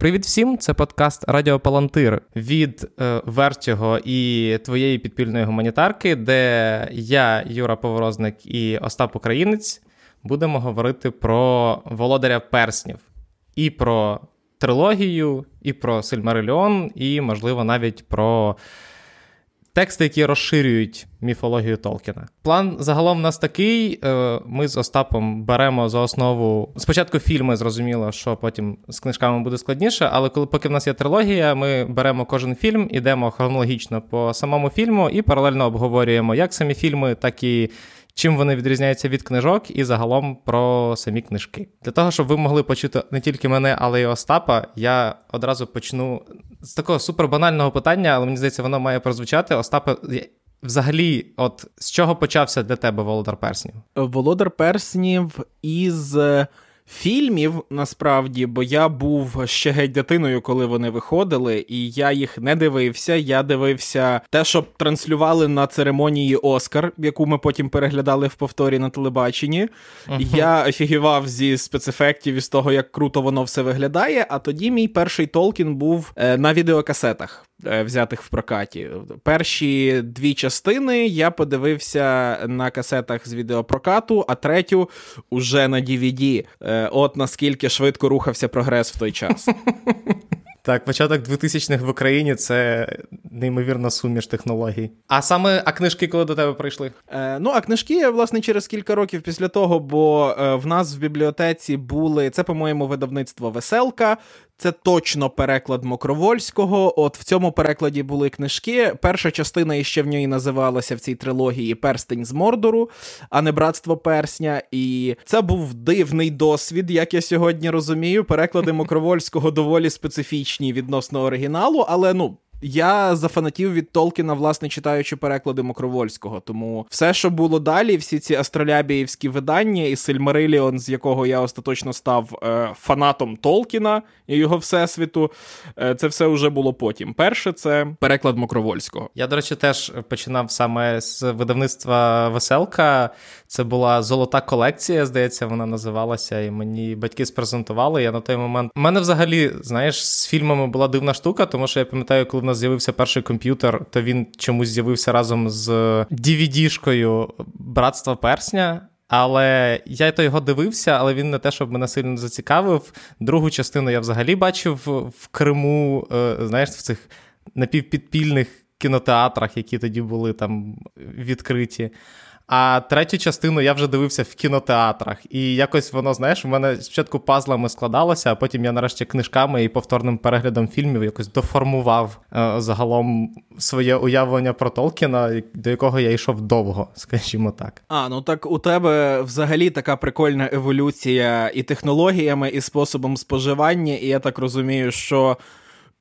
Привіт всім! Це подкаст Радіо Палантир від е, Вертіго і твоєї підпільної гуманітарки, де я, Юра Поворозник і Остап Українець будемо говорити про володаря перснів і про трилогію, і про Сильмарильон, і, можливо, навіть про тексти, які розширюють міфологію Толкіна. План загалом у нас такий. Е, ми з Остапом беремо за основу спочатку фільми, зрозуміло, що потім з книжками буде складніше, але коли поки в нас є трилогія, ми беремо кожен фільм, ідемо хронологічно по самому фільму і паралельно обговорюємо як самі фільми, так і чим вони відрізняються від книжок, і загалом про самі книжки. Для того, щоб ви могли почути не тільки мене, але й Остапа, я одразу почну з такого супербанального питання, але мені здається, воно має прозвучати. Остапа, взагалі, от з чого почався для тебе Володар Перснів? Володар Перснів із фільмів насправді, бо я був ще геть дитиною, коли вони виходили, і я їх не дивився. Я дивився те, що транслювали на церемонії Оскар, яку ми потім переглядали в повторі на телебаченні. Uh-huh. Я офігівав зі спецефектів і з того, як круто воно все виглядає. А тоді мій перший Толкін був е, на відеокасетах. Е, взятих в прокаті. Перші дві частини я подивився на касетах з відеопрокату, а третю уже на DVD. Е, от наскільки швидко рухався прогрес в той час. Так, початок 2000-х в Україні це неймовірна суміш технологій. А саме а книжки, коли до тебе прийшли? Е, Ну, а книжки власне, через кілька років після того, бо е, в нас в бібліотеці були це, по-моєму, видавництво Веселка. Це точно переклад Мокровольського. От в цьому перекладі були книжки. Перша частина іще в ній називалася в цій трилогії Перстень з Мордору, а не Братство Персня. І це був дивний досвід, як я сьогодні розумію. Переклади Мокровольського доволі специфічні відносно оригіналу, але ну. Я зафанатів від Толкіна, власне, читаючи переклади Мокровольського. Тому все, що було далі, всі ці астролябіївські видання, і Сильмариліон, з якого я остаточно став е, фанатом Толкіна і його всесвіту, е, це все вже було потім. Перше, це переклад Мокровольського. Я, до речі, теж починав саме з видавництва Веселка. Це була золота колекція, здається, вона називалася, і мені батьки спрезентували. Я на той момент. У мене взагалі, знаєш, з фільмами була дивна штука, тому що я пам'ятаю, коли нас з'явився перший комп'ютер, то він чомусь з'явився разом з DVD-шкою Братства Персня. Але я то його дивився, але він не те, щоб мене сильно зацікавив. Другу частину я взагалі бачив в Криму, е, знаєш, в цих напівпідпільних кінотеатрах, які тоді були там відкриті. А третю частину я вже дивився в кінотеатрах. І якось воно, знаєш, у мене спочатку пазлами складалося, а потім я нарешті книжками і повторним переглядом фільмів якось доформував е, загалом своє уявлення про Толкіна, до якого я йшов довго, скажімо так. А, ну так у тебе взагалі така прикольна еволюція і технологіями, і способом споживання, і я так розумію, що.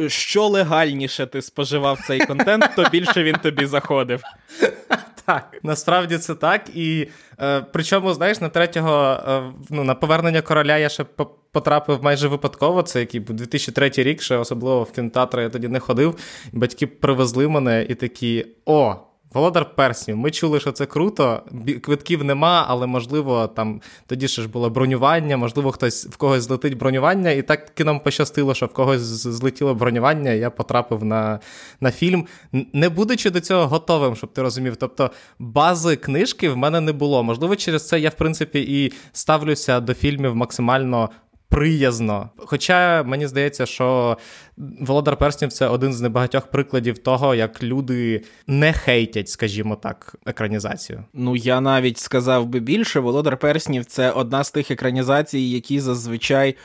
Що легальніше ти споживав цей контент, то більше він тобі заходив. Так, насправді це так. І е, причому, знаєш, на третього е, ну, на повернення короля я ще потрапив майже випадково. Це який був 2003 рік, ще особливо в кінотеатр я тоді не ходив. Батьки привезли мене і такі: о! Володар перснів. Ми чули, що це круто. Квитків нема, але можливо, там тоді ще ж було бронювання, можливо, хтось в когось злетить бронювання, і так нам пощастило, що в когось злетіло бронювання. Я потрапив на на фільм, не будучи до цього готовим, щоб ти розумів. Тобто бази книжки в мене не було. Можливо, через це я в принципі і ставлюся до фільмів максимально приязно. Хоча мені здається, що Володар Перснів це один з небагатьох прикладів того, як люди не хейтять, скажімо так, екранізацію. Ну я навіть сказав би більше, Володар Перснів це одна з тих екранізацій, які зазвичай.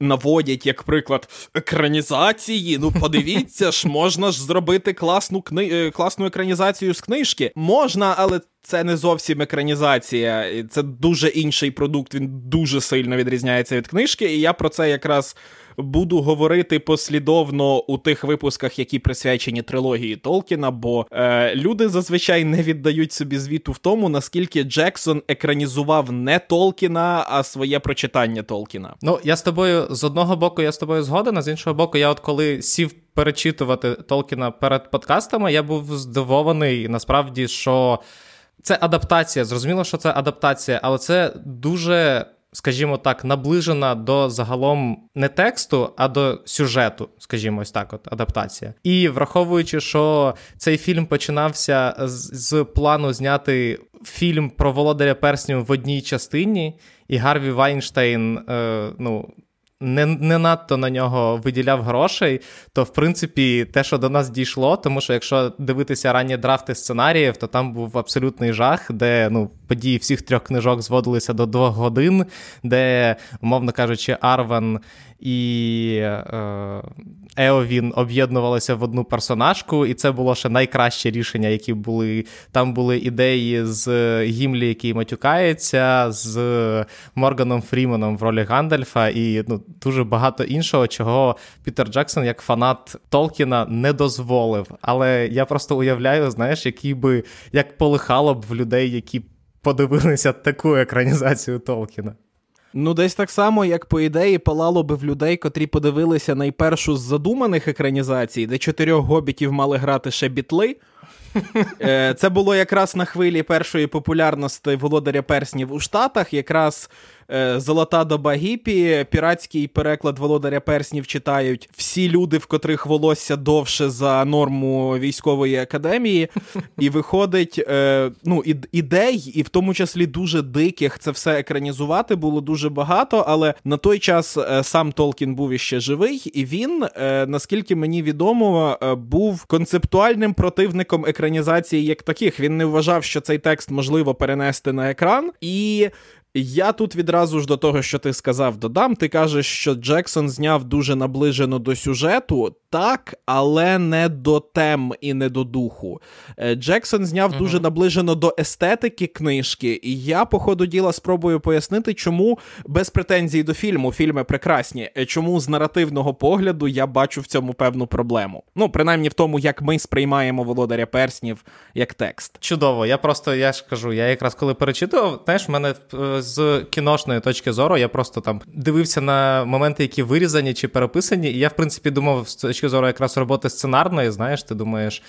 Наводять як приклад екранізації. Ну, подивіться ж, можна ж зробити класну кни... Е, класну екранізацію з книжки. Можна, але це не зовсім екранізація, це дуже інший продукт. Він дуже сильно відрізняється від книжки. І я про це якраз буду говорити послідовно у тих випусках, які присвячені трилогії Толкіна, бо е, люди зазвичай не віддають собі звіту в тому, наскільки Джексон екранізував не Толкіна, а своє прочитання Толкіна. Ну я з тобою з одного боку, я з тобою згоден, а з іншого боку, я от коли сів. Перечитувати Толкіна перед подкастами, я був здивований насправді, що це адаптація. Зрозуміло, що це адаптація, але це дуже скажімо так, наближена до загалом не тексту, а до сюжету, скажімо, ось так, от адаптація. І враховуючи, що цей фільм починався з, з плану зняти фільм про володаря перснів в одній частині, і Гарві Вайнштейн, е, ну не не надто на нього виділяв грошей, то в принципі те, що до нас дійшло, тому що якщо дивитися ранні драфти сценаріїв, то там був абсолютний жах, де ну, події всіх трьох книжок зводилися до двох годин, де, умовно кажучи, Арван і е, Еовін об'єднувалися в одну персонажку, і це було ще найкраще рішення, які були. Там були ідеї з Гімлі, який матюкається, з Морганом Фріменом в ролі Гандальфа, і ну, дуже багато іншого, чого Пітер Джексон, як фанат Толкіна, не дозволив. Але я просто уявляю, знаєш, який би як полихало б в людей, які подивилися таку екранізацію Толкіна. Ну, десь так само, як по ідеї, палало би в людей, котрі подивилися найпершу з задуманих екранізацій, де чотирьох гобітів мали грати ще бітли. Е, це було якраз на хвилі першої популярності володаря перснів у Штатах. Якраз Золота доба гіпі, піратський переклад володаря перснів читають всі люди, в котрих волосся довше за норму військової академії, і виходить е, ну, ідей, і в тому числі дуже диких це все екранізувати було дуже багато. Але на той час е, сам Толкін був іще живий, і він, наскільки мені відомо, був концептуальним противником екранізації як таких. Він не вважав, що цей текст можливо перенести на екран. І я тут відразу ж до того, що ти сказав, додам. Ти кажеш, що Джексон зняв дуже наближено до сюжету, так, але не до тем і не до духу. Е, Джексон зняв uh-huh. дуже наближено до естетики книжки, і я, по ходу діла, спробую пояснити, чому без претензій до фільму фільми прекрасні, е, чому з наративного погляду я бачу в цьому певну проблему. Ну, принаймні в тому, як ми сприймаємо володаря перснів як текст. Чудово, я просто я ж кажу, я якраз коли перечитував, знаєш, в мене е, з кіношної точки зору я просто там дивився на моменти, які вирізані чи переписані, і я, в принципі, думав з точки зору якраз роботи сценарної, знаєш, ти думаєш.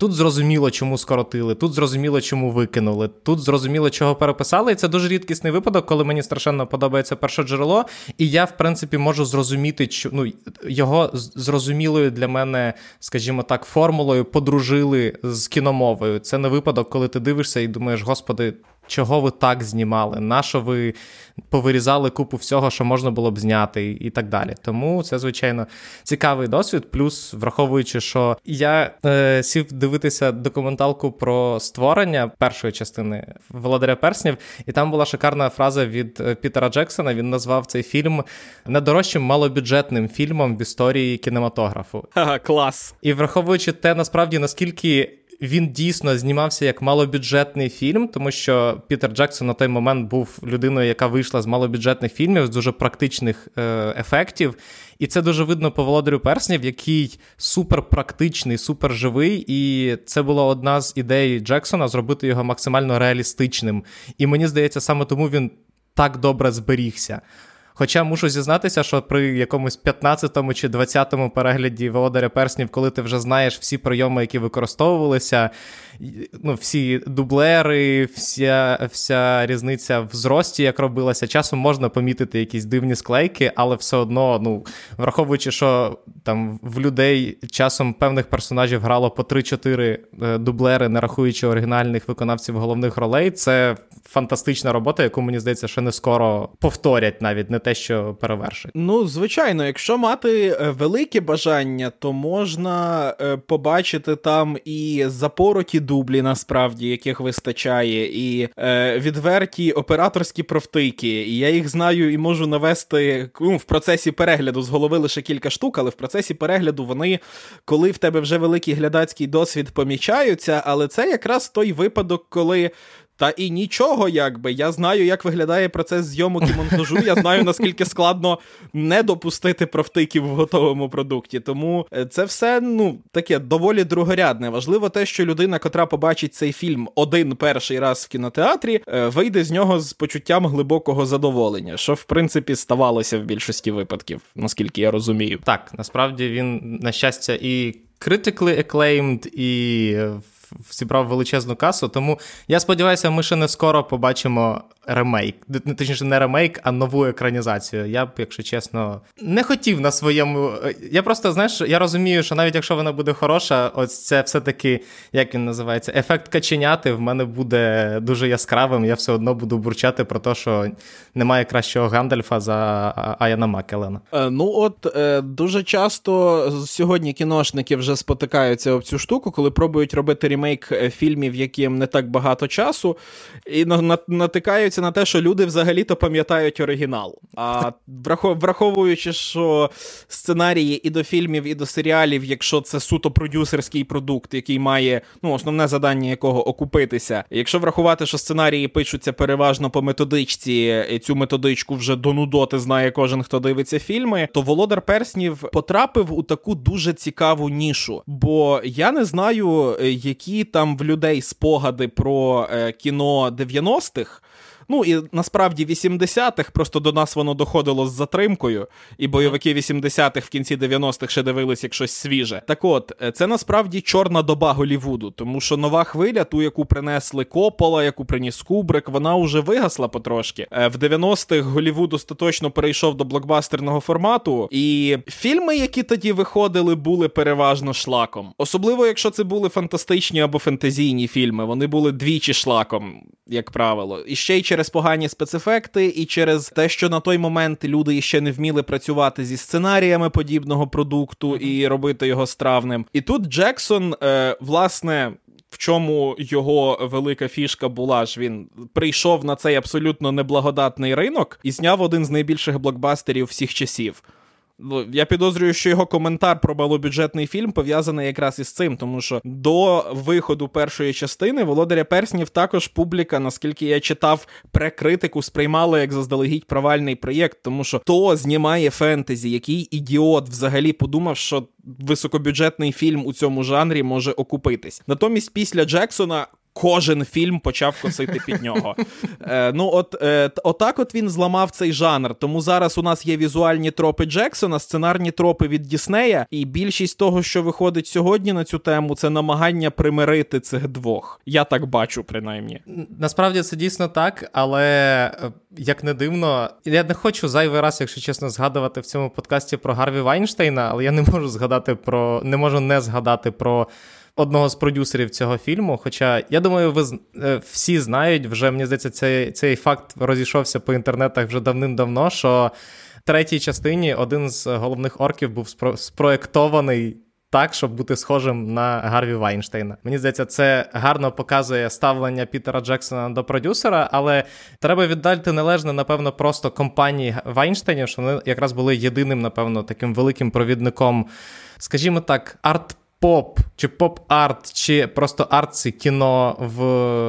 Тут зрозуміло, чому скоротили, тут зрозуміло, чому викинули, тут зрозуміло, чого переписали. І це дуже рідкісний випадок, коли мені страшенно подобається перше джерело, і я, в принципі, можу зрозуміти, ну, його зрозумілою для мене, скажімо так, формулою подружили з кіномовою. Це не випадок, коли ти дивишся і думаєш, господи, чого ви так знімали, на що ви повирізали купу всього, що можна було б зняти, і так далі. Тому це, звичайно, цікавий досвід. Плюс, враховуючи, що я е, сів дивитися документалку про створення першої частини Володаря Перснів, і там була шикарна фраза від е, Пітера Джексона. Він назвав цей фільм найдорожчим малобюджетним фільмом в історії кінематографу. Ага, Клас. І враховуючи те, насправді наскільки він дійсно знімався як малобюджетний фільм, тому що Пітер Джексон на той момент був людиною, яка вийшла з малобюджетних фільмів, з дуже практичних е, ефектів. І це дуже видно по володарю перснів, який супер практичний, супер живий. І це була одна з ідей Джексона зробити його максимально реалістичним. І мені здається, саме тому він так добре зберігся. Хоча мушу зізнатися, що при якомусь 15-му чи 20-му перегляді володаря перснів, коли ти вже знаєш всі прийоми, які використовувалися, ну, всі дублери, вся вся різниця в зрості, як робилася, часом можна помітити якісь дивні склейки, але все одно, ну, враховуючи, що там в людей часом певних персонажів грало по 3-4 е, дублери, не рахуючи оригінальних виконавців головних ролей, це фантастична робота, яку мені здається, що не скоро повторять навіть не те, що перевершить. Ну, звичайно, якщо мати е, велике бажання, то можна е, побачити там і запороті дублі, насправді, яких вистачає, і е, відверті операторські профтики. І я їх знаю і можу навести ну, в процесі перегляду з голови лише кілька штук, але в процесі перегляду вони, коли в тебе вже великий глядацький досвід, помічаються. Але це якраз той випадок, коли та і нічого, якби. Я знаю, як виглядає процес зйомок і монтажу. Я знаю, наскільки складно не допустити профтиків в готовому продукті. Тому е, це все ну таке доволі другорядне. Важливо те, що людина, котра побачить цей фільм один перший раз в кінотеатрі, е, вийде з нього з почуттям глибокого задоволення, що в принципі ставалося в більшості випадків, наскільки я розумію. Так, насправді він на щастя і critically acclaimed, і зібрав величезну касу. Тому я сподіваюся, ми ще не скоро побачимо ремейк. Точніше, не ремейк, а нову екранізацію. Я б, якщо чесно, не хотів на своєму. Я просто знаєш, я розумію, що навіть якщо вона буде хороша, ось це все-таки, як він називається, ефект каченяти в мене буде дуже яскравим. Я все одно буду бурчати про те, що немає кращого Гандальфа за Аяна Макелена. Е, ну от е, дуже часто сьогодні кіношники вже спотикаються об цю штуку, коли пробують робити ремейк е, фільмів, яким не так багато часу, і натикаються на те, що люди взагалі-то пам'ятають оригінал. А враховуючи, що сценарії і до фільмів, і до серіалів, якщо це суто продюсерський продукт, який має ну, основне завдання якого окупитися. Якщо врахувати, що сценарії пишуться переважно по методичці, і цю методичку вже до нудоти знає кожен, хто дивиться фільми, то Володар Перснів потрапив у таку дуже цікаву нішу. Бо я не знаю, е, які там в людей спогади про е, кіно 90-х. Ну і насправді 80-х просто до нас воно доходило з затримкою, і бойовики 80-х в кінці 90-х ще дивились як щось свіже. Так от, е, це насправді чорна доба Голівуду, тому що нова хвиля, ту, яку принесли Копола, яку приніс Кубрик, вона вже вигасла потрошки. Е, в 90-х Голівуд остаточно перейшов до блокбастерного формату, і фільми, які тоді виходили, були переважно шлаком. Особливо, якщо це були фантастичні або фентезійні фільми, вони були двічі шлаком, як правило. І ще й через через погані спецефекти, і через те, що на той момент люди ще не вміли працювати зі сценаріями подібного продукту і робити його стравним. І тут Джексон, е, власне. В чому його велика фішка була ж він прийшов на цей абсолютно неблагодатний ринок і зняв один з найбільших блокбастерів всіх часів. Ну, я підозрюю, що його коментар про малобюджетний фільм пов'язаний якраз із цим, тому що до виходу першої частини Володаря Перснів також публіка, наскільки я читав, прекритику сприймала як заздалегідь провальний проєкт, тому що то знімає фентезі, який ідіот взагалі подумав, що високобюджетний фільм у цьому жанрі може окупитись. Натомість після Джексона Кожен фільм почав косити під нього. Е, Ну, от е, отак от він зламав цей жанр. Тому зараз у нас є візуальні тропи Джексона, сценарні тропи від Діснея, і більшість того, що виходить сьогодні на цю тему, це намагання примирити цих двох. Я так бачу, принаймні. Насправді це дійсно так, але е, як не дивно, я не хочу зайвий раз, якщо чесно, згадувати в цьому подкасті про Гарві Вайнштейна, але я не можу згадати про не можу не згадати про одного з продюсерів цього фільму. Хоча, я думаю, ви е, всі знають, вже мені здається, цей, цей факт розійшовся по інтернетах вже давним-давно. що третій частині один з головних орків був спро- спроектований. Так, щоб бути схожим на Гарві Вайнштейна. Мені здається, це гарно показує ставлення Пітера Джексона до продюсера, але треба віддати належне, напевно, просто компанії Вайнштейнів, що вони якраз були єдиним, напевно, таким великим провідником, скажімо так, арт поп чи поп-арт, чи просто арт кіно в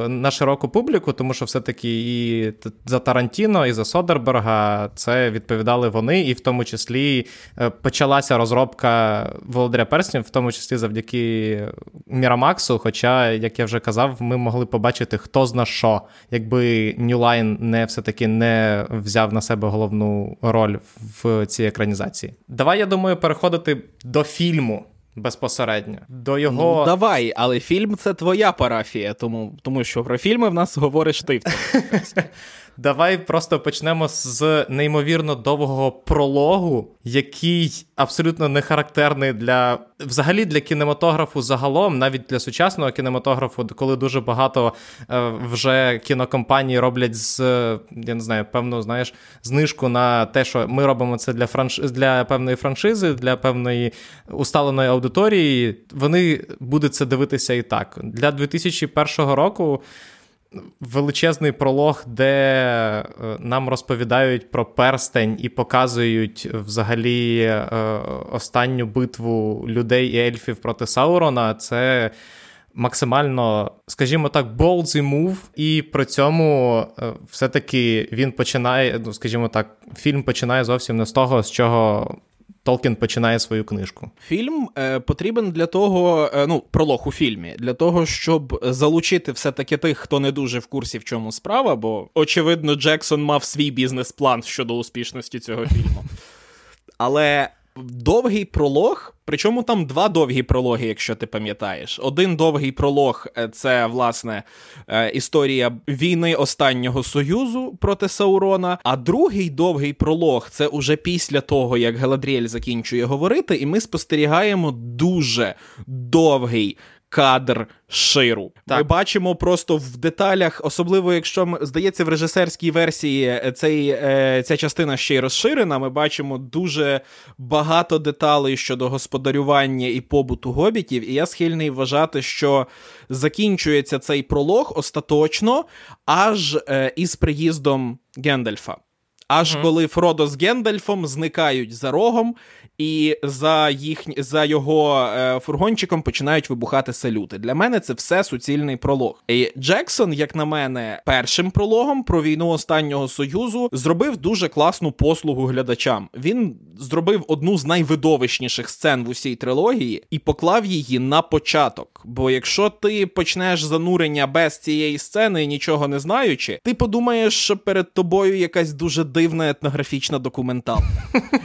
на широку публіку, тому що все-таки і за Тарантіно, і за Содерберга це відповідали вони, і в тому числі е, почалася розробка Володаря Перснів, в тому числі завдяки Мірамаксу. Хоча, як я вже казав, ми могли побачити, хто зна що, якби New Line все-таки не взяв на себе головну роль в цій екранізації. Давай, я думаю, переходити до фільму. Безпосередньо до його Ну, давай, але фільм це твоя парафія, тому тому що про фільми в нас говориш ти. Давай просто почнемо з неймовірно довгого прологу, який абсолютно не характерний для взагалі для кінематографу загалом, навіть для сучасного кінематографу, коли дуже багато е, вже кінокомпаній роблять з я не знаю, певну знаєш, знижку на те, що ми робимо це для франш... для певної франшизи, для певної усталеної аудиторії. Вони будуть це дивитися і так. Для 2001 року величезний пролог, де е, нам розповідають про перстень і показують взагалі е, останню битву людей і ельфів проти Саурона. Це. Максимально, скажімо так, ballsy move, і при цьому е, все-таки він починає, ну скажімо так, фільм починає зовсім не з того, з чого Толкін починає свою книжку. Фільм е, потрібен для того, е, ну, пролог у фільмі, для того, щоб залучити все-таки тих, хто не дуже в курсі, в чому справа, бо, очевидно, Джексон мав свій бізнес-план щодо успішності цього фільму. Але довгий пролог Причому там два довгі прологи, якщо ти пам'ятаєш. Один довгий пролог е, це власне е, історія війни останнього союзу проти Саурона. А другий довгий пролог це уже після того, як Галадріель закінчує говорити, і ми спостерігаємо дуже довгий кадр ширу. Так. Ми бачимо просто в деталях, особливо якщо здається, в режисерській версії е, цей, е, ця частина ще й розширена. Ми бачимо дуже багато деталей щодо господарювання і побуту гобітів. І я схильний вважати, що закінчується цей пролог остаточно аж е, із приїздом Гендальфа. Аж mm-hmm. коли Фродо з Гендальфом зникають за рогом, і за їх, за його е, фургончиком починають вибухати салюти. Для мене це все суцільний пролог. І Джексон, як на мене, першим прологом про війну останнього союзу зробив дуже класну послугу глядачам. Він зробив одну з найвидовищніших сцен в усій трилогії і поклав її на початок. Бо якщо ти почнеш занурення без цієї сцени, нічого не знаючи, ти подумаєш, що перед тобою якась дуже дивна етнографічна документалка.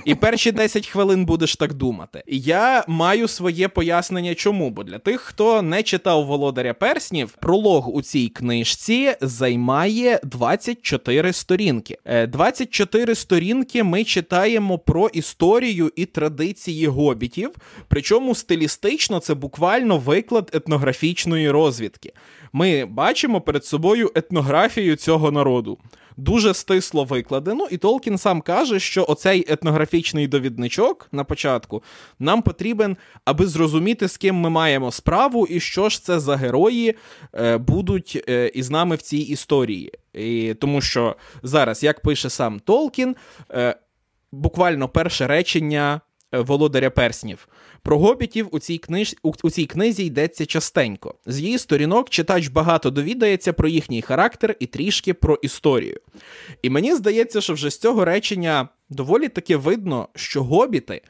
І перші 10 хвилин будеш так думати. Я маю своє пояснення, чому, бо для тих, хто не читав Володаря Перснів, пролог у цій книжці займає 24 сторінки. 24 е, сторінки ми читаємо про історію і традиції гобітів, причому стилістично це буквально виклад етнографічної розвідки. Ми бачимо перед собою етнографію цього народу дуже стисло викладено, і Толкін сам каже, що оцей етнографічний довідничок на початку нам потрібен, аби зрозуміти, з ким ми маємо справу, і що ж це за герої е, будуть е, із нами в цій історії. І Тому що зараз, як пише сам Толкін, е, буквально перше речення Е, Володаря Перснів. Про гобітів у цій книж... у, цій книзі йдеться частенько. З її сторінок читач багато довідається про їхній характер і трішки про історію. І мені здається, що вже з цього речення доволі таки видно, що гобіти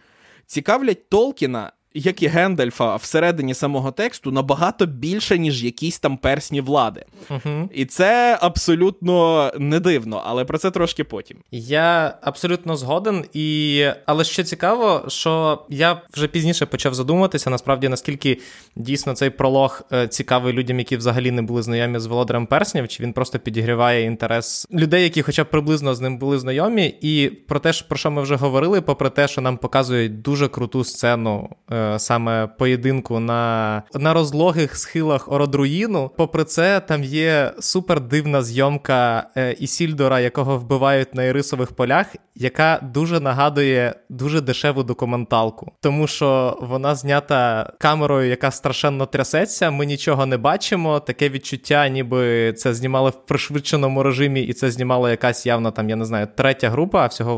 цікавлять Толкіна як і Гендальфа всередині самого тексту набагато більше, ніж якісь там персні влади. uh І це абсолютно не дивно, але про це трошки потім. Я абсолютно згоден, і але ще цікаво, що я вже пізніше почав задумуватися, насправді наскільки дійсно цей пролог е, цікавий людям, які взагалі не були знайомі з Володарем Перснів, чи він просто підігріває інтерес людей, які, хоча б приблизно з ним були знайомі, і про те, про що ми вже говорили, попри те, що нам показують дуже круту сцену. Саме поєдинку на на розлогих схилах Ородруїну. Попри це, там є супер дивна зйомка е, Ісільдора, якого вбивають на ірисових полях, яка дуже нагадує дуже дешеву документалку, тому що вона знята камерою, яка страшенно трясеться. Ми нічого не бачимо. Таке відчуття, ніби це знімали в пришвидшеному режимі, і це знімала якась явно там, я не знаю, третя група. А всього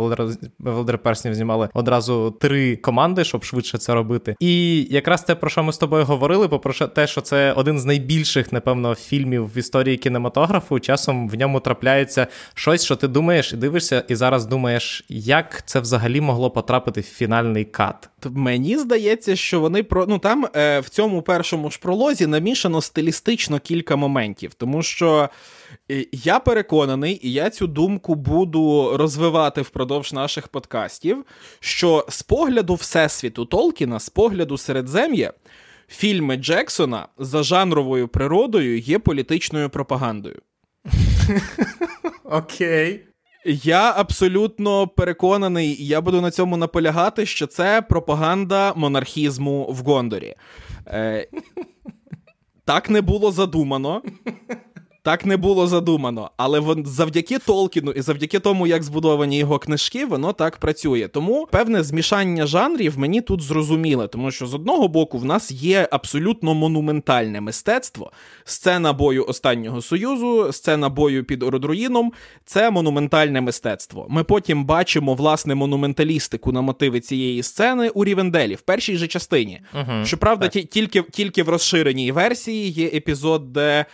Володар Перснів знімали одразу три команди, щоб швидше це робити. І якраз те, про що ми з тобою говорили, попро те, що це один з найбільших, напевно, фільмів в історії кінематографу. Часом в ньому трапляється щось, що ти думаєш і дивишся, і зараз думаєш, як це взагалі могло потрапити в фінальний кат. Мені здається, що вони про ну там е, в цьому першому ж пролозі намішано стилістично кілька моментів, тому що. Я переконаний, і я цю думку буду розвивати впродовж наших подкастів. Що з погляду Всесвіту Толкіна, з погляду Середзем'я, фільми Джексона за жанровою природою є політичною пропагандою. Окей. Я абсолютно переконаний, і я буду на цьому наполягати, що це пропаганда монархізму в Гондорі. Е, Так не було задумано. Так не було задумано, але вон завдяки Толкіну і завдяки тому, як збудовані його книжки, воно так працює. Тому певне змішання жанрів мені тут зрозуміле, тому що з одного боку в нас є абсолютно монументальне мистецтво. Сцена бою останнього союзу, сцена бою під Ородруїном це монументальне мистецтво. Ми потім бачимо власне монументалістику на мотиви цієї сцени у Рівенделі в першій же частині. Угу, Щоправда, тільки тільки в розширеній версії є епізод, де.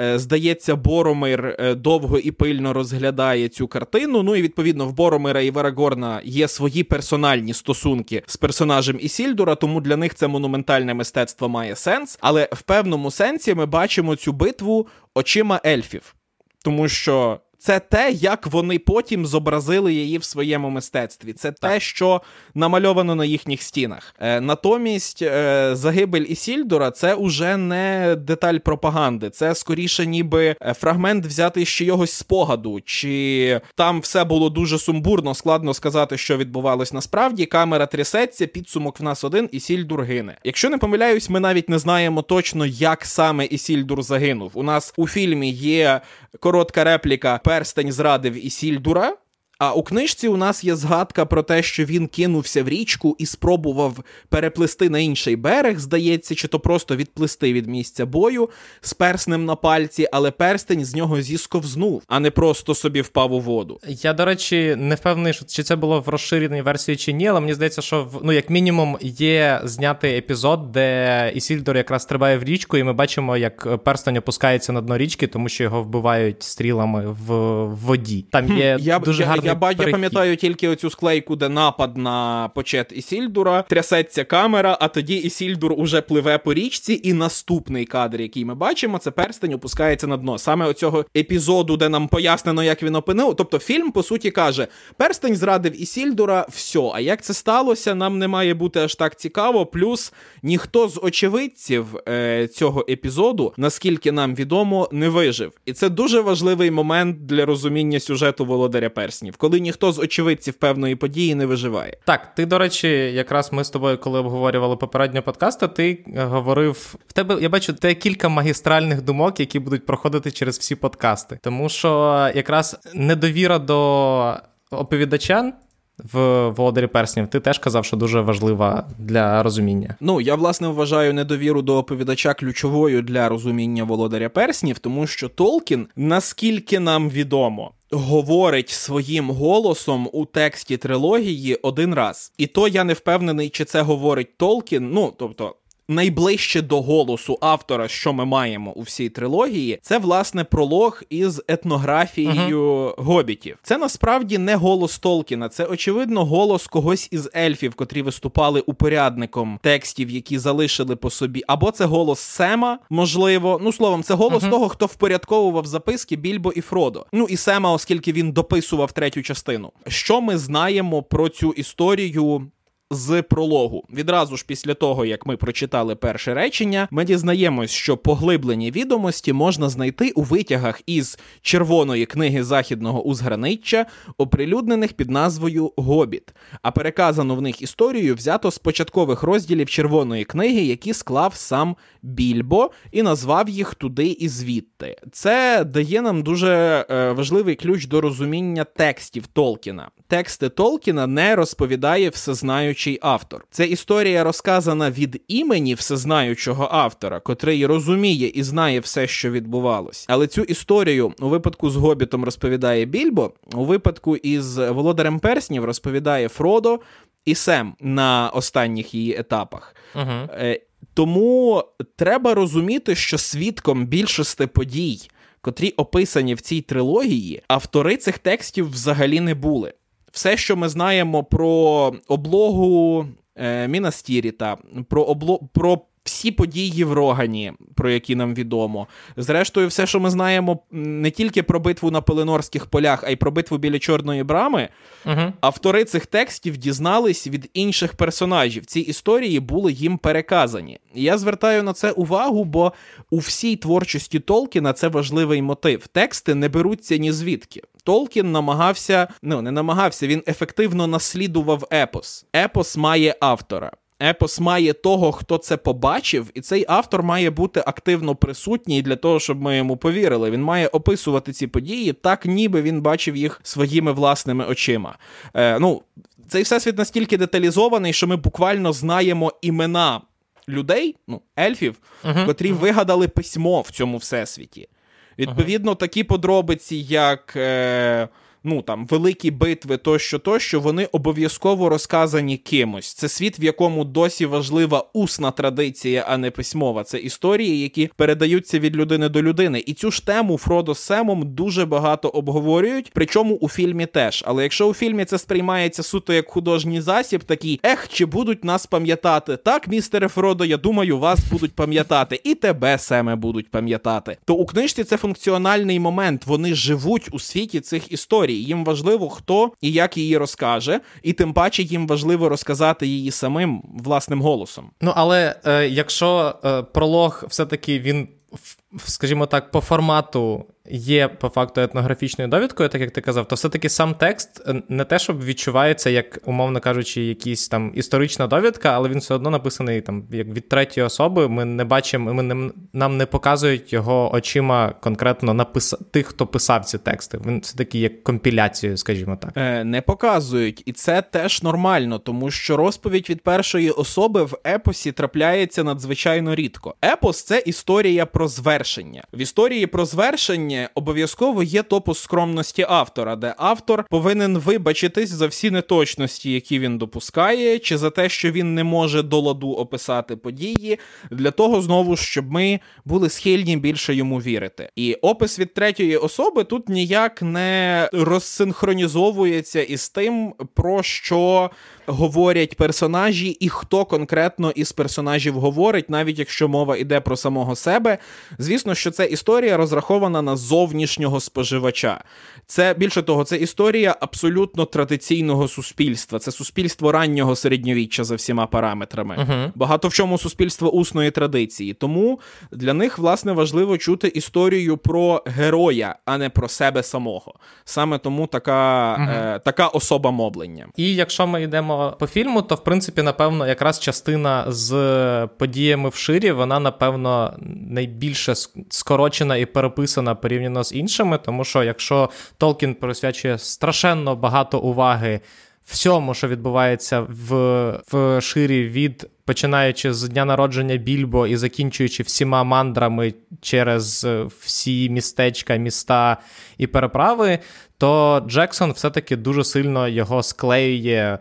Е, здається, Боромир е, довго і пильно розглядає цю картину. Ну і відповідно в Боромира і Верагорна є свої персональні стосунки з персонажем Ісільдура, тому для них це монументальне мистецтво має сенс. Але в певному сенсі ми бачимо цю битву очима ельфів. Тому що Це те, як вони потім зобразили її в своєму мистецтві. Це так. те, що намальовано на їхніх стінах. Е, Натомість е, загибель Ісільдора це уже не деталь пропаганди, це скоріше, ніби е, фрагмент взяти ще йогось спогаду, чи там все було дуже сумбурно, складно сказати, що відбувалось насправді. Камера трясеться, підсумок в нас один, Ісільдур гине. Якщо не помиляюсь, ми навіть не знаємо точно, як саме Ісільдур загинув. У нас у фільмі є коротка репліка перстень зрадив Ісільдура. А у книжці у нас є згадка про те, що він кинувся в річку і спробував переплисти на інший берег, здається, чи то просто відплисти від місця бою з перснем на пальці, але перстень з нього зісковзнув, а не просто собі впав у воду. Я, до речі, не впевнений, що чи це було в розширеній версії чи ні, але мені здається, що в ну, як мінімум, є знятий епізод, де Ісільдор якраз стрибає в річку, і ми бачимо, як перстень опускається на дно річки, тому що його вбивають стрілами в воді. Там є я, дуже гарний я, я, я пам'ятаю тільки оцю склейку, де напад на почет Ісільдура, трясеться камера, а тоді Ісільдур уже пливе по річці, і наступний кадр, який ми бачимо, це перстень опускається на дно. Саме оцього епізоду, де нам пояснено, як він опинив. Тобто фільм, по суті, каже: перстень зрадив Ісільдура, все. А як це сталося, нам не має бути аж так цікаво. Плюс ніхто з очевидців е, цього епізоду, наскільки нам відомо, не вижив. І це дуже важливий момент для розуміння сюжету Володаря Перснів коли ніхто з очевидців певної події не виживає. Так, ти, до речі, якраз ми з тобою, коли обговорювали попереднього подкасту, ти говорив в тебе. Я бачу те кілька магістральних думок, які будуть проходити через всі подкасти, тому що якраз недовіра до оповідача. В володарі перснів ти теж казав, що дуже важлива для розуміння. Ну я власне вважаю недовіру до оповідача ключовою для розуміння володаря перснів, тому що Толкін, наскільки нам відомо, говорить своїм голосом у тексті трилогії один раз. І то я не впевнений, чи це говорить Толкін. Ну тобто найближче до голосу автора, що ми маємо у всій трилогії, це власне пролог із етнографією uh-huh. гобітів. Це насправді не голос Толкіна, це очевидно голос когось із ельфів, котрі виступали упорядником текстів, які залишили по собі. Або це голос Сема, можливо. Ну словом, це голос uh-huh. того, хто впорядковував записки Більбо і Фродо. Ну і Сема, оскільки він дописував третю частину. Що ми знаємо про цю історію з прологу. Відразу ж після того, як ми прочитали перше речення, ми дізнаємось, що поглиблені відомості можна знайти у витягах із червоної книги західного узграниччя, оприлюднених під назвою Гобіт, а переказану в них історію взято з початкових розділів червоної книги, які склав сам Більбо і назвав їх туди і звідти. Це дає нам дуже е, важливий ключ до розуміння текстів Толкіна. Тексти Толкіна не розповідає всезнаючий автор. Це історія розказана від імені всезнаючого автора, котрий розуміє і знає все, що відбувалось. Але цю історію у випадку з Гобітом розповідає Більбо, у випадку із Володарем Перснів розповідає Фродо і Сем на останніх її етапах. Uh-huh. Тому треба розуміти, що свідком більшості подій, котрі описані в цій трилогії, автори цих текстів взагалі не були. Все, що ми знаємо про облогу е, Мінас-Тіріта, про обло... про всі події в Рогані, про які нам відомо. Зрештою, все, що ми знаємо не тільки про битву на Пеленорських полях, а й про битву біля Чорної брами. Угу. Автори цих текстів дізнались від інших персонажів. Ці історії були їм переказані. І я звертаю на це увагу, бо у всій творчості Толкіна це важливий мотив. Тексти не беруться ні звідки. Толкін намагався, ну не намагався, він ефективно наслідував епос. Епос має автора. Епос має того, хто це побачив, і цей автор має бути активно присутній для того, щоб ми йому повірили. Він має описувати ці події так, ніби він бачив їх своїми власними очима. Е, Ну, цей всесвіт настільки деталізований, що ми буквально знаємо імена людей, ну, ельфів, uh-huh. котрі вигадали письмо в цьому всесвіті. Відповідно, такі подробиці, як. Е, ну там великі битви, тощо, тощо, вони обов'язково розказані кимось. Це світ, в якому досі важлива усна традиція, а не письмова. Це історії, які передаються від людини до людини. І цю ж тему Фродо з Семом дуже багато обговорюють. Причому у фільмі теж. Але якщо у фільмі це сприймається суто як художній засіб, такий ех, чи будуть нас пам'ятати? Так, містере Фродо, я думаю, вас будуть пам'ятати, і тебе Семе будуть пам'ятати. То у книжці це функціональний момент. Вони живуть у світі цих історій. Їм важливо, хто і як її розкаже, і тим паче їм важливо розказати її самим власним голосом. Ну але е, якщо е, пролог все-таки він скажімо так, по формату є по факту етнографічною довідкою, так як ти казав, то все-таки сам текст е, не те, щоб відчувається, як, умовно кажучи, якийсь там історична довідка, але він все одно написаний там як від третьої особи. Ми не бачимо, ми не, нам не показують його очима конкретно напис... тих, хто писав ці тексти. Він все-таки як компіляцією, скажімо так. Е, Не показують, і це теж нормально, тому що розповідь від першої особи в епосі трапляється надзвичайно рідко. Епос це історія про звершення. В історії про звершення обов'язково є топус скромності автора, де автор повинен вибачитись за всі неточності, які він допускає, чи за те, що він не може до ладу описати події, для того знову щоб ми були схильні більше йому вірити. І опис від третьої особи тут ніяк не розсинхронізовується із тим, про що говорять персонажі, і хто конкретно із персонажів говорить, навіть якщо мова йде про самого себе. Звісно, що це історія розрахована на зовнішнього споживача. Це більше того, це історія абсолютно традиційного суспільства. Це суспільство раннього середньовіччя за всіма параметрами. Uh-huh. Багато в чому суспільство усної традиції. Тому для них власне важливо чути історію про героя, а не про себе самого. Саме тому така, uh-huh. е, така особа мовлення. І якщо ми йдемо по фільму, то в принципі, напевно, якраз частина з подіями в ширі, вона напевно найбільше скорочена і переписана порівняно з іншими, тому що якщо Толкін присвячує страшенно багато уваги всьому, що відбувається в в ширі від починаючи з дня народження Більбо і закінчуючи всіма мандрами через всі містечка, міста і переправи, то Джексон все-таки дуже сильно його склеює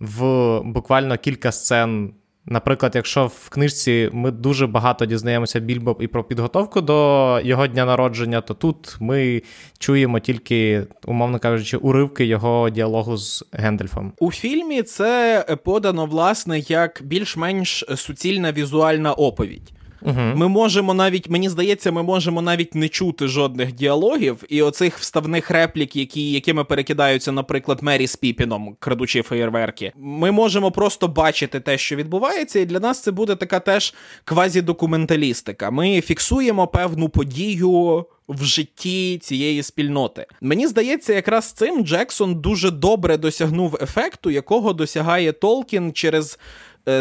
в буквально кілька сцен. Наприклад, якщо в книжці ми дуже багато дізнаємося Більбо і про підготовку до його дня народження, то тут ми чуємо тільки, умовно кажучи, уривки його діалогу з Гендельфом. У фільмі це подано власне як більш-менш суцільна візуальна оповідь. Угу. Ми можемо навіть, мені здається, ми можемо навіть не чути жодних діалогів і оцих вставних реплік, які, якими перекидаються, наприклад, Мері з Піпіном, крадучи феєрверки. Ми можемо просто бачити те, що відбувається, і для нас це буде така теж квазідокументалістика. Ми фіксуємо певну подію. В житті цієї спільноти мені здається, якраз цим Джексон дуже добре досягнув ефекту, якого досягає Толкін через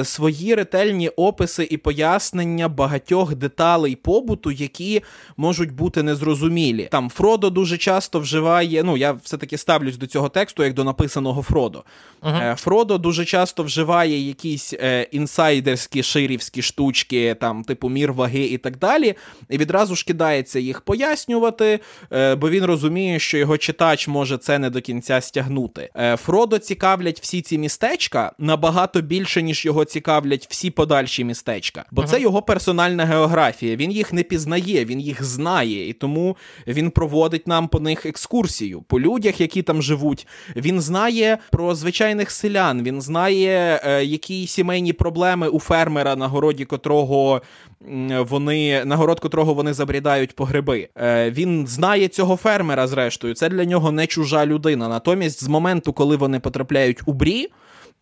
свої ретельні описи і пояснення багатьох деталей побуту, які можуть бути незрозумілі. Там Фродо дуже часто вживає. Ну, я все-таки ставлюсь до цього тексту, як до написаного Фродо. Uh-huh. Фродо дуже часто вживає якісь е, інсайдерські ширівські штучки, там, типу мір ваги і так далі. І відразу ж кидається їх пояснювати, е, бо він розуміє, що його читач може це не до кінця стягнути. Е, Фродо цікавлять всі ці містечка набагато більше, ніж його його цікавлять всі подальші містечка, бо uh-huh. це його персональна географія. Він їх не пізнає, він їх знає, і тому він проводить нам по них екскурсію по людях, які там живуть. Він знає про звичайних селян. Він знає, е, які сімейні проблеми у фермера, на городі котрого вони на город котрого вони забрідають по гриби. Е, Він знає цього фермера. Зрештою, це для нього не чужа людина. Натомість, з моменту, коли вони потрапляють у брі.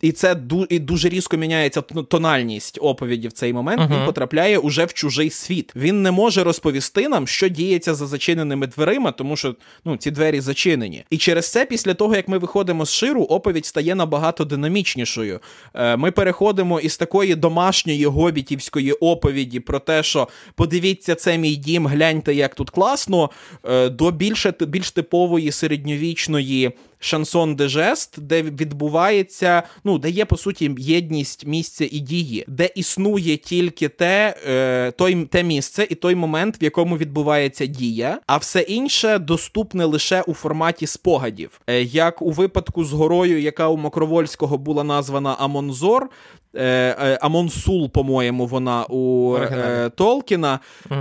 І це і дуже різко міняється тональність оповіді в цей момент. Uh-huh. Він потрапляє уже в чужий світ. Він не може розповісти нам, що діється за зачиненими дверима, тому що ну ці двері зачинені. І через це, після того як ми виходимо з ширу, оповідь стає набагато динамічнішою. Е, Ми переходимо із такої домашньої гобітівської оповіді про те, що подивіться, це мій дім, гляньте, як тут класно, е, до більше більш типової середньовічної шансон де жест, де відбувається, ну де є по суті єдність місця і дії, де існує тільки те, е, той те місце і той момент, в якому відбувається дія, а все інше доступне лише у форматі спогадів. Е, як у випадку з горою, яка у Мокровольського була названа Амонзор, Е, е, Амонсул, по-моєму, вона у е, Толкіна. Угу.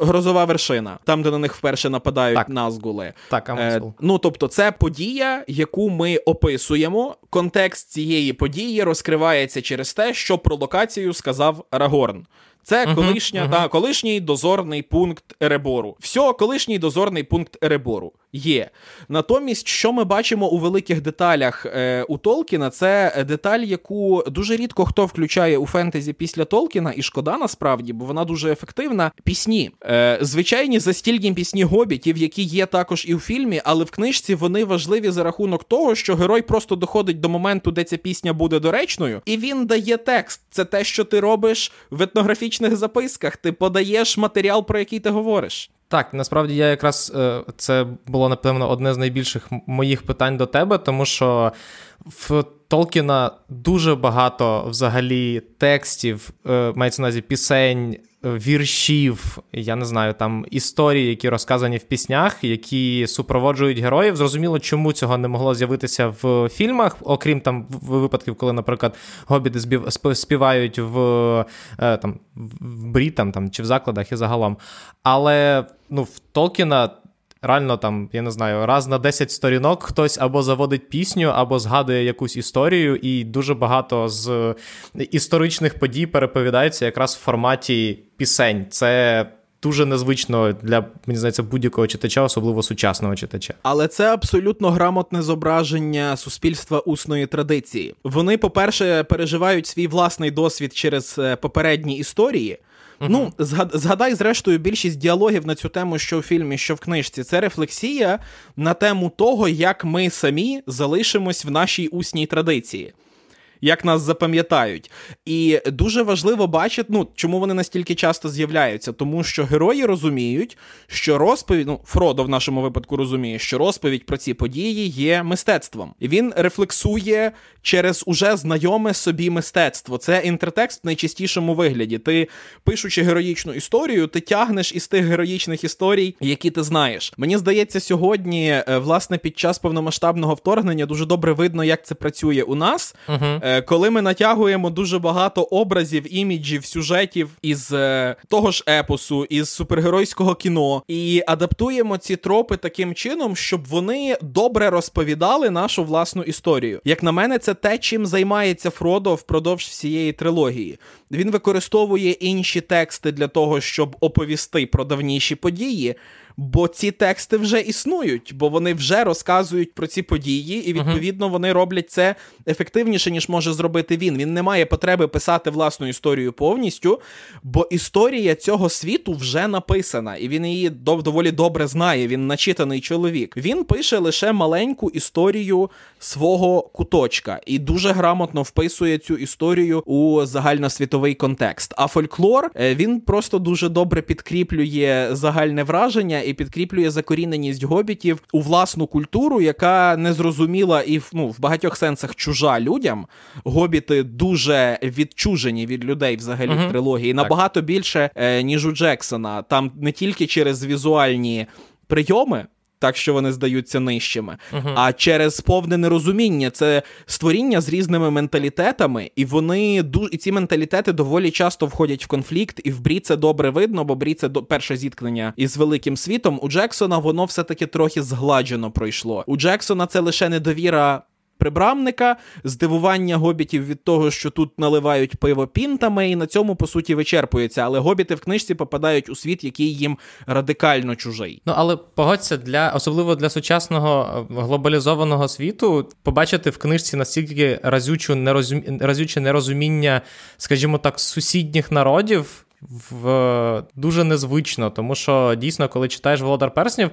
Грозова вершина, там, де на них вперше нападають так. назгули. Так, Амонсул. Ну, тобто, це подія, яку ми описуємо. Контекст цієї події розкривається через те, що про локацію сказав Рагорн. Це uh-huh, колишня, uh-huh. та колишній дозорний пункт Еребору. Все, колишній дозорний пункт Еребору є. Натомість, що ми бачимо у великих деталях е, у Толкіна, це деталь, яку дуже рідко хто включає у фентезі після Толкіна, і шкода насправді, бо вона дуже ефективна. Пісні. Е, Звичайні застільні пісні гобітів, які є також і у фільмі, але в книжці вони важливі за рахунок того, що герой просто доходить до моменту, де ця пісня буде доречною, і він дає текст. Це те, що ти робиш в етнографічних записках. Ти подаєш матеріал, про який ти говориш. Так, насправді я якраз е, це було напевно одне з найбільших моїх питань до тебе, тому що в Толкіна дуже багато взагалі текстів, е, мається на увазі пісень, віршів, я не знаю, там історії, які розказані в піснях, які супроводжують героїв. Зрозуміло, чому цього не могло з'явитися в фільмах, окрім там випадків, коли, наприклад, гобіти співають в е, там в брітам там чи в закладах і загалом. Але ну, в Толкіна реально там, я не знаю, раз на 10 сторінок хтось або заводить пісню, або згадує якусь історію, і дуже багато з історичних подій переповідається якраз в форматі пісень. Це. Дуже незвично для мені здається будь-якого читача, особливо сучасного читача. Але це абсолютно грамотне зображення суспільства усної традиції. Вони, по-перше, переживають свій власний досвід через е, попередні історії. Uh-huh. Ну, згадай, зрештою, більшість діалогів на цю тему, що в фільмі, що в книжці, це рефлексія на тему того, як ми самі залишимось в нашій усній традиції як нас запам'ятають. І дуже важливо бачити, ну чому вони настільки часто з'являються, тому що герої розуміють, що розповідь, ну Фродо в нашому випадку розуміє, що розповідь про ці події є мистецтвом. І він рефлексує через уже знайоме собі мистецтво. Це інтертекст в найчастішому вигляді. Ти пишучи героїчну історію, ти тягнеш із тих героїчних історій, які ти знаєш. Мені здається, сьогодні, е, власне, під час повномасштабного вторгнення дуже добре видно, як це працює у нас. Uh-huh. Е, коли ми натягуємо дуже багато образів, іміджів, сюжетів із е, того ж епосу, із супергеройського кіно, і адаптуємо ці тропи таким чином, щоб вони добре розповідали нашу власну історію. Як на мене, це те, чим займається Фродо впродовж всієї трилогії. Він використовує інші тексти для того, щоб оповісти про давніші події бо ці тексти вже існують, бо вони вже розказують про ці події, і відповідно вони роблять це ефективніше, ніж може зробити він. Він не має потреби писати власну історію повністю, бо історія цього світу вже написана, і він її доволі добре знає. Він начитаний чоловік. Він пише лише маленьку історію свого куточка і дуже грамотно вписує цю історію у загальносвітовий контекст. А фольклор е, він просто дуже добре підкріплює загальне враження і підкріплює закоріненість гобітів у власну культуру, яка незрозуміла і ну, в багатьох сенсах чужа людям. Гобіти дуже відчужені від людей взагалі угу. в трилогії. Набагато більше, е, ніж у Джексона. Там не тільки через візуальні прийоми так що вони здаються нижчими, uh-huh. а через повне нерозуміння це створіння з різними менталітетами, і вони і ці менталітети доволі часто входять в конфлікт, і в Брі це добре видно, бо Брі це до перше зіткнення із великим світом. У Джексона воно все таки трохи згладжено пройшло. У Джексона це лише недовіра прибрамника, здивування гобітів від того, що тут наливають пиво пінтами, і на цьому по суті вичерпується. Але гобіти в книжці попадають у світ, який їм радикально чужий. Ну але погодься для особливо для сучасного е, глобалізованого світу, побачити в книжці настільки разючу нерозум... разюче нерозуміння, скажімо так, сусідніх народів. В дуже незвично, тому що дійсно, коли читаєш Володар Перснів,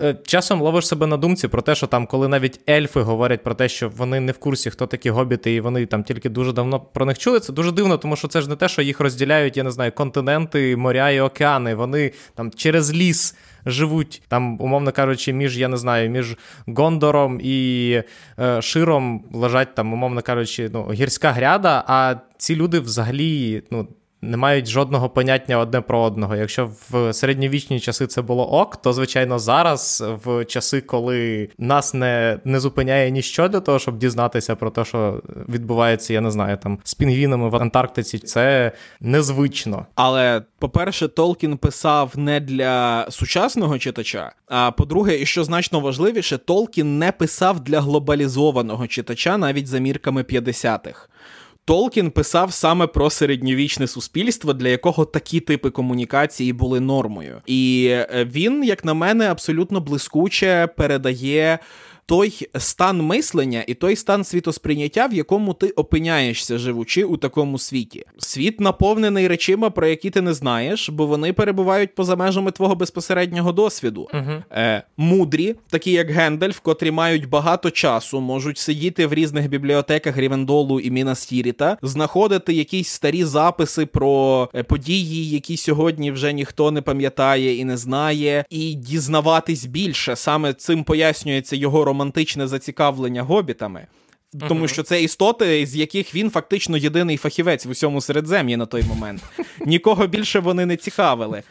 е, часом ловиш себе на думці про те, що там, коли навіть ельфи говорять про те, що вони не в курсі, хто такі гобіти, і вони там тільки дуже давно про них чули, це дуже дивно, тому що це ж не те, що їх розділяють, я не знаю, континенти, моря і океани. Вони там через ліс. Живуть там, умовно кажучи, між, я не знаю, між Гондором і е, Широм лежать там, умовно кажучи, ну, гірська гряда, а ці люди взагалі ну, не мають жодного поняття одне про одного. Якщо в середньовічні часи це було ок, то звичайно зараз, в часи, коли нас не не зупиняє ніщо для того, щоб дізнатися про те, що відбувається, я не знаю, там з пінгвінами в Антарктиці, це незвично. Але по-перше, Толкін писав не для сучасного читача. А по-друге, і що значно важливіше, Толкін не писав для глобалізованого читача навіть за мірками 50-х. Толкін писав саме про середньовічне суспільство, для якого такі типи комунікації були нормою. І е, він, як на мене, абсолютно блискуче передає той стан мислення і той стан світосприйняття, в якому ти опиняєшся, живучи у такому світі. Світ наповнений речима, про які ти не знаєш, бо вони перебувають поза межами твого безпосереднього досвіду. Uh-huh. Е, Мудрі, такі як Гендальф, котрі мають багато часу, можуть сидіти в різних бібліотеках Рівендолу і Мінастіріта, знаходити якісь старі записи про е, події, які сьогодні вже ніхто не пам'ятає і не знає, і дізнаватись більше. Саме цим пояснюється його романтичне зацікавлення гобітами. Тому що це істоти, з яких він фактично єдиний фахівець в усьому середзем'ї на той момент. Нікого більше вони не цікавили.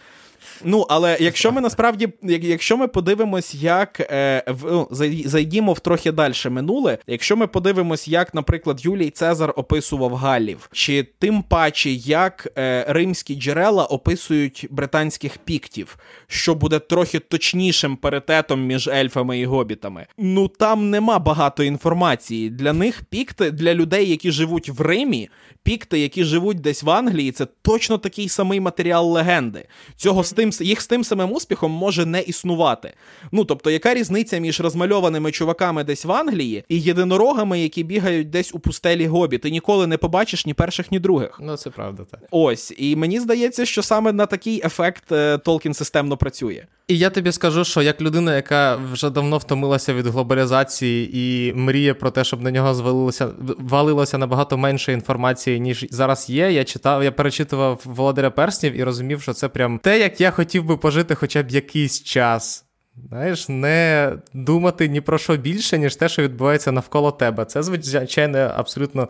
Ну, але якщо ми насправді, якщо ми подивимось, як е, в, ну, зайдімо в трохи далі минуле, якщо ми подивимось, як, наприклад, Юлій Цезар описував Галів, чи тим паче, як е, римські джерела описують британських піктів, що буде трохи точнішим паритетом між ельфами і гобітами, ну там нема багато інформації. Для них пікти, для людей, які живуть в Римі, пікти, які живуть десь в Англії, це точно такий самий матеріал легенди. Цього з тим їх з тим самим успіхом може не існувати. Ну тобто, яка різниця між розмальованими чуваками десь в Англії і єдинорогами, які бігають десь у пустелі Гобі? Ти ніколи не побачиш ні перших, ні других. Ну це правда, так. Ось, і мені здається, що саме на такий ефект е, Толкін системно працює. І я тобі скажу, що як людина, яка вже давно втомилася від глобалізації і мріє про те, щоб на нього звалилося валилося набагато менше інформації, ніж зараз є. Я читав, я перечитував Володаря Перснів і розумів, що це прям те, як я хотів би пожити хоча б якийсь час. Знаєш, не думати ні про що більше, ніж те, що відбувається навколо тебе. Це звичайно абсолютно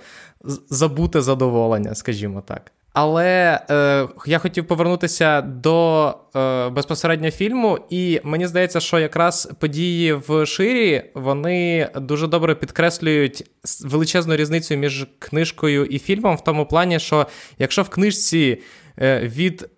забуте задоволення, скажімо так. Але е, я хотів повернутися до е, безпосередньо фільму, і мені здається, що якраз події в ширі вони дуже добре підкреслюють величезну різницю між книжкою і фільмом, в тому плані, що якщо в книжці е, від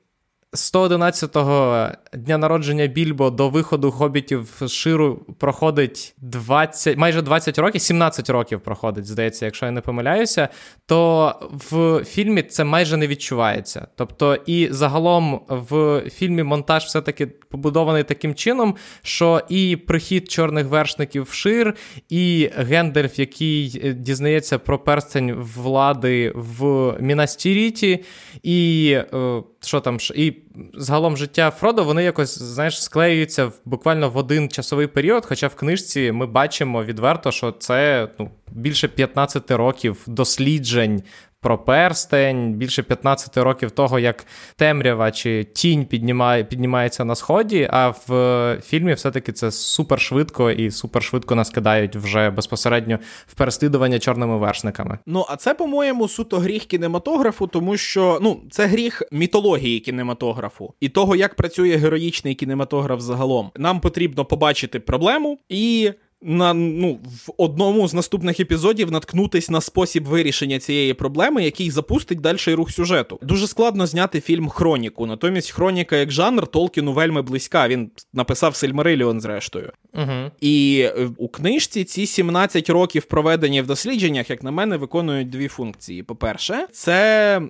111-го дня народження Більбо до виходу хобітів з Ширу проходить 20, майже 20 років, 17 років проходить, здається, якщо я не помиляюся, то в фільмі це майже не відчувається. Тобто, і загалом в фільмі монтаж все-таки побудований таким чином, що і прихід чорних вершників в Шир, і Гендальф, який дізнається про перстень влади в Мінас-Тіріті, і е, що там і загалом життя Фродо, вони якось знаєш, склеюються в, буквально в один часовий період. Хоча в книжці ми бачимо відверто, що це ну, більше 15 років досліджень про перстень, більше 15 років того, як темрява чи тінь піднімає, піднімається на сході. А в фільмі все-таки це супер швидко і супер швидко нас кидають вже безпосередньо в переслідування чорними вершниками. Ну а це, по-моєму, суто гріх кінематографу, тому що ну це гріх мітології кінематографу і того, як працює героїчний кінематограф загалом. Нам потрібно побачити проблему і на ну в одному з наступних епізодів наткнутись на спосіб вирішення цієї проблеми, який запустить дальший рух сюжету. Дуже складно зняти фільм Хроніку. Натомість хроніка як жанр Толкіну вельми близька. Він написав Сильмариліон, зрештою. Угу. І е, у книжці ці 17 років проведені в дослідженнях, як на мене, виконують дві функції. По-перше, це.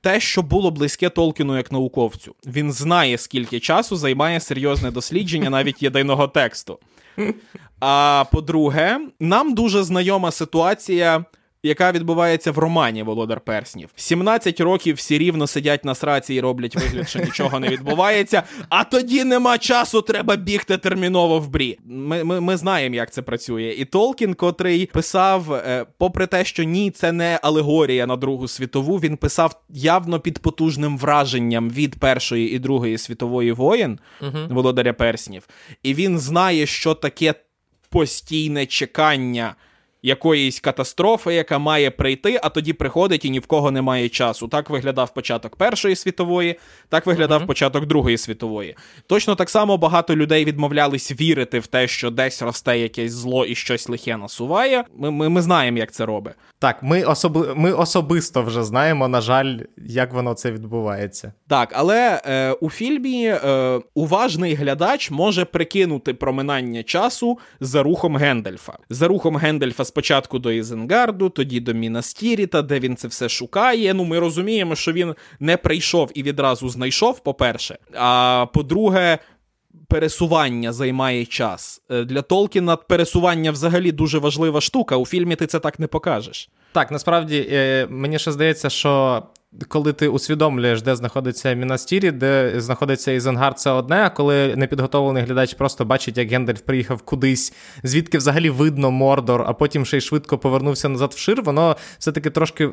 Те, що було близьке Толкіну як науковцю, він знає, скільки часу займає серйозне дослідження навіть єдиного тексту. А по-друге, нам дуже знайома ситуація яка відбувається в романі Володар Перснів. 17 років всі рівно сидять на сраці і роблять вигляд, що нічого не відбувається. А тоді нема часу, треба бігти терміново в брі. Ми ми, ми знаємо, як це працює. І Толкін, котрий писав, е, попри те, що ні, це не алегорія на Другу світову. Він писав явно під потужним враженням від Першої і Другої світової воєн uh Володаря Перснів. І він знає, що таке постійне чекання якоїсь катастрофи, яка має прийти, а тоді приходить і ні в кого немає часу. Так виглядав початок Першої світової, так виглядав mm-hmm. початок Другої світової. Точно так само багато людей відмовлялись вірити в те, що десь росте якесь зло і щось лихе насуває. Ми ми, ми знаємо, як це робить. Так, ми особи... ми особисто вже знаємо, на жаль, як воно це відбувається. Так, але е, у фільмі е, уважний глядач може прикинути проминання часу за рухом Гендельфа. За рухом Гендельфа спочатку до Ізенгарду, тоді до Мінастіріта, де він це все шукає. Ну, ми розуміємо, що він не прийшов і відразу знайшов, по-перше. А по-друге, пересування займає час. Е, для Толкіна пересування взагалі дуже важлива штука. У фільмі ти це так не покажеш. Так, насправді е, мені ще здається, що коли ти усвідомлюєш, де знаходиться Мінас-Тіріт, де знаходиться Ізенгард, це одне, а коли непідготовлений глядач просто бачить, як Гендальф приїхав кудись, звідки взагалі видно Мордор, а потім ще й швидко повернувся назад в Шир, воно все-таки трошки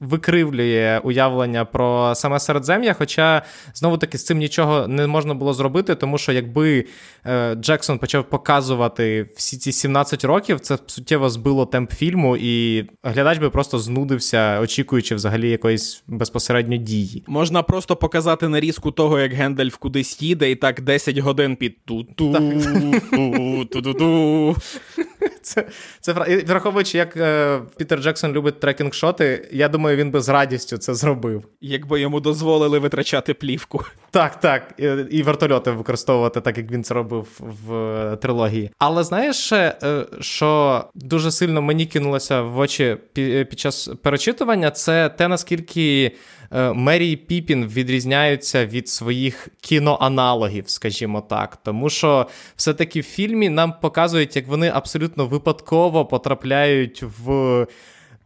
викривлює уявлення про саме середзем'я. Хоча знову таки з цим нічого не можна було зробити, тому що якби е, Джексон почав показувати всі ці 17 років, це суттєво збило темп фільму, і глядач би просто знудився, очікуючи взагалі якоїсь безпосередньо дії. Можна просто показати нарізку того, як Гендальф кудись їде, і так 10 годин під ту-ту, ту-ту-ту. Це це враховуючи, як е, Пітер Джексон любить tracking shot и, я думаю, він би з радістю це зробив. Якби йому дозволили витрачати плівку. Так, так. І, і вертольоти використовувати, так як він це робив в е, трилогії. Але знаєш, е, що дуже сильно мені кинулося в очі під час перечитування, це те, наскільки. Е, Мері Піпін відрізняються від своїх кіноаналогів, скажімо так. Тому що все-таки в фільмі нам показують, як вони абсолютно випадково потрапляють в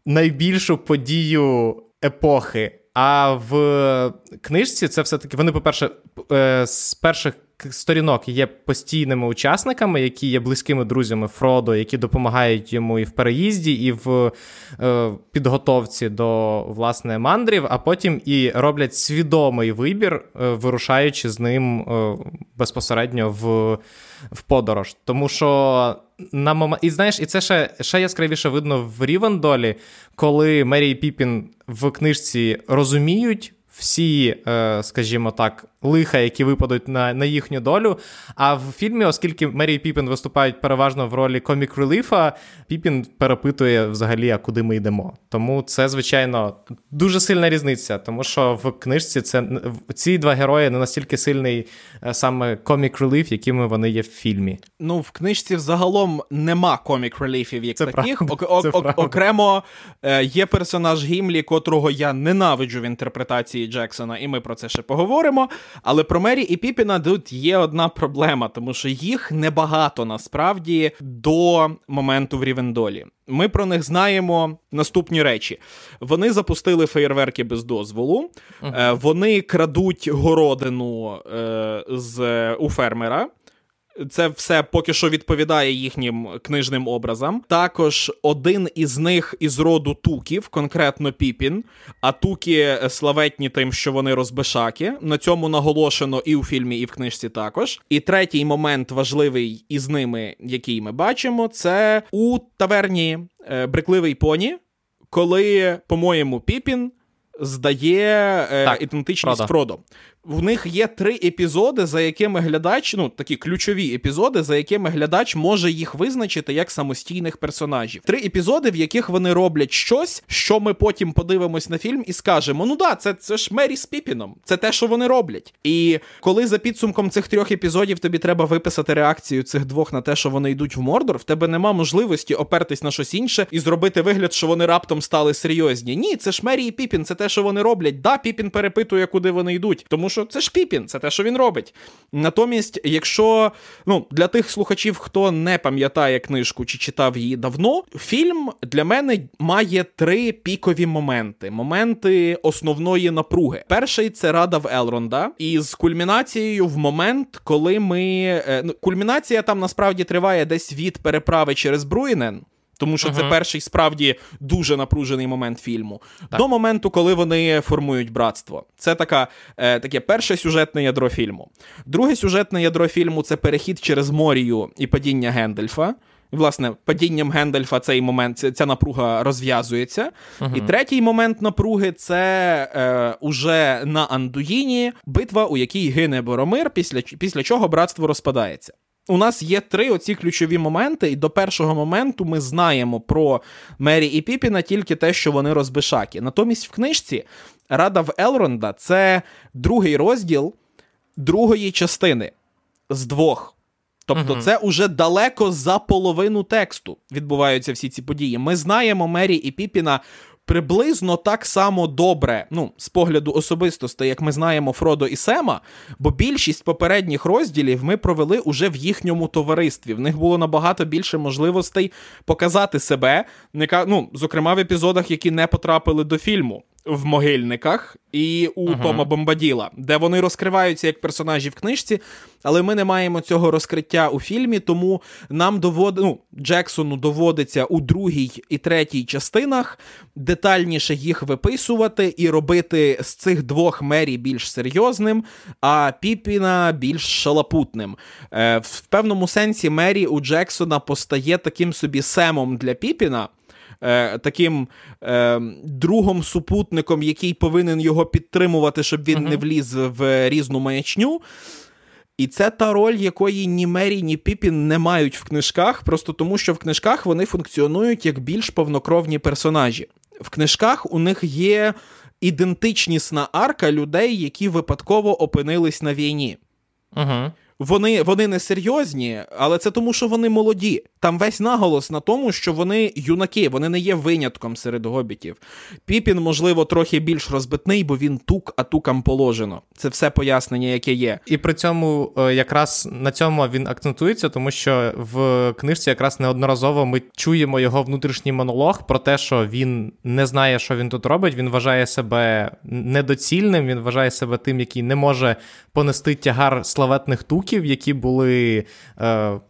найбільшу подію епохи. А в книжці це все-таки вони, по-перше, е, з перших сторінок є постійними учасниками, які є близькими друзями Фродо, які допомагають йому і в переїзді, і в е, підготовці до власне мандрів, а потім і роблять свідомий вибір, е, вирушаючи з ним е, безпосередньо в в подорож. Тому що на момент. І знаєш, і це ще ще яскравіше видно в Рівендолі, коли Мері і Піпін в книжці розуміють всі, е, скажімо так, лиха, які випадуть на на їхню долю. А в фільмі, оскільки Мері і Піпін виступають переважно в ролі комік реліфа, Піпін перепитує взагалі, а куди ми йдемо. Тому це, звичайно, дуже сильна різниця, тому що в книжці це ці два герої не настільки сильний е, саме комік реліф, якими вони є в фільмі. Ну, в книжці взагалом нема комік реліфів, як це таких. О- це о- окремо е, є персонаж Гімлі, котрого я ненавиджу в інтерпретації Джексона, і ми про це ще поговоримо. Але про Мері і Піпіна тут є одна проблема, тому що їх небагато насправді до моменту в Рівендолі. Ми про них знаємо наступні речі. Вони запустили феєрверки без дозволу, uh-huh. вони крадуть городину е, з у фермера. Це все поки що відповідає їхнім книжним образам. Також один із них із роду туків, конкретно Піпін. А туки славетні тим, що вони розбишаки. На цьому наголошено і у фільмі, і в книжці також. І третій момент важливий із ними, який ми бачимо, це у таверні е, Брикливий поні, коли, по-моєму, Піпін здає е, так, ідентичність Фродо. В них є три епізоди, за якими глядач, ну такі ключові епізоди, за якими глядач може їх визначити як самостійних персонажів. Три епізоди, в яких вони роблять щось, що ми потім подивимось на фільм і скажемо: ну да, це це ж Мері з Піпіном, це те, що вони роблять. І коли за підсумком цих трьох епізодів тобі треба виписати реакцію цих двох на те, що вони йдуть в Мордор, в тебе нема можливості опертись на щось інше і зробити вигляд, що вони раптом стали серйозні. Ні, це ж Мері і Піпін, це те, що вони роблять. Да, Піпін перепитує, куди вони йдуть, тому це ж Піпін, це те, що він робить. Натомість, якщо ну для тих слухачів, хто не пам'ятає книжку чи читав її давно, фільм для мене має три пікові моменти: моменти основної напруги. Перший це рада в Елронда, і з кульмінацією в момент, коли ми е, ну, кульмінація там насправді триває десь від переправи через Бруїнен. Тому що uh-huh. це перший справді дуже напружений момент фільму. Так. До моменту, коли вони формують братство. Це така, е, таке перше сюжетне ядро фільму. Друге сюжетне ядро фільму це перехід через Морію і падіння Гендельфа. І, власне, падінням Гендельфа цей момент, ця, ця напруга розв'язується. Uh-huh. І третій момент напруги це е, уже на Андуїні битва, у якій гине Боромир, після, після чого братство розпадається. У нас є три оці ключові моменти, і до першого моменту ми знаємо про Мері і Піпіна тільки те, що вони розбишаки. Натомість в книжці Рада в Елронда це другий розділ другої частини з двох. Тобто, угу. це уже далеко за половину тексту відбуваються всі ці події. Ми знаємо Мері і Піпіна приблизно так само добре, ну, з погляду особистостей, як ми знаємо Фродо і Сема, бо більшість попередніх розділів ми провели уже в їхньому товаристві. В них було набагато більше можливостей показати себе, ну, зокрема в епізодах, які не потрапили до фільму в могильниках і у uh-huh. Тома Бомбаділа, де вони розкриваються як персонажі в книжці, але ми не маємо цього розкриття у фільмі, тому нам довод... ну, Джексону доводиться у другій і третій частинах детальніше їх виписувати і робити з цих двох мері більш серйозним, а Піпіна більш шалапутним. Е, В певному сенсі Мері у Джексона постає таким собі семом для Піпіна е, таким е, другом супутником, який повинен його підтримувати, щоб він uh-huh. не вліз в різну маячню. І це та роль, якої ні Мері, ні Піпін не мають в книжках, просто тому що в книжках вони функціонують як більш повнокровні персонажі. В книжках у них є ідентичнісна арка людей, які випадково опинились на війні. Угу. Вони вони не серйозні, але це тому, що вони молоді. Там весь наголос на тому, що вони юнаки, вони не є винятком серед гобітів. Піпін, можливо, трохи більш розбитний, бо він тук, а тукам положено. Це все пояснення, яке є. І при цьому е, якраз на цьому він акцентується, тому що в книжці якраз неодноразово ми чуємо його внутрішній монолог про те, що він не знає, що він тут робить. Він вважає себе недоцільним, він вважає себе тим, який не може понести тягар славетних тук звуків, які були, е,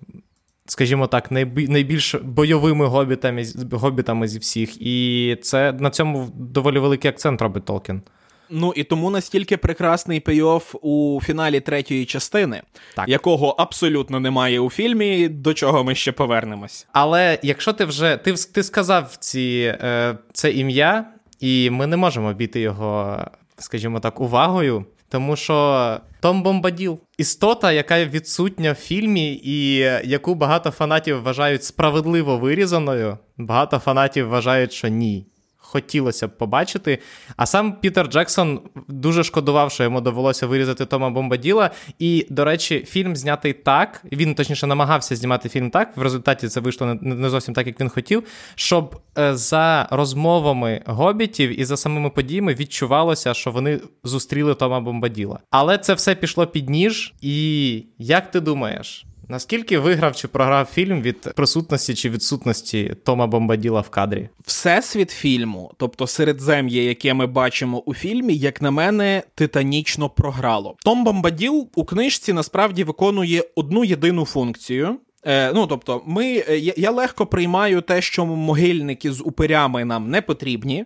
скажімо так, найбільш бойовими гобітами гобітами зі всіх. І це на цьому доволі великий акцент робить Толкін. Ну і тому настільки прекрасний пейоф у фіналі третьої частини, так. якого абсолютно немає у фільмі, до чого ми ще повернемось. Але якщо ти вже ти ти сказав ці, е, це ім'я, і ми не можемо обійти його, скажімо так, увагою, тому що Том Бомбаділ істота, яка відсутня в фільмі, і яку багато фанатів вважають справедливо вирізаною, багато фанатів вважають, що ні хотілося б побачити. А сам Пітер Джексон дуже шкодував, що йому довелося вирізати Тома Бомбаділа. І, до речі, фільм знятий так. Він точніше намагався знімати фільм так. В результаті це вийшло не зовсім так, як він хотів. Щоб е, за розмовами гобітів і за самими подіями відчувалося, що вони зустріли Тома Бомбаділа. Але це все пішло під ніж. І як ти думаєш? Наскільки виграв чи програв фільм від присутності чи відсутності Тома Бомбаділа в кадрі? Всесвіт фільму, тобто середзем'я, яке ми бачимо у фільмі, як на мене, титанічно програло. Том Бомбаділ у книжці насправді виконує одну єдину функцію. Е, Ну, тобто, ми е, я, я легко приймаю те, що могильники з упирями нам не потрібні.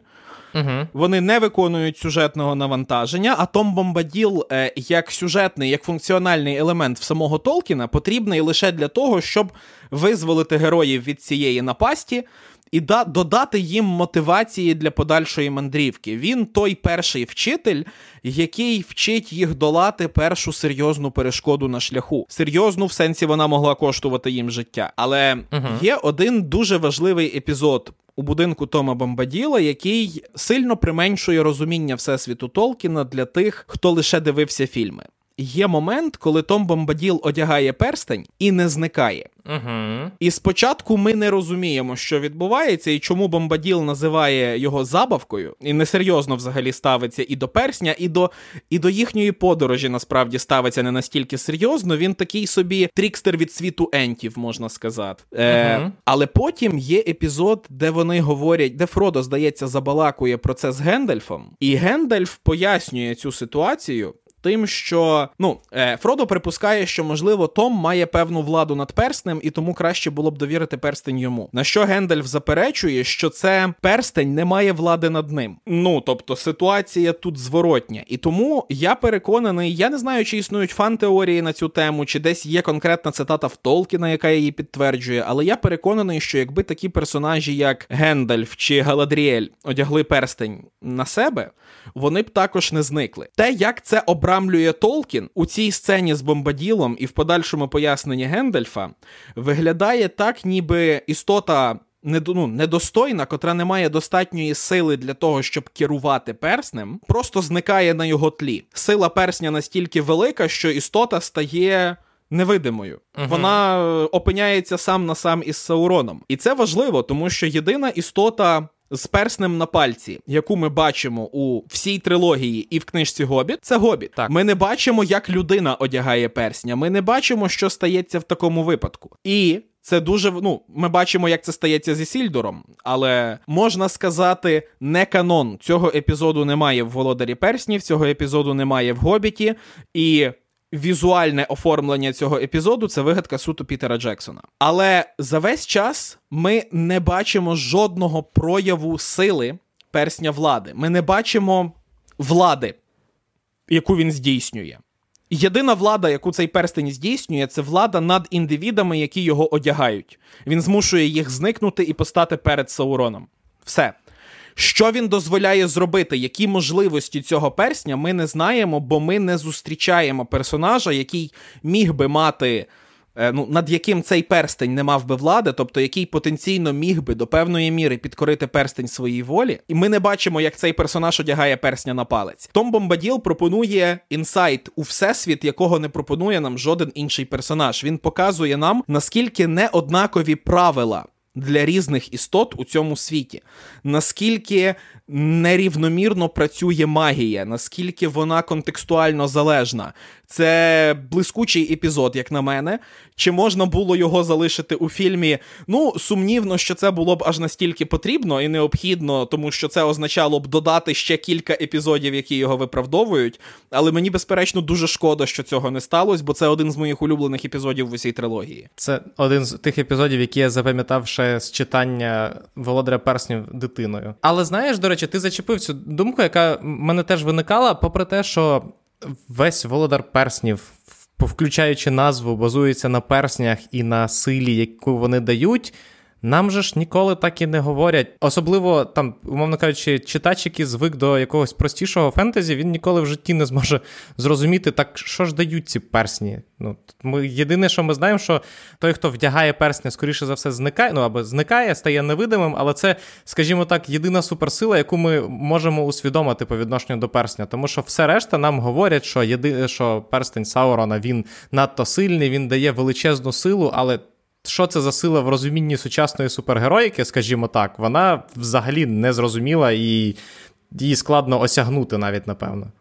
Угу. Вони не виконують сюжетного навантаження, а Том Бомбаділ е, як сюжетний, як функціональний елемент в самого Толкіна потрібний лише для того, щоб визволити героїв від цієї напасті. І да, додати їм мотивації для подальшої мандрівки. Він той перший вчитель, який вчить їх долати першу серйозну перешкоду на шляху. Серйозну, в сенсі вона могла коштувати їм життя. Але uh є один дуже важливий епізод у будинку Тома Бомбаділа, який сильно применшує розуміння всесвіту Толкіна для тих, хто лише дивився фільми. Є момент, коли Том Бомбаділ одягає перстень і не зникає. Угу. І спочатку ми не розуміємо, що відбувається, і чому Бомбаділ називає його забавкою, і несерйозно взагалі ставиться і до персня, і до і до їхньої подорожі насправді ставиться не настільки серйозно. Він такий собі трікстер від світу ентів, можна сказати. Е, Але потім є епізод, де вони говорять, де Фродо, здається, забалакує про це з Гендальфом, і Гендальф пояснює цю ситуацію. Тим, що ну е, Фродо припускає, що можливо Том має певну владу над перстнем, і тому краще було б довірити перстень йому. На що Гендальф заперечує, що це перстень не має влади над ним. Ну тобто ситуація тут зворотня. І тому я переконаний, я не знаю, чи існують фан-теорії на цю тему, чи десь є конкретна цитата в Толкіна, яка її підтверджує. Але я переконаний, що якби такі персонажі, як Гендальф чи Галадріель, одягли перстень на себе, вони б також не зникли. Те, як це обрамлює Толкін у цій сцені з бомбаділом і в подальшому поясненні Гендальфа, виглядає так, ніби істота. ну, недостойна, котра не має достатньої сили для того, щоб керувати перснем, просто зникає на його тлі. Сила персня настільки велика, що істота стає невидимою. Мгм. Вона е, опиняється сам на сам із Сауроном. І це важливо, тому що єдина істота. З перснем на пальці, яку ми бачимо у всій трилогії і в книжці Гобіт, це Гобіт. Так. Ми не бачимо, як людина одягає персня. Ми не бачимо, що стається в такому випадку. І це дуже ну, ми бачимо, як це стається зі Сільдором, але можна сказати, не канон. Цього епізоду немає в Володарі Перснів, цього епізоду немає в Гобіті, і візуальне оформлення цього епізоду це вигадка суто Пітера Джексона. Але за весь час ми не бачимо жодного прояву сили персня влади. Ми не бачимо влади, яку він здійснює. Єдина влада, яку цей перстень здійснює, це влада над індивідами, які його одягають. Він змушує їх зникнути і постати перед Сауроном. Все. Що він дозволяє зробити, які можливості цього персня, ми не знаємо, бо ми не зустрічаємо персонажа, який міг би мати. е, Ну, над яким цей перстень не мав би влади, тобто який потенційно міг би до певної міри підкорити перстень своїй волі, і ми не бачимо, як цей персонаж одягає персня на палець. Том Бомбаділ пропонує інсайт у всесвіт, якого не пропонує нам жоден інший персонаж. Він показує нам, наскільки неоднакові правила для різних істот у цьому світі, наскільки нерівномірно працює магія, наскільки вона контекстуально залежна. Це блискучий епізод, як на мене. Чи можна було його залишити у фільмі? Ну, сумнівно, що це було б аж настільки потрібно і необхідно, тому що це означало б додати ще кілька епізодів, які його виправдовують. Але мені, безперечно, дуже шкода, що цього не сталося, бо це один з моїх улюблених епізодів в усій трилогії. Це один з тих епізодів, які я запам'ятав ще з читання Володаря Перснів дитиною. Але знаєш, до речі, ти зачепив цю думку, яка в мене теж виникала, попри те, що весь Володар Перснів, включаючи назву, базується на перснях і на силі, яку вони дають. Нам же ж ніколи так і не говорять. Особливо там, умовно кажучи, читач, який звик до якогось простішого фентезі, він ніколи в житті не зможе зрозуміти, так що ж дають ці персні. Ну, ми єдине, що ми знаємо, що той, хто вдягає персня, скоріше за все, зникає, ну або зникає, стає невидимим, але це, скажімо так, єдина суперсила, яку ми можемо усвідомити по відношенню до персня. Тому що все решта нам говорять, що єди... що перстень Саурона він надто сильний, він дає величезну силу, але. Що це за сила в розумінні сучасної супергероїки, скажімо так, вона взагалі не зрозуміла і її складно осягнути навіть, напевно.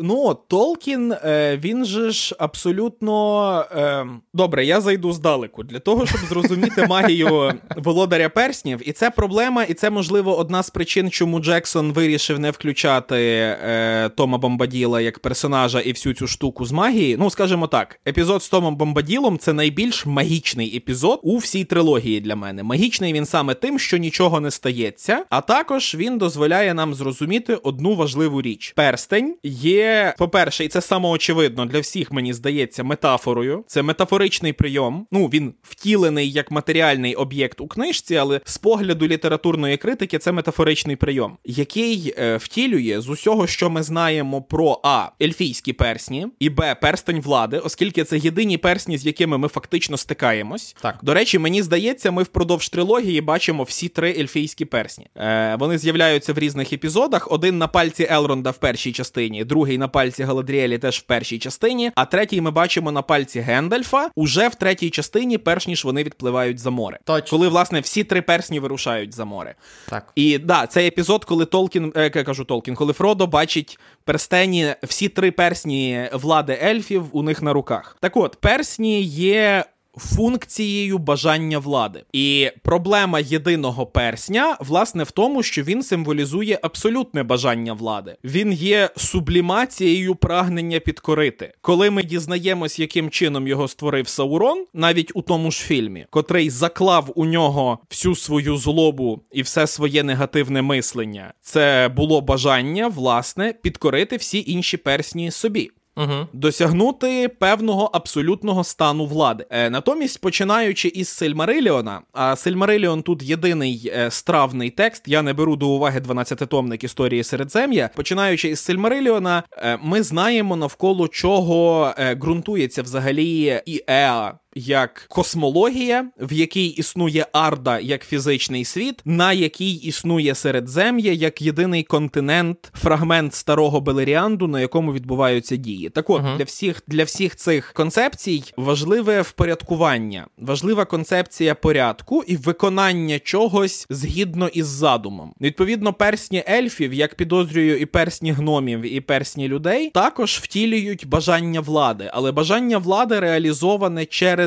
Ну, Толкін, е, він же ж абсолютно. Е, добре, я зайду здалеку для того, щоб зрозуміти магію володаря перснів. І це проблема, і це, можливо, одна з причин, чому Джексон вирішив не включати е, Тома Бомбаділа як персонажа і всю цю штуку з магії. Ну, скажімо так, епізод з Томом Бомбаділом це найбільш магічний епізод у всій трилогії для мене. Магічний він саме тим, що нічого не стається, а також він дозволяє нам зрозуміти одну важливу річ: перстень є, по-перше, і це самоочевидно для всіх, мені здається, метафорою. Це метафоричний прийом. Ну, він втілений як матеріальний об'єкт у книжці, але з погляду літературної критики це метафоричний прийом, який е, втілює з усього, що ми знаємо про А. Ельфійські персні, і Б. Перстень влади, оскільки це єдині персні, з якими ми фактично стикаємось. Так. До речі, мені здається, ми впродовж трилогії бачимо всі три ельфійські персні. Е, вони з'являються в різних епізодах: один на пальці Елронда в першій частині, другий другий на пальці Галадріелі теж в першій частині, а третій ми бачимо на пальці Гендальфа уже в третій частині, перш ніж вони відпливають за море. Точно. Коли, власне, всі три персні вирушають за море. Так. І да, цей епізод, коли Толкін, е, я кажу Толкін, коли Фродо бачить перстені, всі три персні влади ельфів у них на руках. Так от, персні є функцією бажання влади. І проблема єдиного персня, власне, в тому, що він символізує абсолютне бажання влади. Він є сублімацією прагнення підкорити. Коли ми дізнаємось, яким чином його створив Саурон, навіть у тому ж фільмі, котрий заклав у нього всю свою злобу і все своє негативне мислення, це було бажання, власне, підкорити всі інші персні собі. Угу. Досягнути певного абсолютного стану влади. Е, натомість, починаючи із Сильмариліона, а Сильмариліон тут єдиний е, стравний текст, я не беру до уваги 12-томник історії Середзем'я. Починаючи із Сильмариліона, е, ми знаємо навколо чого е, ґрунтується взагалі і Еа як космологія, в якій існує Арда як фізичний світ, на якій існує Середзем'я як єдиний континент, фрагмент старого Белеріанду, на якому відбуваються дії. Так от, Мгм. для всіх для всіх цих концепцій важливе впорядкування, важлива концепція порядку і виконання чогось згідно із задумом. Відповідно, персні ельфів, як підозрюю, і персні гномів, і персні людей, також втілюють бажання влади, але бажання влади реалізоване через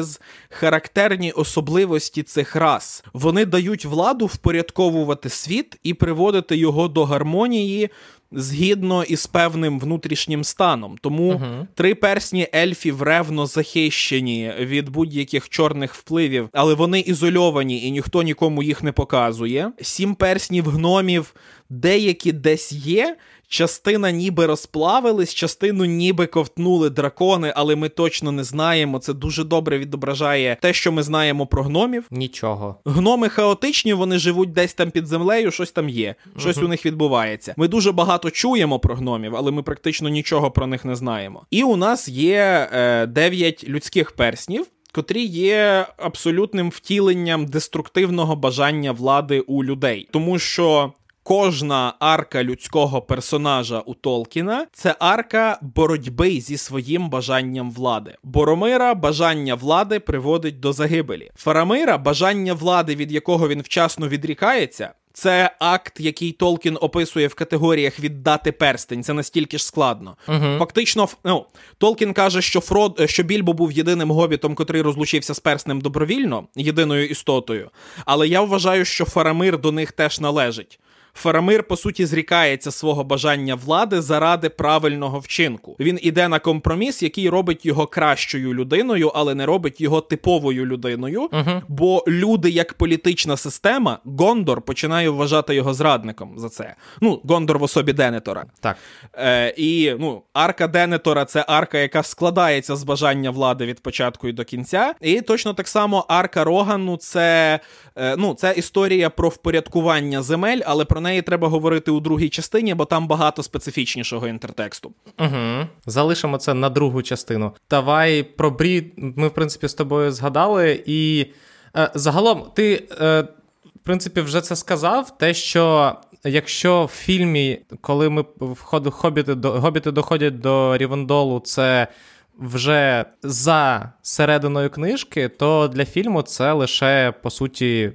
характерні особливості цих рас. Вони дають владу впорядковувати світ і приводити його до гармонії. Згідно із певним внутрішнім станом, тому Мгм. три персні ельфів ревно захищені від будь-яких чорних впливів, але вони ізольовані і ніхто нікому їх не показує. Сім перснів гномів деякі десь є. Частина ніби розплавились, частину ніби ковтнули дракони, але ми точно не знаємо. Це дуже добре відображає те, що ми знаємо про гномів. Нічого. Гноми хаотичні, вони живуть десь там під землею, щось там є, щось у них відбувається. Ми дуже багато чуємо про гномів, але ми практично нічого про них не знаємо. І у нас є е, дев'ять людських перснів. Котрі є абсолютним втіленням деструктивного бажання влади у людей, тому що кожна арка людського персонажа у Толкіна це арка боротьби зі своїм бажанням влади. Боромира бажання влади приводить до загибелі. Фарамира бажання влади, від якого він вчасно відрікається. Це акт, який Толкін описує в категоріях віддати перстень. Це настільки ж складно. Угу. Фактично, ну, Толкін каже, що Фрод, що Більбо був єдиним гобітом, котрий розлучився з перснем добровільно, єдиною істотою. Але я вважаю, що Фарамир до них теж належить. Фарамир, по суті, зрікається свого бажання влади заради правильного вчинку. Він іде на компроміс, який робить його кращою людиною, але не робить його типовою людиною. Угу. Бо люди, як політична система, Гондор починає вважати його зрадником за це. Ну, Гондор в особі Денетора. Так. Е, і ну, арка Денетора це арка, яка складається з бажання влади від початку і до кінця. І точно так само арка Рогану це, е, ну, це історія про впорядкування земель, але про неї треба говорити у другій частині, бо там багато специфічнішого інтертексту. Угу. Залишимо це на другу частину. Давай про Брі. Ми, в принципі, з тобою згадали. І е, загалом, ти, е, в принципі, вже це сказав. Те, що якщо в фільмі, коли ми хобіти, до, гобіти доходять до Рівендолу, це. Вже за серединою книжки, то для фільму це лише по суті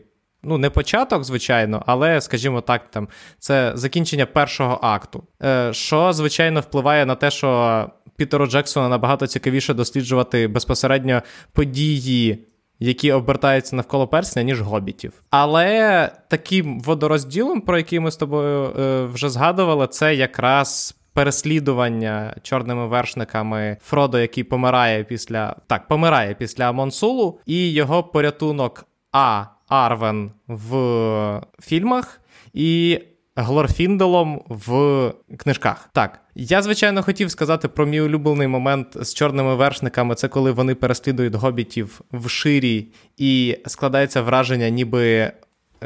ну, не початок, звичайно, але, скажімо так, там це закінчення першого акту. Е, що, звичайно, впливає на те, що Пітеру Джексону набагато цікавіше досліджувати безпосередньо події. Які обертаються навколо персня, ніж гобітів. Але таким водорозділом, про який ми з тобою е, вже згадували, це якраз переслідування чорними вершниками Фродо, який помирає після так, помирає після Монсулу, і його порятунок А. Арвен в фільмах і Глорфінделом в книжках. Так, я звичайно хотів сказати про мій улюблений момент з чорними вершниками. Це коли вони переслідують гобітів в ширі, і складається враження, ніби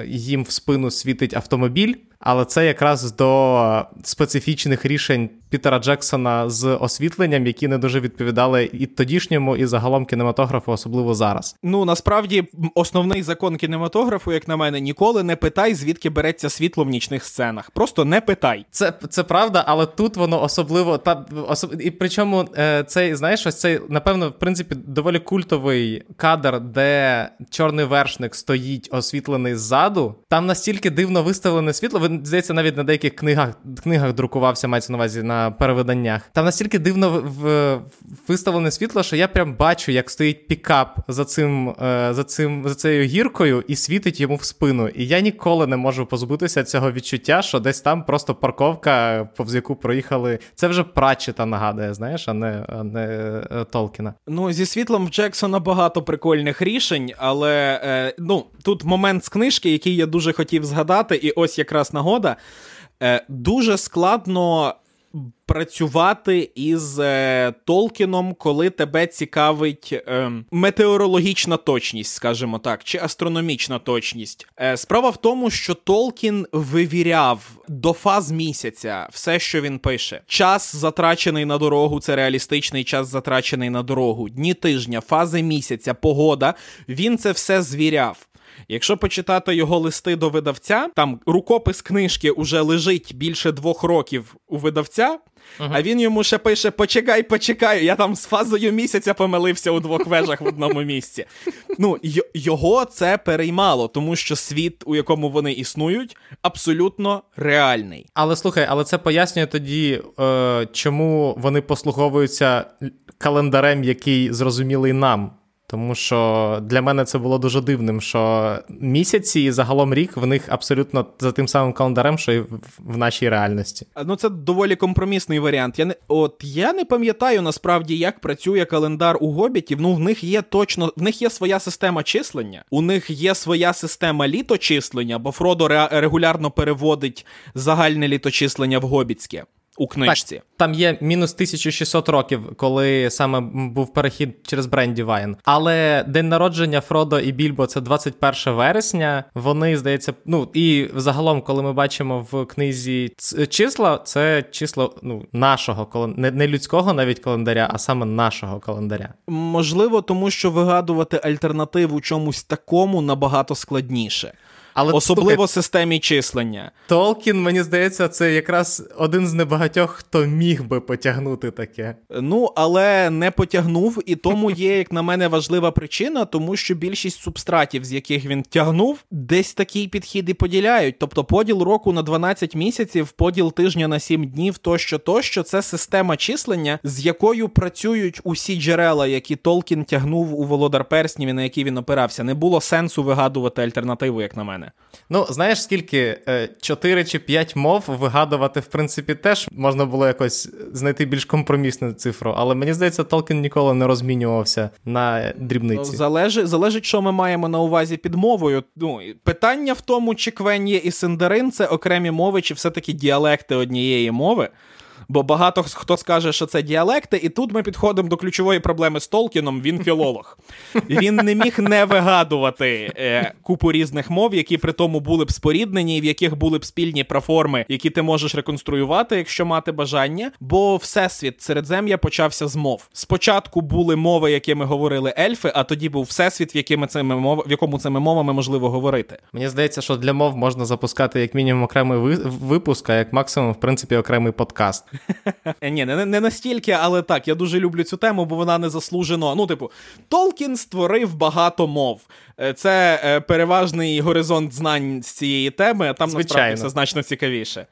їм в спину світить автомобіль. але це якраз до специфічних рішень Пітера Джексона з освітленням, які не дуже відповідали і тодішньому, і загалом кінематографу, особливо зараз. Ну насправді основний закон кінематографу, як на мене, ніколи не питай, звідки береться світло в нічних сценах. Просто не питай. Це це правда, але тут воно особливо та особ... і причому е, цей знаєш, ось цей напевно, в принципі, доволі культовий кадр, де чорний вершник стоїть освітлений ззаду. Там настільки дивно виставлене світло. Здається, навіть на деяких книгах книгах друкувався мається на увазі на перевиданнях. Там настільки дивно в, в, виставлене світло, що я прям бачу, як стоїть пікап за цим, е, за цим, за цією гіркою і світить йому в спину. І я ніколи не можу позбутися цього відчуття, що десь там просто парковка, повз яку проїхали. Це вже Пратчета нагадує, знаєш, а не а не е, Толкіна. Ну, зі світлом Джексона багато прикольних рішень, але е, ну, тут момент з книжки, який я дуже хотів згадати, і ось якраз нагода. Е, Дуже складно працювати із е, Толкіном, коли тебе цікавить е, метеорологічна точність, скажімо так, чи астрономічна точність. Е, справа в тому, що Толкін вивіряв до фаз місяця все, що він пише. Час затрачений на дорогу, це реалістичний час затрачений на дорогу, дні тижня, фази місяця, погода. Він це все звіряв. Якщо почитати його листи до видавця, там рукопис книжки уже лежить більше двох років у видавця. Uh-huh. А він йому ще пише: Почекай, почекай, я там з фазою місяця помилився у двох вежах в одному місці. Ну, й- його це переймало, тому що світ, у якому вони існують, абсолютно реальний. Але слухай, але це пояснює тоді, е, чому вони послуговуються календарем, який зрозумілий нам. Тому що для мене це було дуже дивним, що місяці і загалом рік в них абсолютно за тим самим календарем, що і в нашій реальності. Ну це доволі компромісний варіант. Я не от я не пам'ятаю насправді, як працює календар у гобітів. Ну в них є точно в них є своя система числення, у них є своя система літочислення, бо Фродо регулярно переводить загальне літочислення в гобітське у книжці. Так, Там є мінус 1600 років, коли саме був перехід через Брендівайн. Але день народження Фродо і Більбо це 21 вересня. Вони, здається, ну і загалом, коли ми бачимо в книзі числа, це число ну, нашого не, не людського навіть календаря, а саме нашого календаря. Можливо, тому що вигадувати альтернативу чомусь такому набагато складніше. Але Особливо слухай, системі числення. Толкін, мені здається, це якраз один з небагатьох, хто міг би потягнути таке. Ну, але не потягнув, і тому є, як на мене, важлива причина, тому що більшість субстратів, з яких він тягнув, десь такий підхід і поділяють. Тобто поділ року на 12 місяців, поділ тижня на 7 днів, тощо, тощо, це система числення, з якою працюють усі джерела, які Толкін тягнув у Володар Перснів і на які він опирався. Не було сенсу вигадувати альтернативу, як на мене. Ну, знаєш, скільки е, чотири чи п'ять мов вигадувати, в принципі, теж можна було якось знайти більш компромісну цифру, але мені здається, Толкін ніколи не розмінювався на дрібниці. Залежить, залежить, що ми маємо на увазі під мовою. Ну, Питання в тому, чи Квен'є і Синдарин це окремі мови, чи все-таки діалекти однієї мови бо багато хто скаже, що це діалекти, і тут ми підходимо до ключової проблеми з Толкіном. Він філолог. Він не міг не вигадувати е, купу різних мов, які при тому були б споріднені, і в яких були б спільні проформи, які ти можеш реконструювати, якщо мати бажання. Бо всесвіт середзем'я почався з мов. Спочатку були мови, якими говорили ельфи, а тоді був всесвіт, в якими цими мов... в якому цими мовами можливо говорити. Мені здається, що для мов можна запускати як мінімум окремий випуск, а як максимум, в принципі, окремий подкаст. Ні, не не настільки, але так, я дуже люблю цю тему, бо вона не заслужено. Ну, типу, Толкін створив багато мов. Е, це е, переважний горизонт знань з цієї теми, а там Звичайно. насправді все значно цікавіше.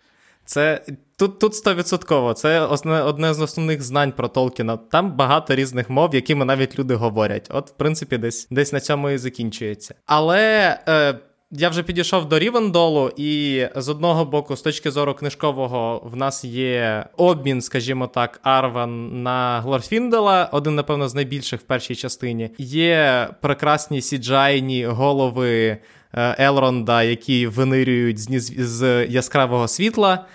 Це тут тут стовідсотково. Це одне, одне з основних знань про Толкіна. Там багато різних мов, якими навіть люди говорять. От, в принципі, десь десь на цьому і закінчується. Але е, я вже підійшов до Рівендолу, і з одного боку, з точки зору книжкового, в нас є обмін, скажімо так, Арвен на Глорфіндела, один, напевно, з найбільших в першій частині. Є прекрасні CGI ні голови е, Елронда, які винирюють з, з яскравого світла.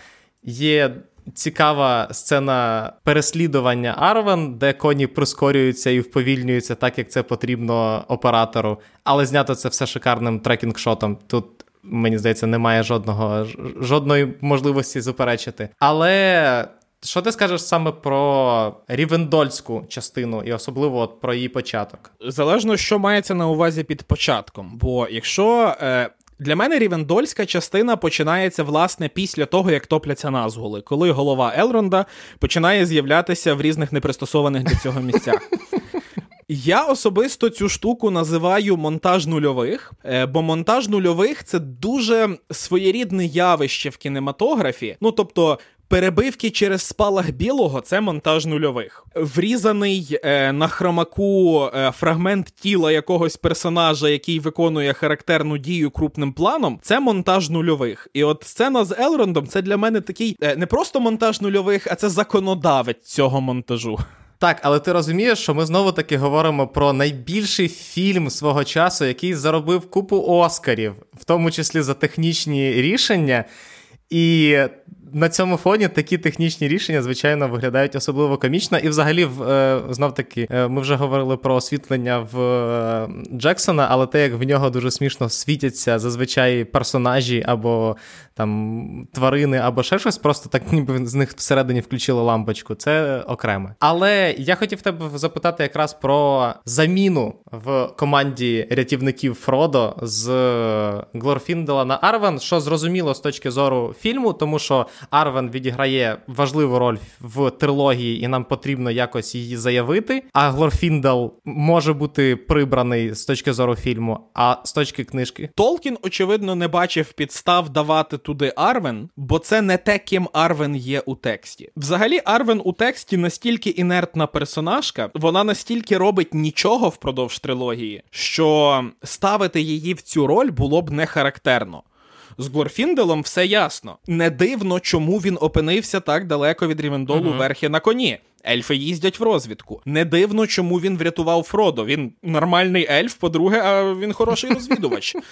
Є цікава сцена переслідування Арвен, де коні прискорюються і вповільнюються так, як це потрібно оператору. Але знято це все шикарним tracking shot ом. Тут мені здається, немає жодного жодної можливості заперечити. Але. Що ти скажеш саме про рівендольську частину, і особливо от про її початок? Залежно, що мається на увазі під початком. Бо якщо е, для мене рівендольська частина починається власне після того, як топляться назгули, коли голова Елронда починає з'являтися в різних непристосованих для цього місцях. Я особисто цю штуку називаю монтаж нульових, е, бо монтаж нульових це дуже своєрідне явище в кінематографі. Ну тобто. Перебивки через спалах білого це монтаж нульових. Врізаний е, на хромаку е, фрагмент тіла якогось персонажа, який виконує характерну дію крупним планом, це монтаж нульових. І от сцена з Елрондом це для мене такий е, не просто монтаж нульових, а це законодавець цього монтажу. Так, але ти розумієш, що ми знову таки говоримо про найбільший фільм свого часу, який заробив купу Оскарів, в тому числі за технічні рішення. І на цьому фоні такі технічні рішення, звичайно, виглядають особливо комічно. І, взагалі, е, знов таки, е, ми вже говорили про освітлення в е, Джексона, але те, як в нього дуже смішно світяться зазвичай персонажі або там тварини, або ще щось, просто так ніби з них всередині включили лампочку. Це окреме. Але я хотів тебе запитати якраз про заміну в команді рятівників Фродо з Глорфіндела на Арвен, що зрозуміло з точки зору фільму, тому що Арвен відіграє важливу роль в трилогії, і нам потрібно якось її заявити. А Глорфіндел може бути прибраний з точки зору фільму, а з точки книжки. Толкін, очевидно, не бачив підстав давати туди Арвен, бо це не те, ким Арвен є у тексті. Взагалі, Арвен у тексті настільки інертна персонажка, вона настільки робить нічого впродовж трилогії, що ставити її в цю роль було б не характерно. З Глорфінделом все ясно. Не дивно, чому він опинився так далеко від Рівендолу uh-huh. верхи на коні. Ельфи їздять в розвідку. Не дивно, чому він врятував Фродо. Він нормальний ельф, по-друге, а він хороший розвідувач.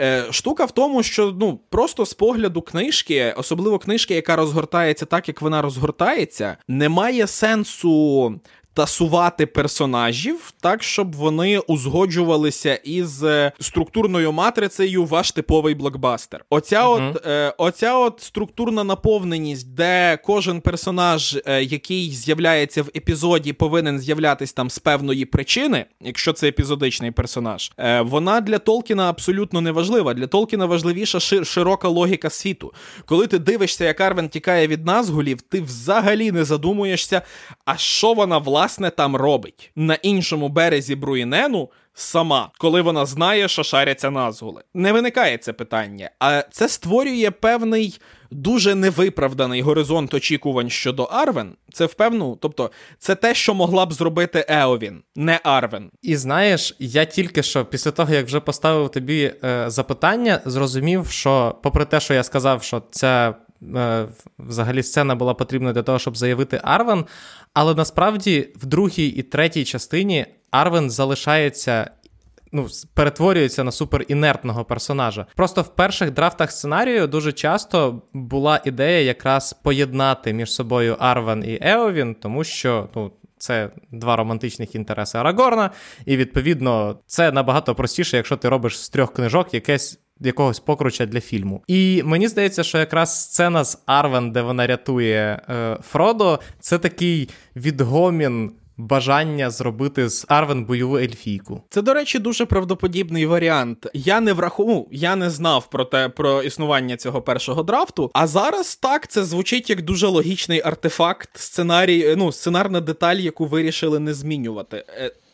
Е, Штука в тому, що ну просто з погляду книжки, особливо книжки, яка розгортається так, як вона розгортається, немає сенсу тасувати персонажів так, щоб вони узгоджувалися із е, структурною матрицею ваш типовий блокбастер. Оця uh-huh. от е, оця от структурна наповненість, де кожен персонаж, е, який з'являється в епізоді, повинен з'являтись там з певної причини, якщо це епізодичний персонаж, е, вона для Толкіна абсолютно не важлива. Для Толкіна важливіша шир- широка логіка світу. Коли ти дивишся, як Арвен тікає від назгулів, ти взагалі не задумуєшся, а що вона власне власне там робить на іншому березі Бруїнену сама, коли вона знає, що шаряться назгули. Не виникає це питання, а це створює певний. Дуже невиправданий горизонт очікувань щодо Арвен. Це впевну, тобто це те, що могла б зробити Еовін, не Арвен. І знаєш, я тільки що після того, як вже поставив тобі е, запитання, зрозумів, що, попри те, що я сказав, що ця е, взагалі сцена була потрібна для того, щоб заявити Арвен, але насправді в другій і третій частині Арвен залишається. Ну, перетворюється на суперінертного персонажа. Просто в перших драфтах сценарію дуже часто була ідея якраз поєднати між собою Арвен і Еовін, тому що ну, це два романтичних інтереси Арагорна, і відповідно це набагато простіше, якщо ти робиш з трьох книжок якесь якогось покруча для фільму. І мені здається, що якраз сцена з Арвен, де вона рятує е, Фродо, це такий відгомін. Бажання зробити з Арвен бойову ельфійку. Це, до речі, дуже правдоподібний варіант. Я не врахував, я не знав про те про існування цього першого драфту. А зараз так це звучить як дуже логічний артефакт, сценарій, ну сценарна деталь, яку вирішили не змінювати.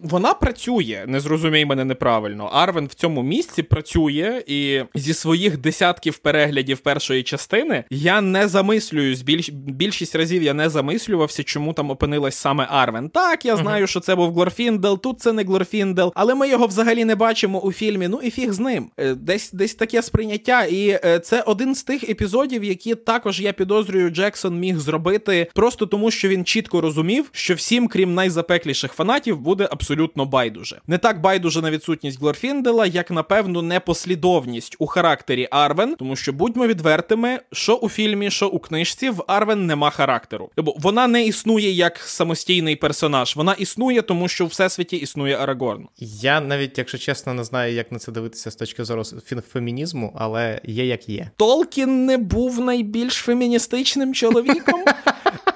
Вона працює, не зрозумій мене неправильно. Арвен в цьому місці працює, і зі своїх десятків переглядів першої частини я не замислююсь. Більш більшість разів я не замислювався, чому там опинилась саме Арвен. Так, я знаю, uh-huh. що це був Глорфіндел, тут це не Глорфіндел, але ми його взагалі не бачимо у фільмі. Ну і фіг з ним. Е, десь десь таке сприйняття. І е, це один з тих епізодів, які також я підозрюю, Джексон міг зробити просто тому, що він чітко розумів, що всім, крім найзапекліших фанатів, буде абсолютно абсолютно байдуже. Не так байдуже на відсутність Глорфіндела, як напевно непослідовність у характері Арвен, тому що будьмо відвертими, що у фільмі, що у книжці в Арвен нема характеру. Бо вона не існує як самостійний персонаж. Вона існує, тому що в всесвіті існує Арагорн. Я навіть, якщо чесно, не знаю, як на це дивитися з точки зору фемінізму, але є як є. Толкін не був найбільш феміністичним чоловіком.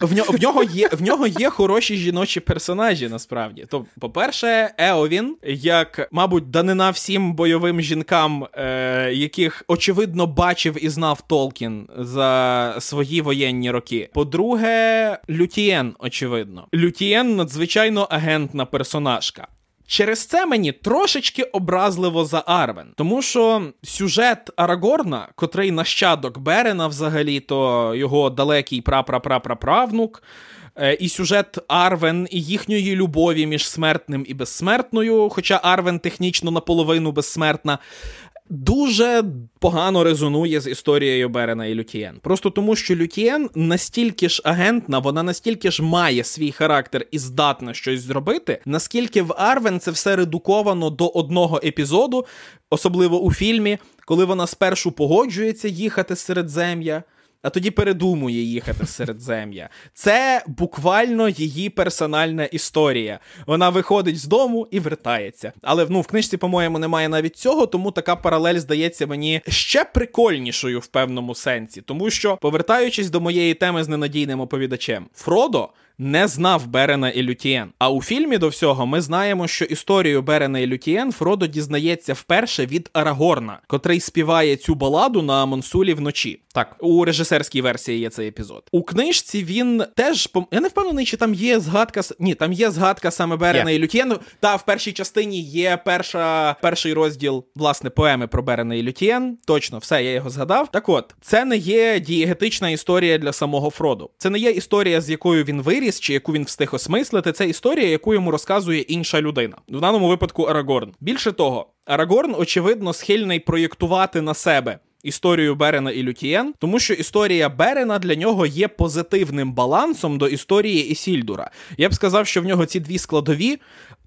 В нього в нього є в нього є хороші жіночі персонажі, насправді. То, по-перше, Еовін, як, мабуть, данина всім бойовим жінкам, е, яких очевидно бачив і знав Толкін за свої воєнні роки. По-друге, Лютієн, очевидно. Лютієн надзвичайно агентна персонажка. Через це мені трошечки образливо за Арвен, тому що сюжет Арагорна, котрий нащадок Берена, взагалі, то його далекий прапрапрапраправнук, е, і сюжет Арвен і їхньої любові між смертним і безсмертною, хоча Арвен технічно наполовину безсмертна, дуже погано резонує з історією Берена і Лютієн. Просто тому, що Лютієн настільки ж агентна, вона настільки ж має свій характер і здатна щось зробити, наскільки в Арвен це все редуковано до одного епізоду, особливо у фільмі, коли вона спершу погоджується їхати з Середзем'я а тоді передумує їхати в Середзем'я. Це буквально її персональна історія. Вона виходить з дому і вертається. Але ну, в книжці, по-моєму, немає навіть цього, тому така паралель здається мені ще прикольнішою в певному сенсі, тому що, повертаючись до моєї теми з ненадійним оповідачем, Фродо не знав Берена і Лютієн. А у фільмі до всього ми знаємо, що історію Берена і Лютієн Фродо дізнається вперше від Арагорна, котрий співає цю баладу на Монсулі вночі. Так, у режисерській версії є цей епізод. У книжці він теж я не впевнений, чи там є згадка Ні, там є згадка саме Берена yeah. і Лютієну. Та в першій частині є перша, перший розділ власне поеми про Берена і Лютієн. Точно, все, я його згадав. Так от, це не є дієгетична історія для самого Фроду. Це не є історія, з якою він виріс виріс, чи яку він встиг осмислити, це історія, яку йому розказує інша людина. В даному випадку Арагорн. Більше того, Арагорн, очевидно, схильний проєктувати на себе. Історію Берена і Лютієн, тому що історія Берена для нього є позитивним балансом до історії Ісільдура. Я б сказав, що в нього ці дві складові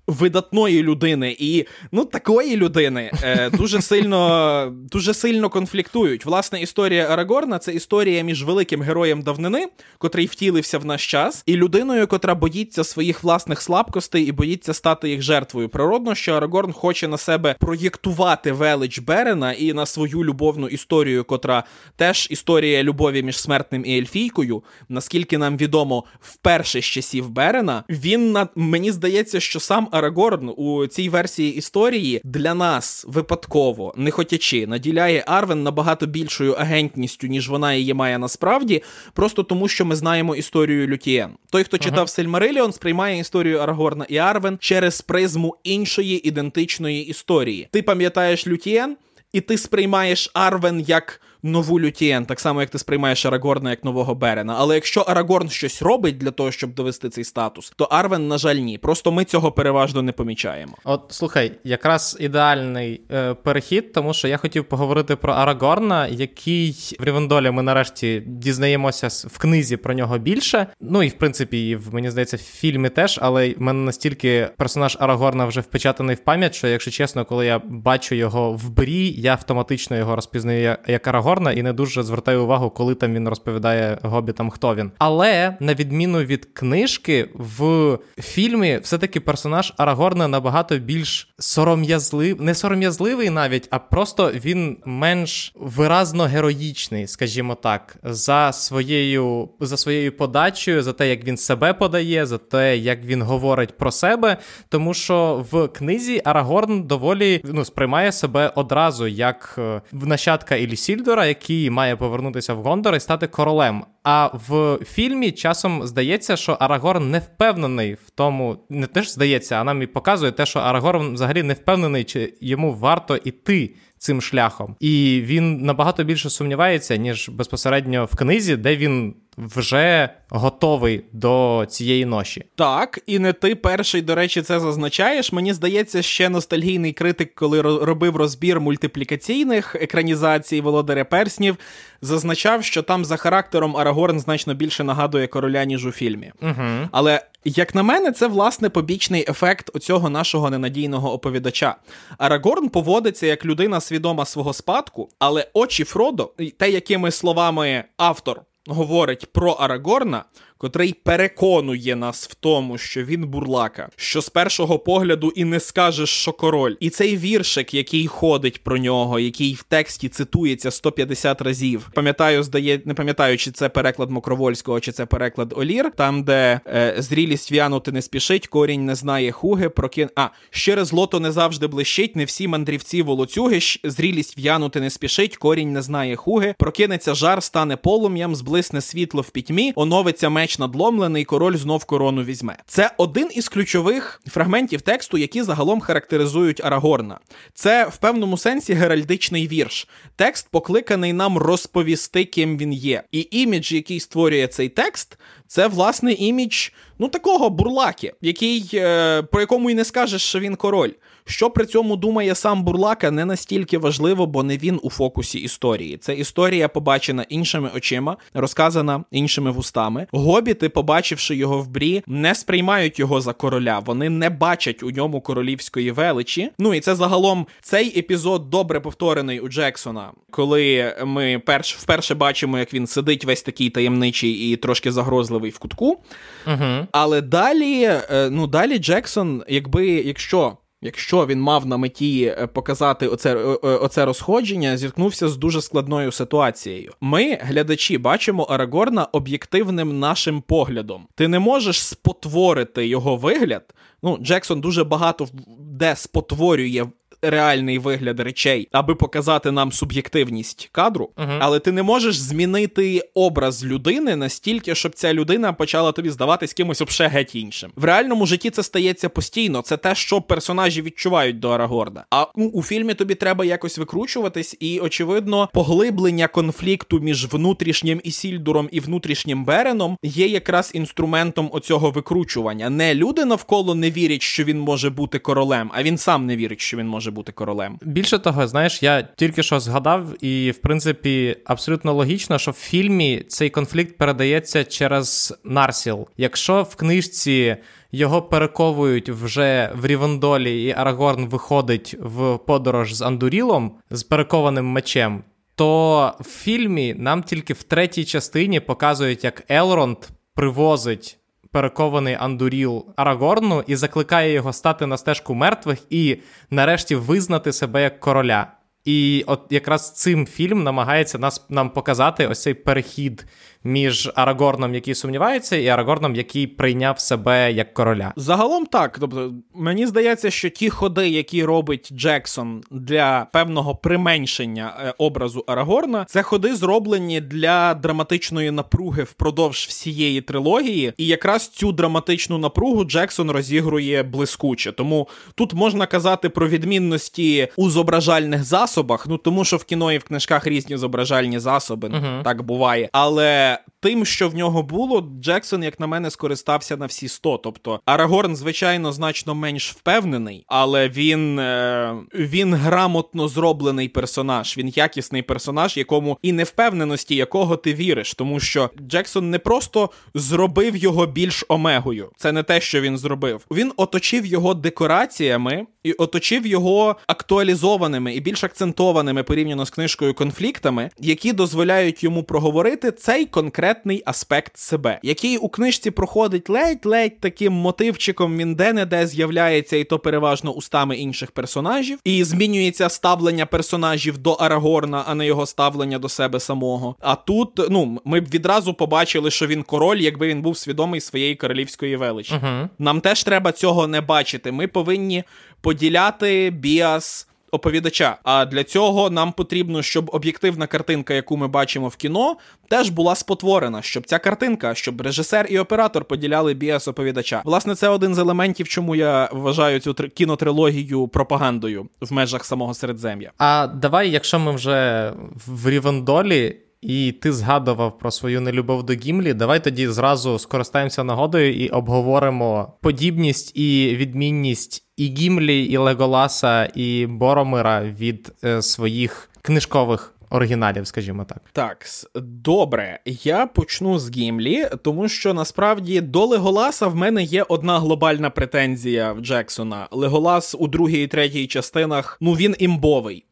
видатної людини і ну такої людини е, дуже сильно дуже сильно конфліктують. Власне, історія Арагорна це історія між великим героєм давнини, котрий втілився в наш час, і людиною, котра боїться своїх власних слабкостей і боїться стати їх жертвою. Природно, що Арагорн хоче на себе проєктувати велич Берена і на свою любовну історію, котра теж історія любові між смертним і ельфійкою. Наскільки нам відомо, вперше з часів Берена він на мені здається, що сам Арагорн у цій версії історії для нас випадково, не хотячи, наділяє Арвен набагато більшою агентністю, ніж вона її має насправді, просто тому, що ми знаємо історію Лютієн. Той, хто читав ага. Сильмариліон, сприймає історію Арагорна і Арвен через призму іншої ідентичної історії. Ти пам'ятаєш Лютієн, і ти сприймаєш Арвен як нову Лютієн, так само як ти сприймаєш Арагорна як нового Берена. Але якщо Арагорн щось робить для того, щоб довести цей статус, то Арвен, на жаль, ні. Просто ми цього переважно не помічаємо. От слухай, якраз ідеальний е, перехід, тому що я хотів поговорити про Арагорна, який в Рівендолі ми нарешті дізнаємося в книзі про нього більше. Ну і в принципі, в мені здається, в фільмі теж, але в мене настільки персонаж Арагорна вже впечатаний в пам'ять, що, якщо чесно, коли я бачу його в брі, я автоматично його розпізнаю як Арагорн. Арагорна і не дуже звертаю увагу, коли там він розповідає гобітам, хто він. Але на відміну від книжки, в фільмі все-таки персонаж Арагорна набагато більш сором'язливий, не сором'язливий навіть, а просто він менш виразно героїчний, скажімо так, за своєю за своєю подачею, за те, як він себе подає, за те, як він говорить про себе. Тому що в книзі Арагорн доволі ну, сприймає себе одразу як е, нащадка Ілісільдора, Гандора, який має повернутися в Гондор і стати королем. А в фільмі часом здається, що Арагорн не впевнений в тому, не теж здається, а нам і показує те, що Арагорн взагалі не впевнений, чи йому варто іти цим шляхом. І він набагато більше сумнівається, ніж безпосередньо в книзі, де він вже готовий до цієї ноші. Так, і не ти перший, до речі, це зазначаєш. Мені здається, ще ностальгійний критик, коли робив розбір мультиплікаційних екранізацій Володаря Перснів, зазначав, що там за характером Арагорн значно більше нагадує короля, ніж у фільмі. Угу. Але як на мене, це власне побічний ефект оцього нашого ненадійного оповідача. Арагорн поводиться як людина свідома свого спадку, але очі Фродо, те, якими словами автор говорить про Арагорна, котрий переконує нас в тому, що він бурлака, що з першого погляду і не скажеш, що король. І цей віршик, який ходить про нього, який в тексті цитується 150 разів. Пам'ятаю, здає, не пам'ятаю, чи це переклад Мокровольського, чи це переклад Олір, там, де е, зрілість в'янути не спішить, корінь не знає хуги, прокин. А щире злото не завжди блищить, не всі мандрівці волоцюги, зрілість в'янути не спішить, корінь не знає хуги, прокинеться жар, стане полум'ям, зблисне світло в пітьмі, оновиться меч меч надломлений, король знов корону візьме. Це один із ключових фрагментів тексту, які загалом характеризують Арагорна. Це в певному сенсі геральдичний вірш. Текст покликаний нам розповісти, ким він є. І імідж, який створює цей текст, це власне імідж ну такого бурлаки, який е, про якому й не скажеш, що він король. Що при цьому думає сам Бурлака, не настільки важливо, бо не він у фокусі історії. Це історія побачена іншими очима, розказана іншими вустами. Гобіти, побачивши його в брі, не сприймають його за короля. Вони не бачать у ньому королівської величі. Ну і це загалом цей епізод добре повторений у Джексона, коли ми перш вперше бачимо, як він сидить весь такий таємничий і трошки загрозливий в кутку. Угу. Але далі, е, ну далі Джексон, якби якщо якщо він мав на меті е, показати оце е, е, оце розходження, зіткнувся з дуже складною ситуацією. Ми, глядачі, бачимо Арагорна об'єктивним нашим поглядом. Ти не можеш спотворити його вигляд. Ну, Джексон дуже багато де спотворює реальний вигляд речей, аби показати нам суб'єктивність кадру, uh-huh. але ти не можеш змінити образ людини настільки, щоб ця людина почала тобі здаватись кимось обше геть іншим. В реальному житті це стається постійно. Це те, що персонажі відчувають до Арагорна. А ну, у фільмі тобі треба якось викручуватись, і очевидно, поглиблення конфлікту між внутрішнім Ісільдуром і внутрішнім Береном є якраз інструментом оцього викручування. Не люди навколо не вірять, що він може бути королем, а він сам не вірить, що він може може бути королем. Більше того, знаєш, я тільки що згадав, і в принципі абсолютно логічно, що в фільмі цей конфлікт передається через Нарсіл. Якщо в книжці. Його перековують вже в Рівендолі, і Арагорн виходить в подорож з Андурілом з перекованим мечем. То в фільмі нам тільки в третій частині показують, як Елронд привозить перекований Андуріл Арагорну і закликає його стати на стежку мертвих і нарешті визнати себе як короля. І от якраз цим фільм намагається нас нам показати ось цей перехід між Арагорном, який сумнівається, і Арагорном, який прийняв себе як короля. Загалом так. Тобто, мені здається, що ті ходи, які робить Джексон для певного применшення е, образу Арагорна, це ходи зроблені для драматичної напруги впродовж всієї трилогії, і якраз цю драматичну напругу Джексон розігрує блискуче. Тому тут можна казати про відмінності у зображальних засобах. Ну тому що в кіно і в книжках різні зображальні засоби, uh-huh. так буває. Але тим, що в нього було, Джексон, як на мене, скористався на всі 100. Тобто Арагорн, звичайно, значно менш впевнений, але він е, він грамотно зроблений персонаж. Він якісний персонаж, якому і невпевненості, якого ти віриш, тому що Джексон не просто зробив його більш омегою. Це не те, що він зробив. Він оточив його декораціями і оточив його актуалізованими і більш акцентованими порівняно з книжкою конфліктами, які дозволяють йому проговорити цей конкретний аспект себе, який у книжці проходить ледь-ледь таким мотивчиком. Він де-не-де з'являється, і то переважно устами інших персонажів, і змінюється ставлення персонажів до Арагорна, а не його ставлення до себе самого. А тут ну ми б відразу побачили, що він король, якби він був свідомий своєї королівської величі. Uh-huh. Нам теж треба цього не бачити. Ми повинні поділяти біас оповідача. А для цього нам потрібно, щоб об'єктивна картинка, яку ми бачимо в кіно, теж була спотворена, щоб ця картинка, щоб режисер і оператор поділяли біас оповідача. Власне, це один з елементів, чому я вважаю цю кінотрилогію пропагандою в межах самого середзем'я. А давай, якщо ми вже в Рівендолі. І ти згадував про свою нелюбов до Гімлі, давай тоді зразу скористаємося нагодою і обговоримо подібність і відмінність і Гімлі, і Леголаса, і Боромира від е, своїх книжкових оригіналів, скажімо так. Так, добре. Я почну з Гімлі, тому що насправді до Леголаса в мене є одна глобальна претензія в Джексона. Леголас у другій і третій частинах, ну він імбовий.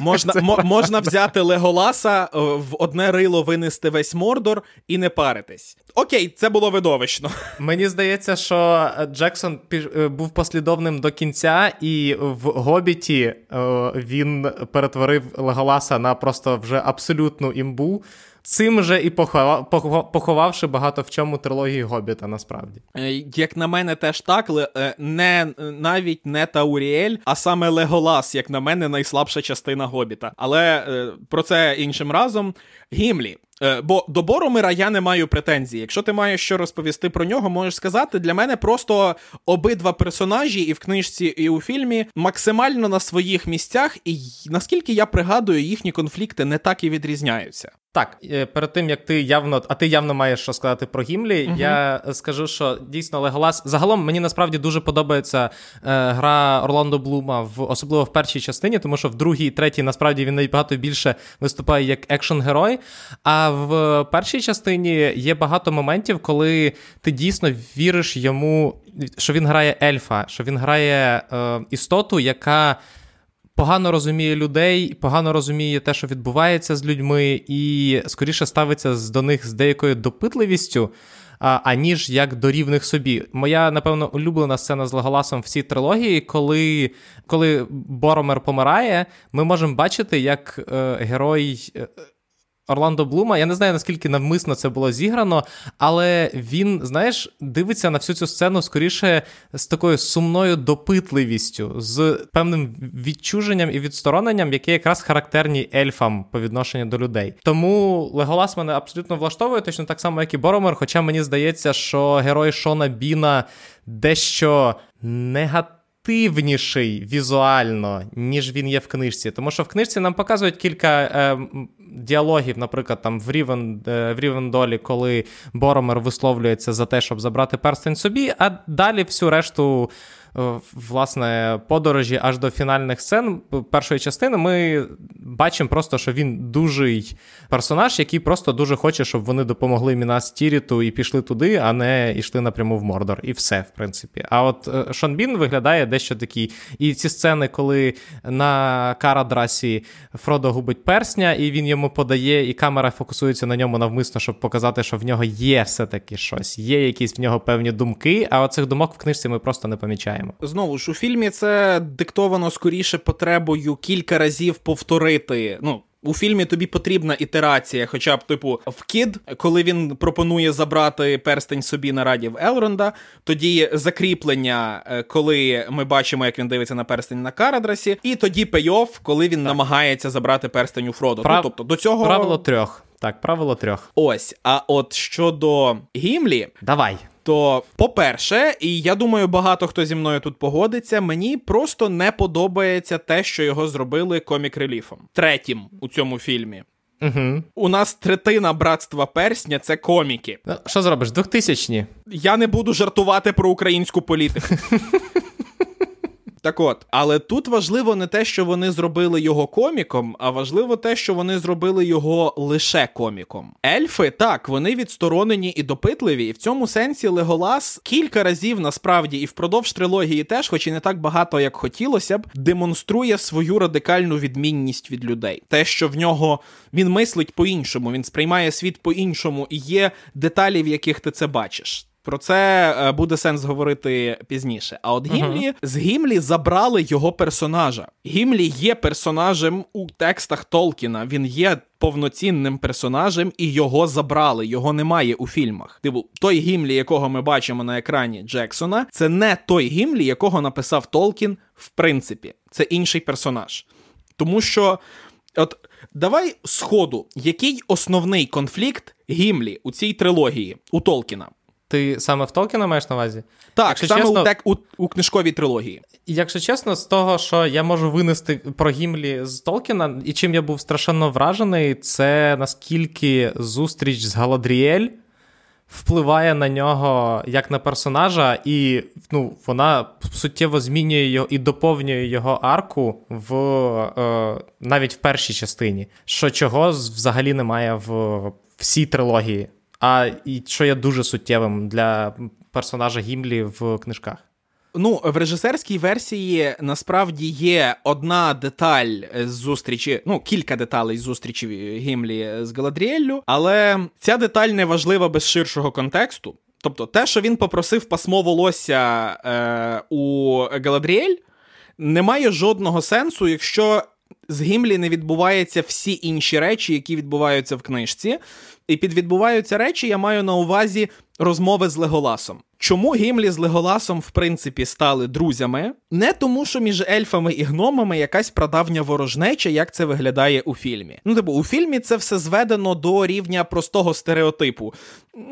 Можна м- можна взяти Леголаса е, в одне рило винести весь Мордор і не паритись. Окей, це було видовищно. Мені здається, що Джексон е, був послідовним до кінця, і в Гобіті е, він перетворив Леголаса на просто вже абсолютну імбу. Цим же і поховав, поховавши багато в чому трилогії Гобіта, насправді. Як на мене, теж так, не навіть не Тауріель, а саме Леголас, як на мене, найслабша частина Гобіта. Але про це іншим разом. Гімлі. Е, бо до Боромира я не маю претензій. Якщо ти маєш що розповісти про нього, можеш сказати. Для мене просто обидва персонажі, і в книжці, і у фільмі максимально на своїх місцях, і наскільки я пригадую, їхні конфлікти не так і відрізняються. Так, е, перед тим як ти явно, а ти явно маєш що сказати про Гімлі, uh я скажу, що дійсно Леголас. Загалом мені насправді дуже подобається е, гра Орландо Блума, в особливо в першій частині, тому що в другій і третій насправді він набагато більше виступає як екшн-герой. А в першій частині є багато моментів, коли ти дійсно віриш йому, що він грає ельфа, що він грає е, істоту, яка. Погано розуміє людей, погано розуміє те, що відбувається з людьми, і скоріше ставиться до них з деякою допитливістю, аніж як до рівних собі. Моя, напевно, улюблена сцена з Леголасом в цій трилогії, коли коли Боромер помирає, ми можемо бачити, як е, герой. Орландо Блума, я не знаю, наскільки навмисно це було зіграно, але він, знаєш, дивиться на всю цю сцену скоріше з такою сумною допитливістю, з певним відчуженням і відстороненням, які якраз характерні ельфам по відношенню до людей. Тому Леголас мене абсолютно влаштовує, точно так само, як і Боромер. Хоча мені здається, що герой Шона Біна дещо негативно активніший візуально, ніж він є в книжці. Тому що в книжці нам показують кілька е, діалогів, наприклад, там в Рівен, е, в Рівендолі, коли Боромер висловлюється за те, щоб забрати перстень собі, а далі всю решту. Е, власне подорожі аж до фінальних сцен першої частини, ми бачимо просто, що він дужий персонаж, який просто дуже хоче, щоб вони допомогли Мінас Тіріту і пішли туди, а не йшли напряму в Мордор. І все, в принципі. А от е, Шон Бін виглядає дещо такий. І ці сцени, коли на Карадрасі Фродо губить персня, і він йому подає, і камера фокусується на ньому навмисно, щоб показати, що в нього є все-таки щось, є якісь в нього певні думки, а оцих думок в книжці ми просто не помічаємо знаємо. Знову ж у фільмі це диктовано скоріше потребою кілька разів повторити. Ну. У фільмі тобі потрібна ітерація, хоча б типу в кід, коли він пропонує забрати перстень собі на раді в Елронда, тоді закріплення, е, коли ми бачимо, як він дивиться на перстень на Карадрасі, і тоді пейоф, коли він так. намагається забрати перстень у Фродо. Прав... Ну, тобто до цього правило трьох. Так, правило трьох. Ось. А от щодо Гімлі, давай. То, по-перше, і я думаю, багато хто зі мною тут погодиться, мені просто не подобається те, що його зробили комік-реліфом. Третім у цьому фільмі. Угу. У нас третина братства персня це коміки. Ну, що зробиш? Двохтисячні? Я не буду жартувати про українську політику. Так от, але тут важливо не те, що вони зробили його коміком, а важливо те, що вони зробили його лише коміком. Ельфи так, вони відсторонені і допитливі, і в цьому сенсі Леголас кілька разів насправді і впродовж трилогії теж, хоч і не так багато, як хотілося б, демонструє свою радикальну відмінність від людей. Те, що в нього він мислить по-іншому, він сприймає світ по-іншому, і є деталі, в яких ти це бачиш. Про це е, буде сенс говорити пізніше. А от Гімлі uh-huh. з Гімлі забрали його персонажа. Гімлі є персонажем у текстах Толкіна. Він є повноцінним персонажем, і його забрали. Його немає у фільмах. Типу, той Гімлі, якого ми бачимо на екрані Джексона, це не той Гімлі, якого написав Толкін, в принципі. Це інший персонаж. Тому що, от давай сходу, який основний конфлікт Гімлі у цій трилогії у Толкіна? Ти саме в Толкіна маєш на увазі? Так, Якщо саме чесно, у, тек, у, у книжковій трилогії. Якщо чесно, з того, що я можу винести про Гімлі з Толкіна, і чим я був страшенно вражений, це наскільки зустріч з Галадріель впливає на нього як на персонажа, і ну, вона суттєво змінює його і доповнює його арку в е, навіть в першій частині, що чого взагалі немає в всій трилогії. А і що є дуже суттєвим для персонажа Гімлі в книжках. Ну, в режисерській версії насправді є одна деталь з зустрічі, ну кілька деталей з зустрічі Гімлі з Галадріеллю, але ця деталь не важлива без ширшого контексту. Тобто, те, що він попросив пасмо волосся е, у Галадріель, не має жодного сенсу, якщо з Гімлі не відбуваються всі інші речі, які відбуваються в книжці. І під відбуваються речі, я маю на увазі розмови з Леголасом. Чому Гімлі з Леголасом, в принципі, стали друзями? Не тому, що між ельфами і гномами якась прадавня ворожнеча, як це виглядає у фільмі. Ну, типу, у фільмі це все зведено до рівня простого стереотипу.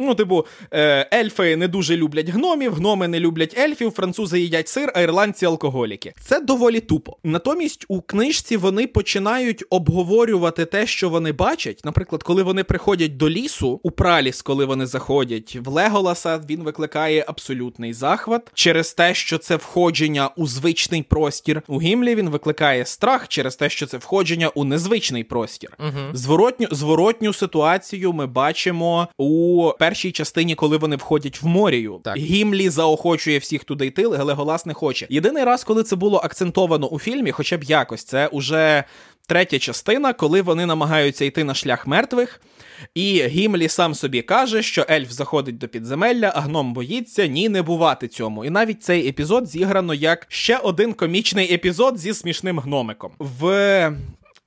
Ну, типу, е, ельфи не дуже люблять гномів, гноми не люблять ельфів, французи їдять сир, а ірландці алкоголіки. Це доволі тупо. Натомість у книжці вони починають обговорювати те, що вони бачать. Наприклад, коли вони приходять до лісу, у праліс, коли вони заходять в Леголаса, він викликає абсолютний захват через те, що це входження у звичний простір. У Гімлі він викликає страх через те, що це входження у незвичний простір. Угу. Зворотню зворотню ситуацію ми бачимо у першій частині, коли вони входять в морію. Так. Гімлі заохочує всіх туди йти, але Леголас не хоче. Єдиний раз, коли це було акцентовано у фільмі, хоча б якось, це уже третя частина, коли вони намагаються йти на шлях мертвих. І Гімлі сам собі каже, що ельф заходить до підземелля, а гном боїться ні не бувати цьому. І навіть цей епізод зіграно як ще один комічний епізод зі смішним гномиком. В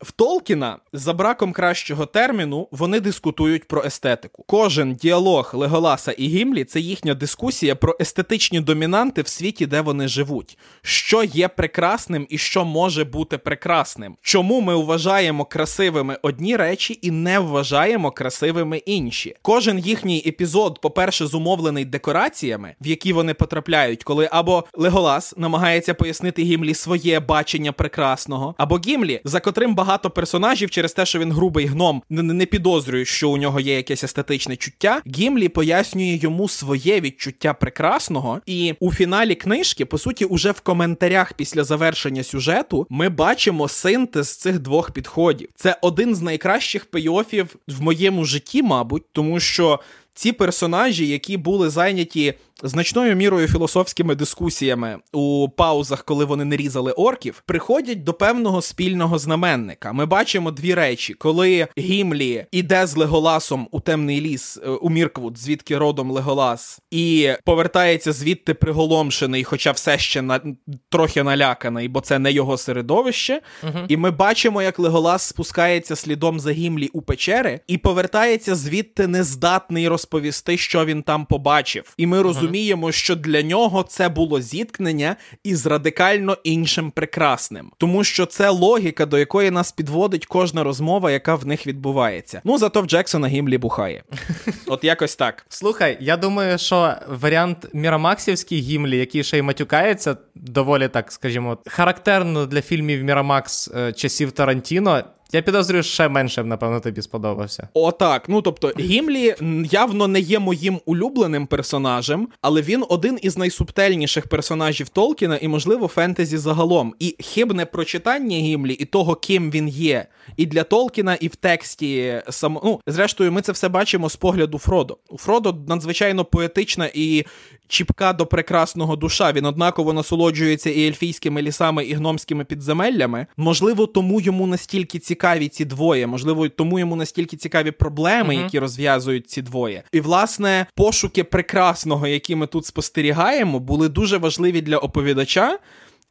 в Толкіна за браком кращого терміну вони дискутують про естетику. Кожен діалог Леголаса і Гімлі це їхня дискусія про естетичні домінанти в світі, де вони живуть, що є прекрасним і що може бути прекрасним. Чому ми вважаємо красивими одні речі і не вважаємо красивими інші? Кожен їхній епізод, по-перше, зумовлений декораціями, в які вони потрапляють, коли або Леголас намагається пояснити Гімлі своє бачення прекрасного, або Гімлі, за котрим багато багато персонажів через те, що він грубий гном, не, не підозрюють, що у нього є якесь естетичне чуття. Гімлі пояснює йому своє відчуття прекрасного, і у фіналі книжки, по суті, уже в коментарях після завершення сюжету ми бачимо синтез цих двох підходів. Це один з найкращих пейофів в моєму житті, мабуть, тому що ці персонажі, які були зайняті значною мірою філософськими дискусіями у паузах, коли вони не різали орків, приходять до певного спільного знаменника. Ми бачимо дві речі: коли Гімлі іде з Леголасом у темний ліс е, у Мірквуд, звідки родом Леголас, і повертається звідти приголомшений, хоча все ще на трохи наляканий, бо це не його середовище. е І ми бачимо, як Леголас спускається слідом за Гімлі у печери і повертається звідти нездатний розповісти, що він там побачив. І ми розуміємо розуміємо, що для нього це було зіткнення із радикально іншим прекрасним, тому що це логіка, до якої нас підводить кожна розмова, яка в них відбувається. Ну зато в Джексона Гімлі бухає. От якось так. Слухай, я думаю, що варіант Мірамаксівський Гімлі, який ще й матюкається, доволі так, скажімо, характерно для фільмів Мірамакс е, часів Тарантіно. Я підозрюю, ще менше, напевно, тобі сподобався. Отак. Ну тобто, Гімлі явно не є моїм улюбленим персонажем, але він один із найсубтельніших персонажів Толкіна і, можливо, фентезі загалом. І хибне прочитання Гімлі і того, ким він є, і для Толкіна, і в тексті само. Ну, зрештою, ми це все бачимо з погляду Фродо. У Фродо надзвичайно поетична і чіпка до прекрасного душа. Він однаково насолоджується і ельфійськими лісами, і гномськими підземеллями. Можливо, тому йому настільки цікаві ці двоє, можливо, тому йому настільки цікаві проблеми, uh-huh. які розв'язують ці двоє. І власне пошуки прекрасного, які ми тут спостерігаємо, були дуже важливі для оповідача.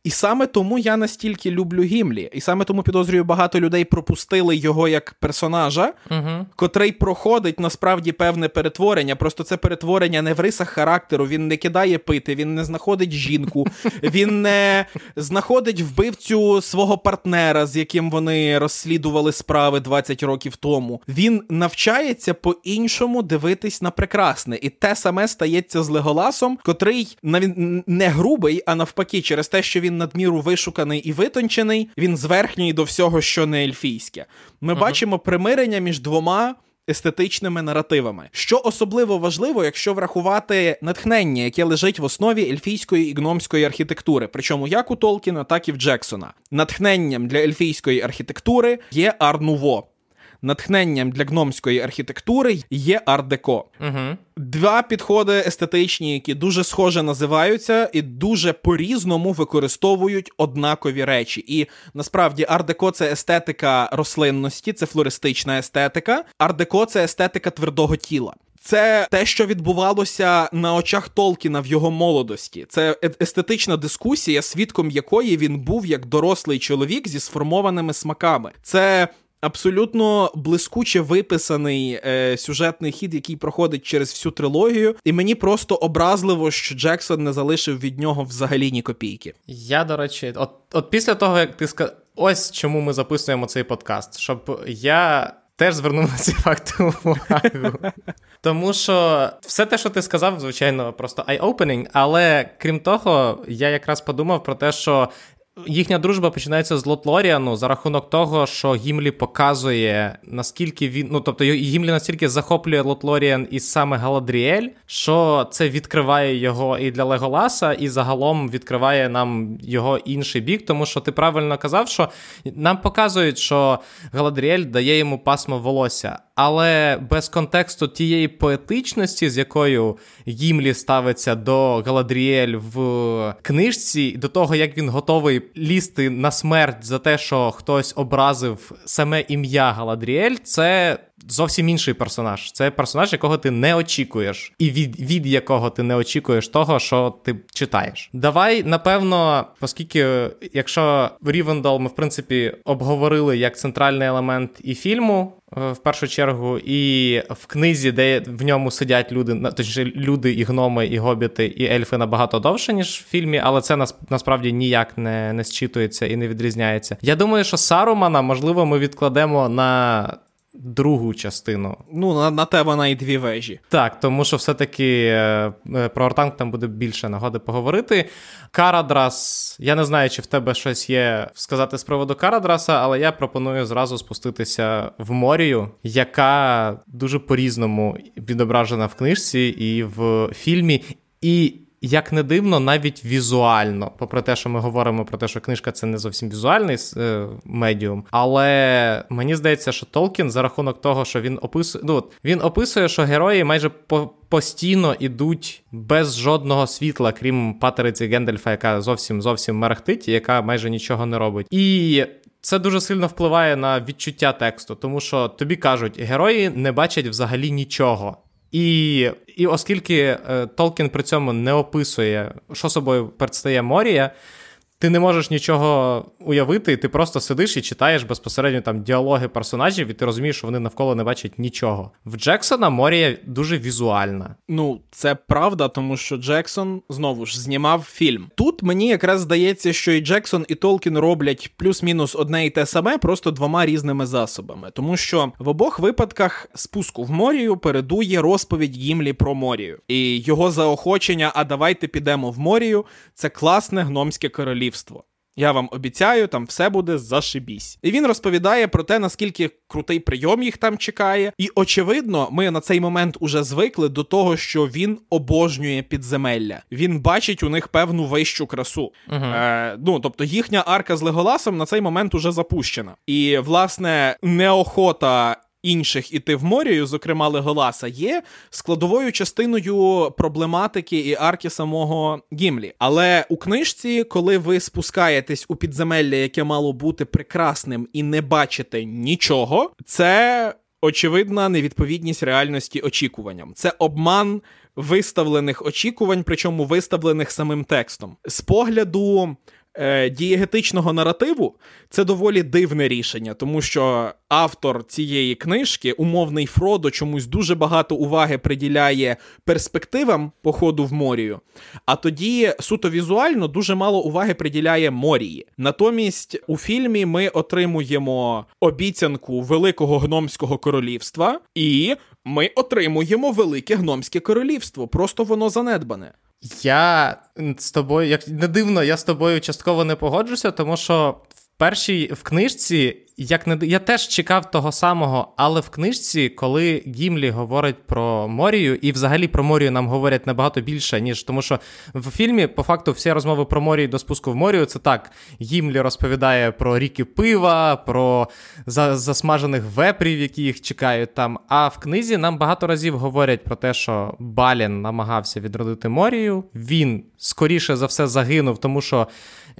І саме тому я настільки люблю Гімлі, і саме тому підозрюю, багато людей пропустили його як персонажа, угу. котрий проходить насправді певне перетворення. Просто це перетворення не в рисах характеру. Він не кидає пити, він не знаходить жінку, він не знаходить вбивцю свого партнера, з яким вони розслідували справи 20 років тому. Він навчається по-іншому дивитись на прекрасне, і те саме стається з Леголасом, котрий не грубий, а навпаки, через те, що він надміру вишуканий і витончений, він зверхній до всього, що не ельфійське. Ми uh бачимо примирення між двома. Естетичними наративами, що особливо важливо, якщо врахувати натхнення, яке лежить в основі ельфійської і гномської архітектури, причому як у Толкіна, так і в Джексона. Натхненням для ельфійської архітектури є Арнуво натхненням для гномської архітектури є ар-деко. Угу. Два підходи естетичні, які дуже схоже називаються, і дуже по-різному використовують однакові речі. І насправді ар-деко це естетика рослинності, це флористична естетика. Ар-деко це естетика твердого тіла. Це те, що відбувалося на очах Толкіна в його молодості. Це е, естетична дискусія, свідком якої він був як дорослий чоловік зі сформованими смаками. Це абсолютно блискуче виписаний е, сюжетний хід, який проходить через всю трилогію, і мені просто образливо, що Джексон не залишив від нього взагалі ні копійки. Я, до речі, от, от після того, як ти сказав, ось чому ми записуємо цей подкаст, щоб я. Теж звернув на ці факти увагу. Тому що все те, що ти сказав, звичайно, просто eye-opening, але крім того, я якраз подумав про те, що Їхня дружба починається з Лотлоріану за рахунок того, що Гімлі показує, наскільки він. Ну, тобто, Гімлі настільки захоплює Лотлоріан і саме Галадріель, що це відкриває його і для Леголаса, і загалом відкриває нам його інший бік. Тому що ти правильно казав, що нам показують, що Галадріель дає йому пасмо волосся але без контексту тієї поетичності, з якою Гімлі ставиться до Галадріель в книжці, до того, як він готовий лізти на смерть за те, що хтось образив саме ім'я Галадріель, це зовсім інший персонаж. Це персонаж, якого ти не очікуєш, і від від якого ти не очікуєш того, що ти читаєш. Давай, напевно, оскільки, якщо Рівендал ми в принципі обговорили як центральний елемент і фільму. Е, в першу чергу, і в книзі, де в ньому сидять люди, точніше, люди, і гноми, і гобіти, і ельфи набагато довше, ніж в фільмі, але це насправді ніяк не не зчитується і не відрізняється. Я думаю, що Сарумана, можливо, ми відкладемо на другу частину. Ну, на, на те вона і дві вежі. Так, тому що все-таки е, е, про Ортанг там буде більше нагоди поговорити. Карадрас, я не знаю, чи в тебе щось є сказати з приводу Карадраса, але я пропоную зразу спуститися в морію, яка дуже по-різному відображена в книжці і в фільмі. І як не дивно, навіть візуально, попри те, що ми говоримо про те, що книжка це не зовсім візуальний е, медіум, але мені здається, що Толкін за рахунок того, що він описує, ну, він описує, що герої майже по. Постійно ідуть без жодного світла, крім патериці Гендельфа, яка зовсім зовсім мерехтить, яка майже нічого не робить. І це дуже сильно впливає на відчуття тексту, тому що тобі кажуть, герої не бачать взагалі нічого. І і оскільки е, Толкін при цьому не описує, що собою предстає Морія, ти не можеш нічого уявити, ти просто сидиш і читаєш безпосередньо там діалоги персонажів, і ти розумієш, що вони навколо не бачать нічого. В Джексона Морія дуже візуальна. Ну, це правда, тому що Джексон знову ж знімав фільм. Тут мені якраз здається, що і Джексон, і Толкін роблять плюс-мінус одне і те саме, просто двома різними засобами. Тому що в обох випадках спуску в Морію передує розповідь Гімлі про Морію. І його заохочення, а давайте підемо в Морію, це класне гномське королівство королівство. Я вам обіцяю, там все буде зашибісь. І він розповідає про те, наскільки крутий прийом їх там чекає. І очевидно, ми на цей момент уже звикли до того, що він обожнює підземелля. Він бачить у них певну вищу красу. uh Е, Ну тобто їхня арка з Леголасом на цей момент уже запущена. І власне неохота інших іти в морію, зокрема Леголаса, є складовою частиною проблематики і арки самого Гімлі. Але у книжці, коли ви спускаєтесь у підземелля, яке мало бути прекрасним, і не бачите нічого, це очевидна невідповідність реальності очікуванням. Це обман. Виставлених очікувань, причому виставлених самим текстом. З погляду дієгетичного наративу це доволі дивне рішення, тому що автор цієї книжки, умовний Фродо, чомусь дуже багато уваги приділяє перспективам походу в морію, а тоді суто візуально дуже мало уваги приділяє морії. Натомість у фільмі ми отримуємо обіцянку великого гномського королівства, і ми отримуємо велике гномське королівство. Просто воно занедбане. Я з тобою, як не дивно, я з тобою частково не погоджуся, тому що в першій в книжці як не я теж чекав того самого, але в книжці, коли Гімлі говорить про Морію, і взагалі про Морію нам говорять набагато більше, ніж тому, що в фільмі, по факту, всі розмови про Морію до спуску в Морію, це так. Гімлі розповідає про ріки пива, про засмажених вепрів, які їх чекають там. А в книзі нам багато разів говорять про те, що Балін намагався відродити Морію. Він скоріше за все загинув, тому що.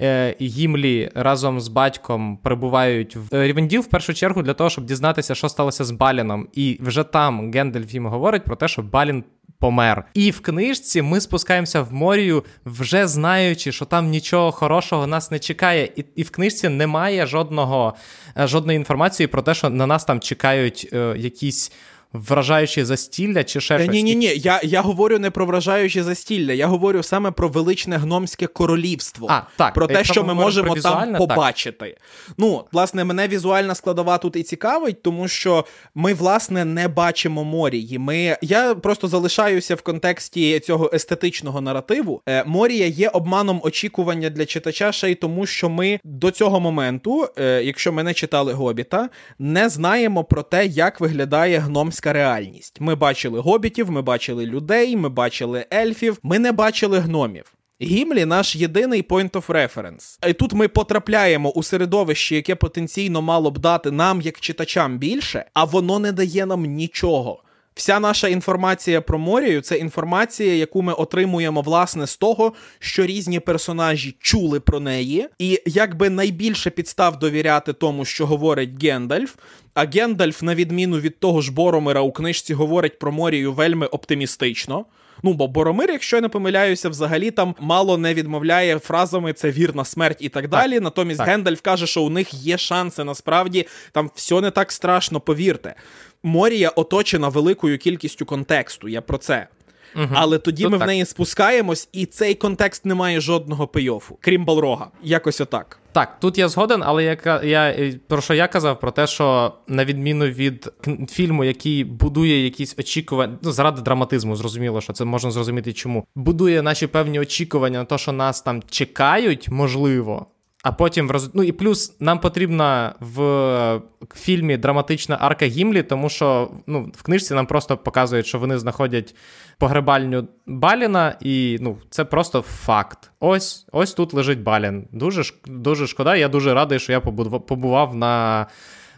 Е, Гімлі разом з батьком прибувають в Рівенділ в першу чергу для того, щоб дізнатися, що сталося з Баліном. І вже там Гендальф їм говорить про те, що Балін. Помер. І в книжці ми спускаємося в морію, вже знаючи, що там нічого хорошого нас не чекає. І і в книжці немає жодного, е, жодної інформації про те, що на нас там чекають е, якісь вражаючі застілля чи ще е, щось? Ні, ні, ні. Я я говорю не про вражаючі застілля, я говорю саме про величне гномське королівство. А, так. Про те, що ми можемо там побачити. Так. Ну, власне, мене візуальна складова тут і цікавить, тому що ми, власне, не бачимо морії. Ми... Я просто залишаюся в контексті цього естетичного наративу. Е, Морія є обманом очікування для читача ще й тому, що ми до цього моменту, е, якщо ми не читали Гобіта, не знаємо про те, як виглядає гномське європейська реальність. Ми бачили гобітів, ми бачили людей, ми бачили ельфів, ми не бачили гномів. Гімлі наш єдиний point of reference. І тут ми потрапляємо у середовище, яке потенційно мало б дати нам, як читачам, більше, а воно не дає нам нічого. Вся наша інформація про Морію це інформація, яку ми отримуємо власне з того, що різні персонажі чули про неї, і якби найбільше підстав довіряти тому, що говорить Гендальф. А Гендальф, на відміну від того ж Боромира у книжці, говорить про Морію вельми оптимістично. Ну, бо Боромир, якщо я не помиляюся, взагалі там мало не відмовляє фразами це вірна смерть і так далі. Так, Натомість так. Гендальф каже, що у них є шанси, насправді там все не так страшно, повірте. Морія оточена великою кількістю контексту. Я про це. Угу. Але тоді Тут ми так. в неї спускаємось, і цей контекст не має жодного пейофу, крім Балрога. Якось отак. Так, тут я згоден, але я, я про що я казав? Про те, що на відміну від фільму, який будує якісь очікування, ну заради драматизму, зрозуміло, що це можна зрозуміти, чому будує наші певні очікування на те, що нас там чекають, можливо. А потім роз... Ну і плюс нам потрібна в фільмі драматична арка Гімлі, тому що ну, в книжці нам просто показують, що вони знаходять погребальню Баліна, і ну, це просто факт. Ось ось тут лежить Балін. Дуже дуже шкода. Я дуже радий, що я побував на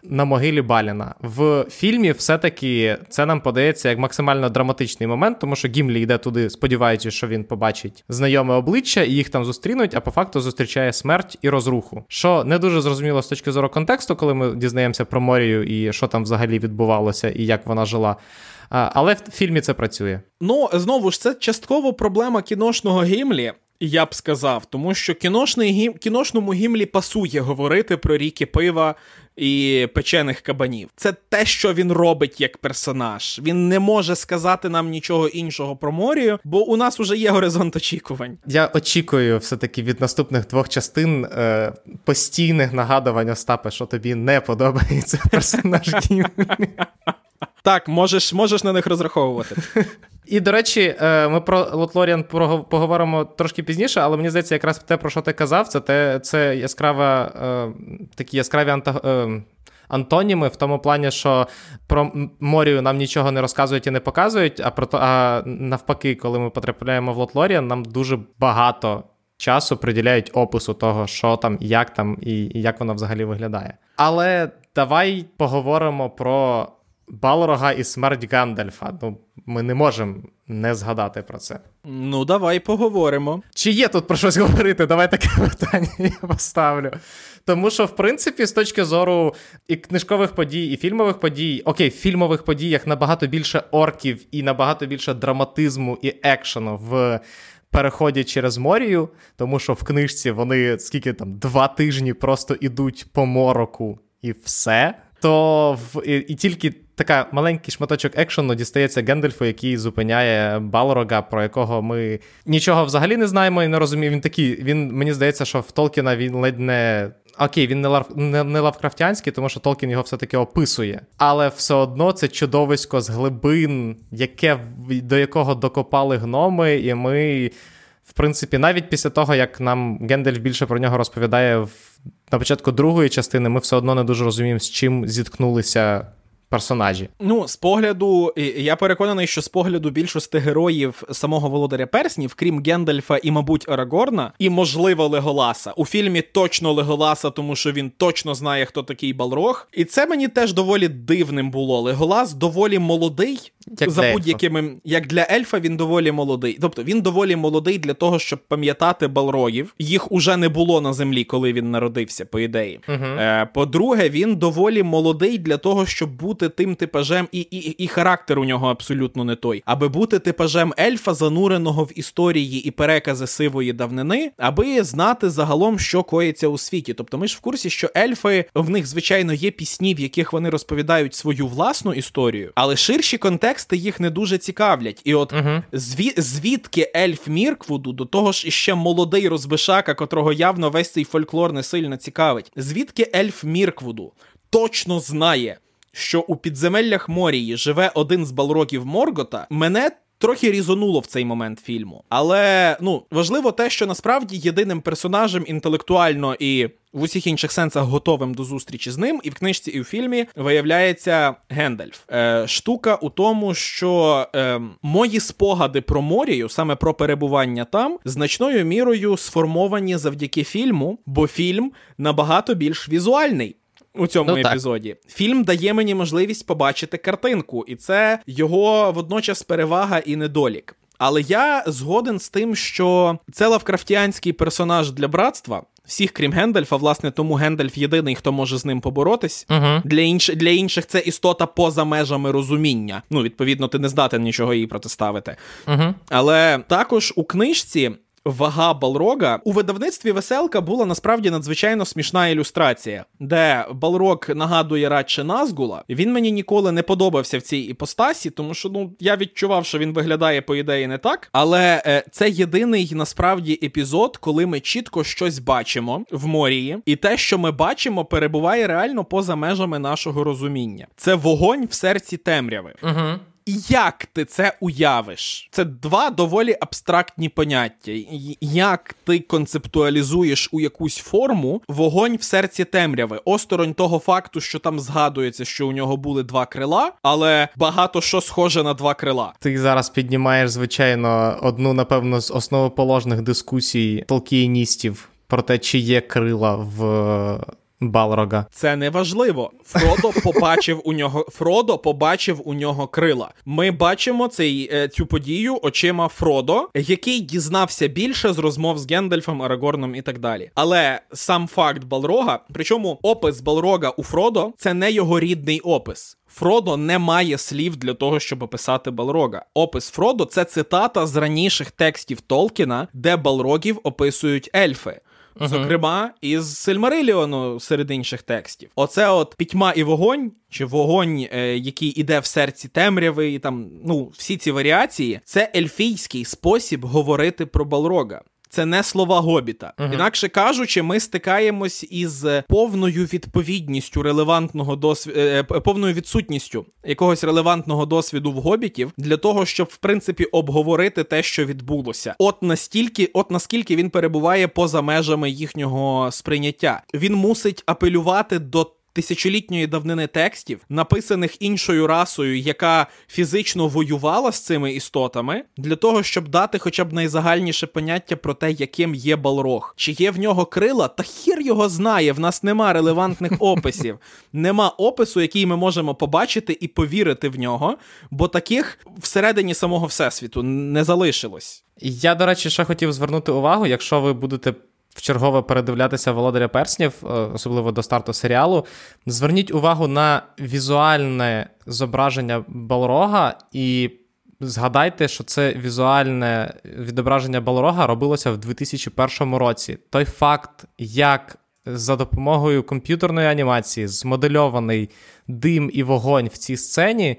на могилі Баліна. В фільмі все-таки це нам подається як максимально драматичний момент, тому що Гімлі йде туди, сподіваючись, що він побачить знайоме обличчя і їх там зустрінуть, а по факту зустрічає смерть і розруху. Що не дуже зрозуміло з точки зору контексту, коли ми дізнаємося про Морію і що там взагалі відбувалося, і як вона жила. Але в фільмі це працює. Ну знову ж це частково проблема кіношного гімлі. Я б сказав, тому що кіношний гім... кіношному гімлі пасує говорити про ріки пива і печених кабанів. Це те, що він робить як персонаж. Він не може сказати нам нічого іншого про Морію, бо у нас уже є горизонт очікувань. Я очікую все-таки від наступних двох частин е, постійних нагадувань Остапа, що тобі не подобається персонаж Так, можеш можеш на них розраховувати. І, до речі, е, ми про Лотлоріан поговоримо трошки пізніше, але мені здається, якраз те, про що ти казав, це те, це яскрава, е, такі яскраві анта... Е, антоніми в тому плані, що про Морію нам нічого не розказують і не показують, а про то, а навпаки, коли ми потрапляємо в Лотлоріан, нам дуже багато часу приділяють опису того, що там, як там і як воно взагалі виглядає. Але давай поговоримо про Балрога і смерть Гандальфа. Ну, ми не можемо не згадати про це. Ну, давай поговоримо. Чи є тут про щось говорити? Давай таке питання я поставлю. Тому що, в принципі, з точки зору і книжкових подій, і фільмових подій, окей, в фільмових подіях набагато більше орків і набагато більше драматизму і екшену в переходять через морію, тому що в книжці вони скільки там два тижні просто ідуть по мороку і все. То в і, і тільки така маленький шматочок екшену дістається Гендельфу, який зупиняє Балрога, про якого ми нічого взагалі не знаємо і не розуміємо. Він такий, він мені здається, що в Толкіна він ледь не. Окей, він не лав не, не лавкрафтянський, тому що Толкін його все-таки описує. Але все одно це чудовисько з глибин, яке до якого докопали гноми, і ми, в принципі, навіть після того, як нам Гендельф більше про нього розповідає в на початку другої частини, ми все одно не дуже розуміємо, з чим зіткнулися персонажі. Ну, з погляду, я переконаний, що з погляду більшості героїв самого володаря перснів, крім Гендальфа і, мабуть, Арагорна, і, можливо, Леголаса. У фільмі точно Леголаса, тому що він точно знає, хто такий Балрог. І це мені теж доволі дивним було. Леголас доволі молодий. Як за будь-якими, як для ельфа, він доволі молодий. Тобто він доволі молодий для того, щоб пам'ятати балрогів. Їх уже не було на землі, коли він народився, по ідеї. Uh-huh. Е, По-друге, він доволі молодий для того, щоб бути тим типажем, і, і і, характер у нього абсолютно не той, аби бути типажем ельфа, зануреного в історії і перекази сивої давнини, аби знати загалом, що коїться у світі. Тобто, ми ж в курсі, що ельфи в них звичайно є пісні, в яких вони розповідають свою власну історію, але ширші контексти їх не дуже цікавлять. І от uh-huh. зві, звідки ельф Мірквуду, до того ж іще молодий розбишака, котрого явно весь цей фольклор не сильно цікавить. Звідки ельф Мірквуду точно знає, що у підземеллях Морії живе один з балроків Моргота, мене. Трохи різонуло в цей момент фільму, але ну важливо те, що насправді єдиним персонажем інтелектуально і в усіх інших сенсах готовим до зустрічі з ним, і в книжці, і в фільмі виявляється Гендальф. Е, Штука у тому, що е, мої спогади про Морію, саме про перебування там, значною мірою сформовані завдяки фільму, бо фільм набагато більш візуальний. У цьому ну, епізоді так. фільм дає мені можливість побачити картинку, і це його водночас перевага і недолік. Але я згоден з тим, що це лавкрафтіанський персонаж для братства. Всіх, крім Гендальфа, власне, тому Гендальф єдиний, хто може з ним поборотись. Uh-huh. Для інш... для інших це істота поза межами розуміння. Ну, відповідно, ти не здатен нічого їй протиставити. Uh-huh. Але також у книжці вага Балрога у видавництві веселка була насправді надзвичайно смішна ілюстрація, де Балрог нагадує радше Назгула. Він мені ніколи не подобався в цій іпостасі, тому що ну я відчував, що він виглядає по ідеї не так. Але е, це єдиний насправді епізод, коли ми чітко щось бачимо в морії, і те, що ми бачимо, перебуває реально поза межами нашого розуміння. Це вогонь в серці темряви. Угу. Як ти це уявиш? Це два доволі абстрактні поняття. Як ти концептуалізуєш у якусь форму вогонь в серці темряви, осторонь того факту, що там згадується, що у нього були два крила, але багато що схоже на два крила. Ти зараз піднімаєш, звичайно, одну, напевно, з основоположних дискусій толкієністів про те, чи є крила в Балрога. Це не важливо. Фродо побачив у нього Фродо побачив у нього крила. Ми бачимо цей, е, цю подію очима Фродо, який дізнався більше з розмов з Гендальфом, Арагорном і так далі. Але сам факт Балрога, причому опис Балрога у Фродо, це не його рідний опис. Фродо не має слів для того, щоб описати Балрога. Опис Фродо це цитата з раніших текстів Толкіна, де Балрогів описують ельфи. Uh-huh. Зокрема, із Сильмариліону серед інших текстів. Оце от пітьма і вогонь, чи вогонь, е, який іде в серці темряви, і там ну всі ці варіації, це ельфійський спосіб говорити про Балрога. Це не слова гобіта. Uh-huh. Інакше кажучи, ми стикаємось із повною відповідністю релевантного досвіду, е, повною відсутністю якогось релевантного досвіду в гобітів для того, щоб в принципі обговорити те, що відбулося. От настільки, от наскільки він перебуває поза межами їхнього сприйняття, він мусить апелювати до тисячолітньої давнини текстів, написаних іншою расою, яка фізично воювала з цими істотами, для того, щоб дати хоча б найзагальніше поняття про те, яким є Балрог. Чи є в нього крила? Та хір його знає. В нас нема релевантних описів, нема опису, який ми можемо побачити і повірити в нього, бо таких всередині самого всесвіту не залишилось. Я, до речі, ще хотів звернути увагу, якщо ви будете в чергове передивлятися володаря перснів, е, особливо до старту серіалу. Зверніть увагу на візуальне зображення Балрога і Згадайте, що це візуальне відображення Балрога робилося в 2001 році. Той факт, як за допомогою комп'ютерної анімації змодельований дим і вогонь в цій сцені,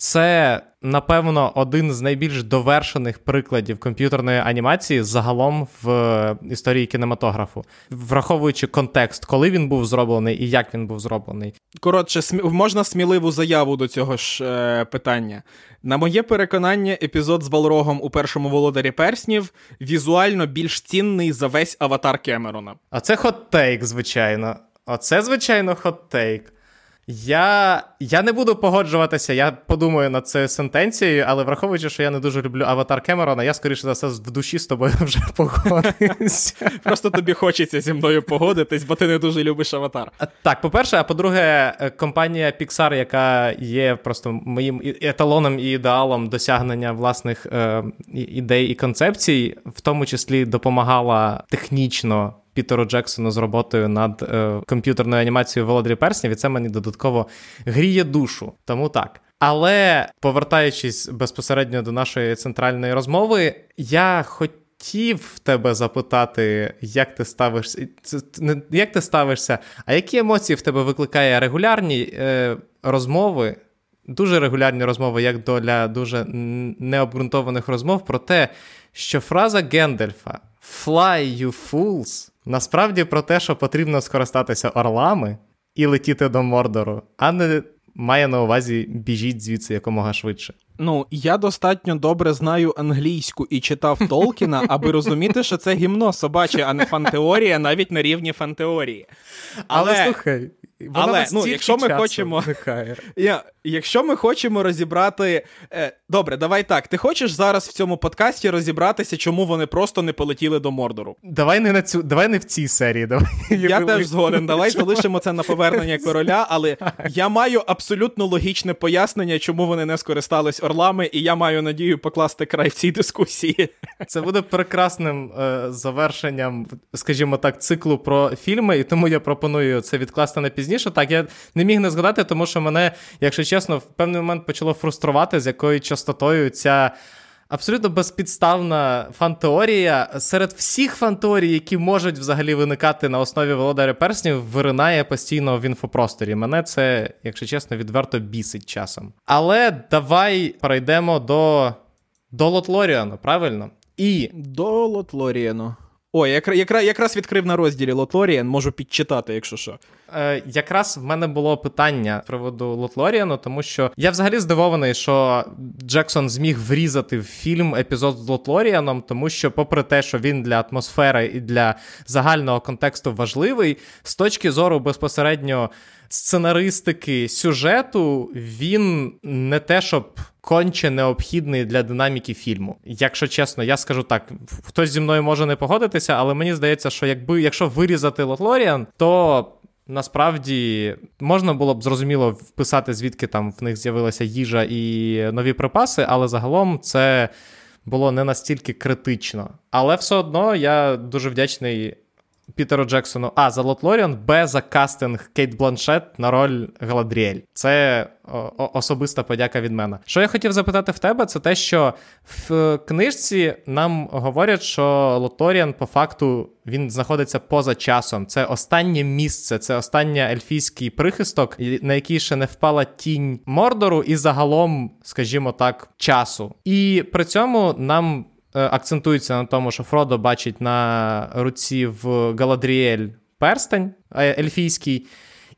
це, напевно, один з найбільш довершених прикладів комп'ютерної анімації загалом в е, історії кінематографу, враховуючи контекст, коли він був зроблений і як він був зроблений. Коротше, можна сміливу заяву до цього ж е, питання. На моє переконання, епізод з Балрогом у першому володарі перснів візуально більш цінний за весь аватар Кемерона. А це hot take, звичайно. Оце, звичайно, hot take. Я я не буду погоджуватися, я подумаю над цією сентенцією, але враховуючи, що я не дуже люблю аватар Кемерона, я скоріше за все в душі з тобою вже погоджуюся. Просто тобі хочеться зі мною погодитись, бо ти не дуже любиш аватар. Так, по-перше, а по-друге, е, компанія Pixar, яка є просто моїм еталоном і ідеалом досягнення власних е, ідей і концепцій, в тому числі допомагала технічно. Пітеру Джексону з роботою над е, комп'ютерною анімацією Володарі Перснів, і це мені додатково гріє душу. Тому так. Але повертаючись безпосередньо до нашої центральної розмови, я хотів тебе запитати, як ти ставишся, не як ти ставишся, а які емоції в тебе викликає регулярні е, розмови? Дуже регулярні розмови, як для дуже необґрунтованих розмов, про те, що фраза Гендельфа Fly, you fools Насправді про те, що потрібно скористатися орлами і летіти до Мордору, а не має на увазі біжіть звідси якомога швидше. Ну, я достатньо добре знаю англійську і читав Толкіна, аби розуміти, що це гімно собаче, а не фантеорія, навіть на рівні фантеорії. Але, Але слухай, вона Але ну, якщо ми хочемо я, якщо ми хочемо розібрати. Е, Добре, давай так. Ти хочеш зараз в цьому подкасті розібратися, чому вони просто не полетіли до Мордору? Давай не на цю, давай не в цій серії. Давай Я теж згоден. Давай залишимо це на повернення короля, але я маю абсолютно логічне пояснення, чому вони не скористались орлами, і я маю надію покласти край в цій дискусії. Це буде прекрасним е, завершенням, скажімо так, циклу про фільми, і тому я пропоную це відкласти на пізніше. Так, я не міг не згадати, тому що мене, якщо чесно, в певний момент почало фруструвати, з якою частотою ця. Абсолютно безпідставна фантеорія серед всіх фантеорій, які можуть взагалі виникати на основі володаря перснів, виринає постійно в інфопросторі. Мене це, якщо чесно, відверто бісить часом. Але давай перейдемо до до Лотлоріану, правильно? І до Лотлоріану. Ой, якраз якраз, якраз відкрив на розділі Лотлоріан, можу підчитати, якщо що. Е, Якраз в мене було питання з приводу Лотлоріану, тому що я взагалі здивований, що Джексон зміг врізати в фільм епізод з Лотлоріаном, тому що, попри те, що він для атмосфери і для загального контексту важливий, з точки зору безпосередньо сценаристики сюжету, він не те, щоб конче необхідний для динаміки фільму. Якщо чесно, я скажу так: хтось зі мною може не погодитися, але мені здається, що якби якщо вирізати Лотлоріан, то. Насправді можна було б зрозуміло вписати, звідки там в них з'явилася їжа і нові припаси, але загалом це було не настільки критично. Але все одно я дуже вдячний Пітеру Джексону А за Лотлоріан, Б за кастинг Кейт Бланшет на роль Галадріель. Це особиста подяка від мене. Що я хотів запитати в тебе, це те, що в книжці нам говорять, що Лоторіан по факту він знаходиться поза часом. Це останнє місце, це останній ельфійський прихисток, на який ще не впала тінь Мордору, і загалом, скажімо так, часу. І при цьому нам. Е, акцентується на тому, що Фродо бачить на руці в Галадріель перстень е, ельфійський.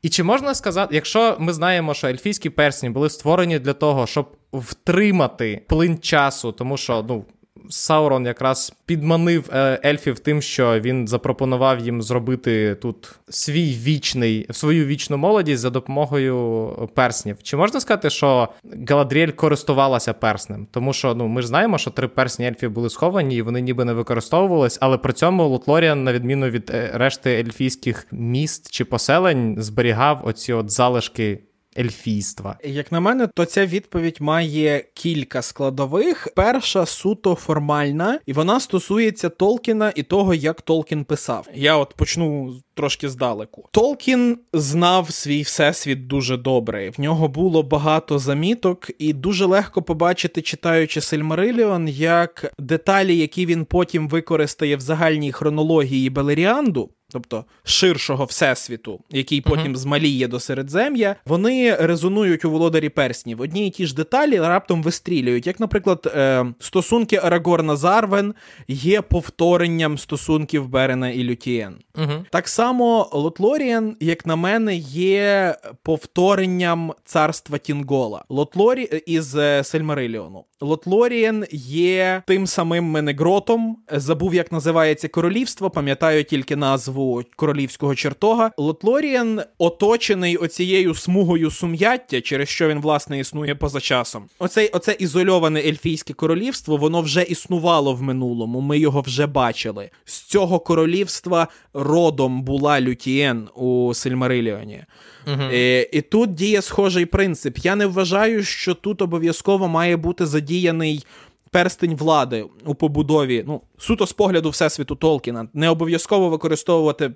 І чи можна сказати, якщо ми знаємо, що ельфійські персні були створені для того, щоб втримати плин часу, тому що ну, Саурон якраз підманив е, ельфів тим, що він запропонував їм зробити тут свій вічний, свою вічну молодість за допомогою перснів. Чи можна сказати, що Галадріель користувалася перснем? Тому що ну ми ж знаємо, що три персні ельфів були сховані, і вони ніби не використовувались, але при цьому Лотлоріан, на відміну від е, решти ельфійських міст чи поселень, зберігав оці от залишки ельфійства? Як на мене, то ця відповідь має кілька складових. Перша суто формальна, і вона стосується Толкіна і того, як Толкін писав. Я от почну трошки здалеку. Толкін знав свій всесвіт дуже добре. В нього було багато заміток, і дуже легко побачити, читаючи Сельмариліон, як деталі, які він потім використає в загальній хронології Белеріанду тобто ширшого всесвіту, який потім uh-huh. змаліє до середзем'я, вони резонують у володарі перснів. Одні і ті ж деталі раптом вистрілюють. Як, наприклад, е, стосунки Арагорна Зарвен є повторенням стосунків Берена і Лютієн. Uh-huh. Так само Лотлоріан, як на мене, є повторенням царства Тінгола. Лотлорі е, із е, Сельмариліону. Лотлоріан є тим самим Менегротом. Забув, як називається королівство, пам'ятаю тільки назву королівського чертога. Лотлоріан оточений оцією смугою сум'яття, через що він власне існує поза часом. Оцей оце ізольоване ельфійське королівство, воно вже існувало в минулому. Ми його вже бачили. З цього королівства родом була Лютієн у Сильмариліоні. Угу. І, і тут діє схожий принцип. Я не вважаю, що тут обов'язково має бути задіяний. Перстень влади у побудові, ну, суто з погляду Всесвіту Толкіна, не обов'язково використовувати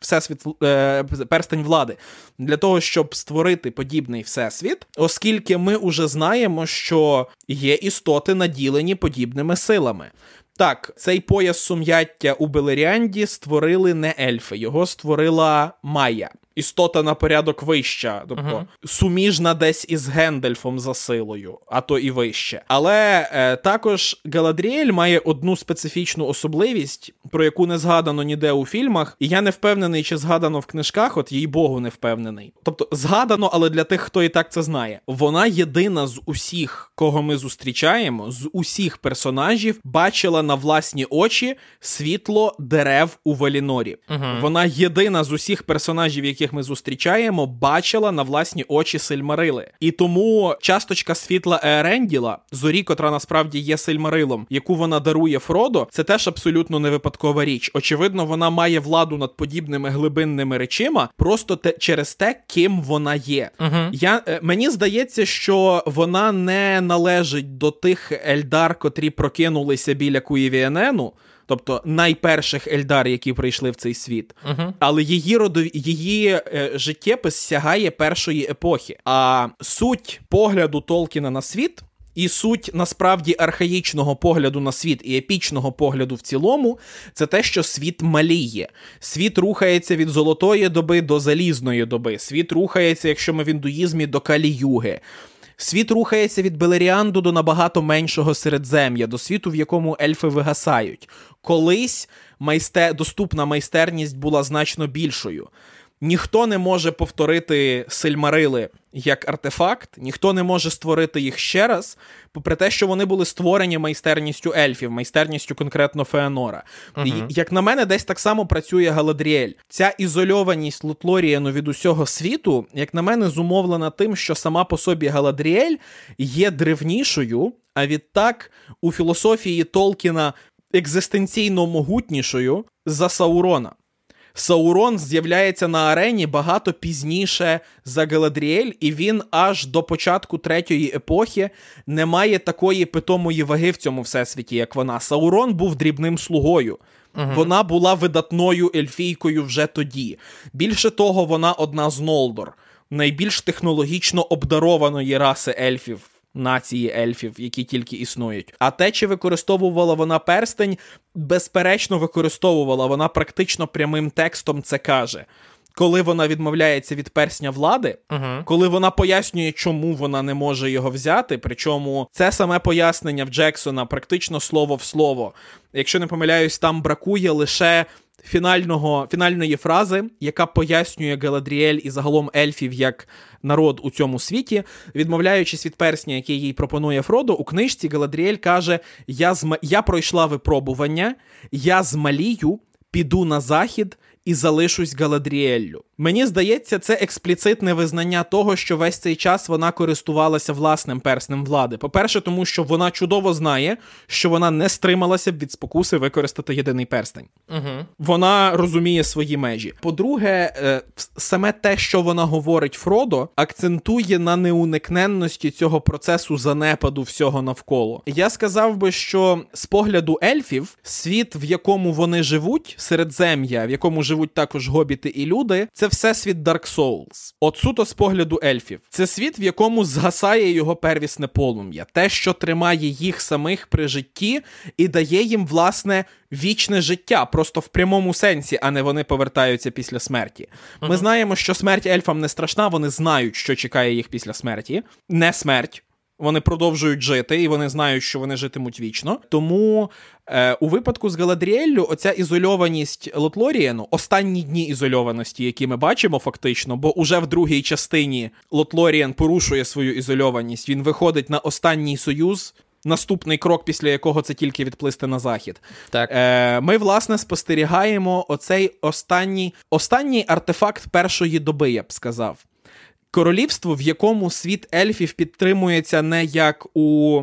всесвіт е, перстень влади для того, щоб створити подібний всесвіт, оскільки ми вже знаємо, що є істоти, наділені подібними силами. Так, цей пояс сум'яття у Белеріанді створили не ельфи, його створила Майя істота на порядок вища, тобто uh-huh. суміжна десь із Гендельфом за силою, а то і вище. Але е, також Галадріель має одну специфічну особливість, про яку не згадано ніде у фільмах, і я не впевнений, чи згадано в книжках, от їй Богу, не впевнений. Тобто згадано, але для тих, хто і так це знає, вона єдина з усіх, кого ми зустрічаємо, з усіх персонажів, бачила на власні очі світло дерев у Валінорі. Uh-huh. Вона єдина з усіх персонажів, які яких ми зустрічаємо, бачила на власні очі Сильмарили. І тому часточка світла Еренділа, зорі, котра насправді є Сильмарилом, яку вона дарує Фродо, це теж абсолютно не випадкова річ. Очевидно, вона має владу над подібними глибинними речима, просто те через те, ким вона є. uh Я е, Мені здається, що вона не належить до тих Ельдар, котрі прокинулися біля Куєвіенену, тобто найперших Ельдар, які прийшли в цей світ. uh Але її родові її е, життєпис сягає першої епохи. А суть погляду Толкіна на світ. І суть насправді архаїчного погляду на світ і епічного погляду в цілому це те, що світ маліє. Світ рухається від золотої доби до залізної доби. Світ рухається, якщо ми в індуїзмі, до калі-юги. Світ рухається від Белеріанду до набагато меншого середзем'я, до світу, в якому ельфи вигасають. Колись майстер... доступна майстерність була значно більшою. Ніхто не може повторити сильмарили як артефакт, ніхто не може створити їх ще раз, попри те, що вони були створені майстерністю ельфів, майстерністю конкретно Феанора. uh І, Як на мене, десь так само працює Галадріель. Ця ізольованість Лотлорієну від усього світу, як на мене, зумовлена тим, що сама по собі Галадріель є древнішою, а відтак у філософії Толкіна екзистенційно могутнішою за Саурона. Саурон з'являється на арені багато пізніше за Галадріель, і він аж до початку третьої епохи не має такої питомої ваги в цьому всесвіті, як вона. Саурон був дрібним слугою. Угу. Вона була видатною ельфійкою вже тоді. Більше того, вона одна з Нолдор, найбільш технологічно обдарованої раси ельфів нації ельфів, які тільки існують. А те, чи використовувала вона перстень, безперечно, використовувала. Вона практично прямим текстом це каже. Коли вона відмовляється від персня влади, uh-huh. коли вона пояснює, чому вона не може його взяти, причому це саме пояснення в Джексона практично слово в слово. Якщо не помиляюсь, там бракує лише фінального, фінальної фрази, яка пояснює Галадріель і загалом ельфів як народ у цьому світі, відмовляючись від персня, який їй пропонує Фродо, у книжці Галадріель каже: Я зма... я пройшла випробування, я змалію, піду на захід і залишусь Галадріеллю. Мені здається, це експліцитне визнання того, що весь цей час вона користувалася власним перснем влади. По-перше, тому що вона чудово знає, що вона не стрималася б від спокуси використати єдиний перстень. Угу. Вона розуміє свої межі. По-друге, е, саме те, що вона говорить Фродо, акцентує на неуникненності цього процесу занепаду всього навколо. Я сказав би, що з погляду ельфів світ, в якому вони живуть, середзем'я, в якому живуть також гобіти і люди, це все світ Dark Souls. От суто з погляду ельфів. Це світ, в якому згасає його первісне полум'я, те, що тримає їх самих при житті і дає їм власне вічне життя, просто в прямому сенсі, а не вони повертаються після смерті. Ми uh-huh. знаємо, що смерть ельфам не страшна, вони знають, що чекає їх після смерті, не смерть. Вони продовжують жити, і вони знають, що вони житимуть вічно. Тому е, у випадку з Галадріеллю оця ізольованість Лотлорієну, останні дні ізольованості, які ми бачимо, фактично, бо уже в другій частині Лотлорієн порушує свою ізольованість. Він виходить на останній союз наступний крок, після якого це тільки відплисти на захід. Так. Е, Ми, власне, спостерігаємо оцей останній останній артефакт першої доби, я б сказав. Королівство, в якому світ ельфів підтримується не як у.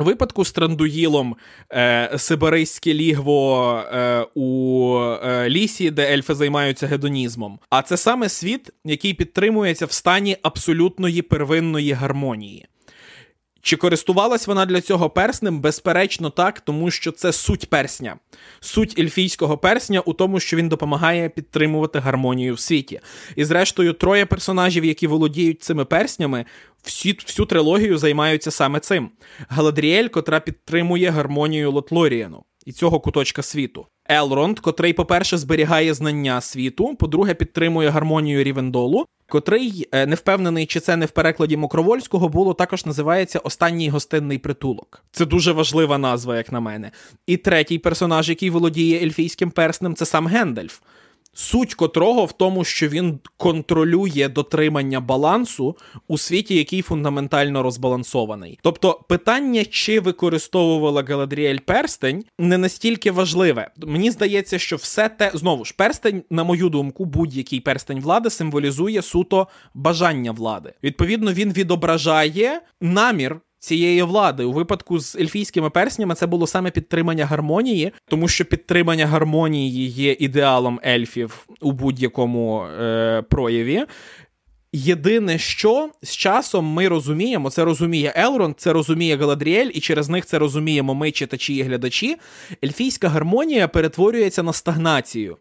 Випадку з Трандуїлом е, Сибириське лігво е, у е, лісі, де ельфи займаються гедонізмом. А це саме світ, який підтримується в стані абсолютної первинної гармонії. Чи користувалась вона для цього перснем? Безперечно, так, тому що це суть персня. Суть ельфійського персня у тому, що він допомагає підтримувати гармонію в світі. І, зрештою, троє персонажів, які володіють цими перснями, всі, всю трилогію займаються саме цим. Галадріель, котра підтримує гармонію Лотлоріану і цього куточка світу. Елронд, котрий, по-перше, зберігає знання світу, по-друге, підтримує гармонію Рівендолу, котрий е, не впевнений, чи це не в перекладі Мокровольського було, також називається Останній гостинний притулок. Це дуже важлива назва, як на мене. І третій персонаж, який володіє ельфійським перснем, це сам Гендальф суть котрого в тому, що він контролює дотримання балансу у світі, який фундаментально розбалансований. Тобто питання, чи використовувала Галадріель перстень, не настільки важливе. Мені здається, що все те знову ж перстень, на мою думку, будь-який перстень влади символізує суто бажання влади. Відповідно, він відображає намір цієї влади. У випадку з ельфійськими перснями це було саме підтримання гармонії, тому що підтримання гармонії є ідеалом ельфів у будь-якому е, прояві. Єдине, що з часом ми розуміємо, це розуміє Елрон, це розуміє Галадріель, і через них це розуміємо ми, читачі і глядачі. Ельфійська гармонія перетворюється на стагнацію.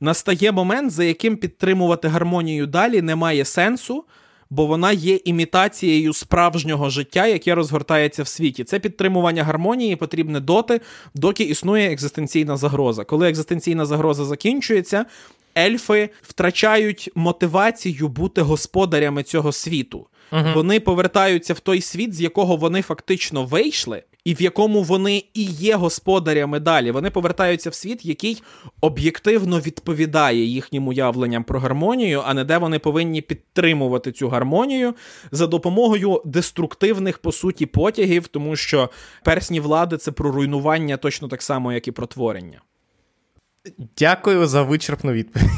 Настає момент, за яким підтримувати гармонію далі немає сенсу бо вона є імітацією справжнього життя, яке розгортається в світі. Це підтримування гармонії потрібне доти, доки існує екзистенційна загроза. Коли екзистенційна загроза закінчується, ельфи втрачають мотивацію бути господарями цього світу. Угу. Вони повертаються в той світ, з якого вони фактично вийшли, і в якому вони і є господарями далі. Вони повертаються в світ, який об'єктивно відповідає їхнім уявленням про гармонію, а не де вони повинні підтримувати цю гармонію за допомогою деструктивних по суті потягів, тому що персні влади це про руйнування точно так само, як і про творення. Дякую за вичерпну відповідь.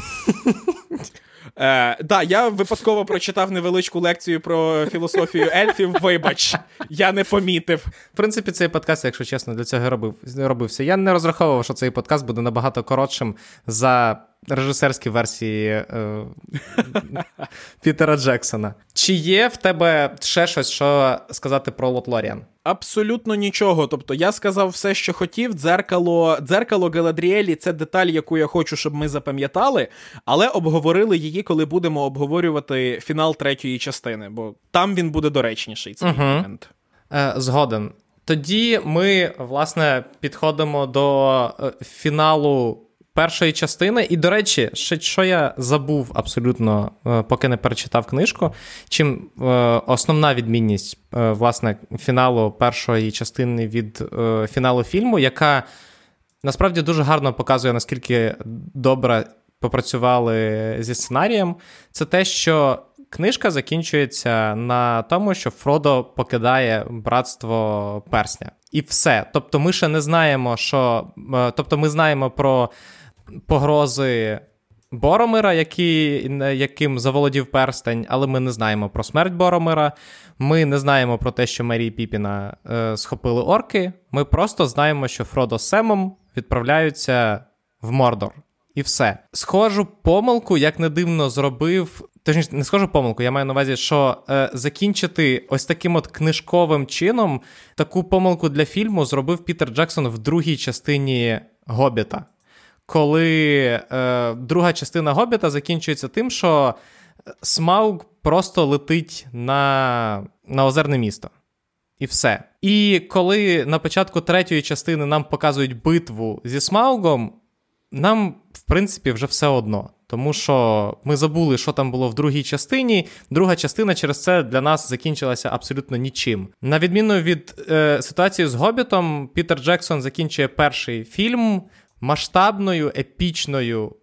Е, Да, я випадково прочитав невеличку лекцію про філософію ельфів. Вибач, я не помітив. В принципі, цей подкаст, якщо чесно, для цього робив, робився. Я не розраховував, що цей подкаст буде набагато коротшим за режисерські версії е, Пітера Джексона. Чи є в тебе ще щось, що сказати про Лотлоріан? Абсолютно нічого. Тобто я сказав все, що хотів. Дзеркало дзеркало Галадріелі це деталь, яку я хочу, щоб ми запам'ятали, але обговорили її, коли будемо обговорювати фінал третьої частини, бо там він буде доречніший цей uh момент. Е, Згоден. Тоді ми, власне, підходимо до е, фіналу першої частини. І, до речі, ще що я забув абсолютно, е, поки не перечитав книжку. Чим е, основна відмінність е, власне фіналу першої частини від фіналу фільму, яка насправді дуже гарно показує, наскільки добре попрацювали зі сценарієм, це те, що. Книжка закінчується на тому, що Фродо покидає братство персня. І все. Тобто, ми ще не знаємо, що. Тобто, ми знаємо про погрози Боромира, які, яким заволодів перстень, але ми не знаємо про смерть Боромира. Ми не знаємо про те, що Марії Піпіна е, схопили орки. Ми просто знаємо, що Фродо з Семом відправляються в Мордор. І все. Схожу помилку, як не дивно зробив. Точніше, не схожу помилку, я маю на увазі, що е, закінчити ось таким от книжковим чином таку помилку для фільму зробив Пітер Джексон в другій частині Гобіта коли е, друга частина Гобіта закінчується тим, що Смауг просто летить на, на озерне місто. І все. І коли на початку третьої частини нам показують битву зі Смаугом, нам, в принципі, вже все одно. Тому що ми забули, що там було в другій частині. Друга частина через це для нас закінчилася абсолютно нічим. На відміну від е, ситуації з Гобітом, Пітер Джексон закінчує перший фільм масштабною, епічною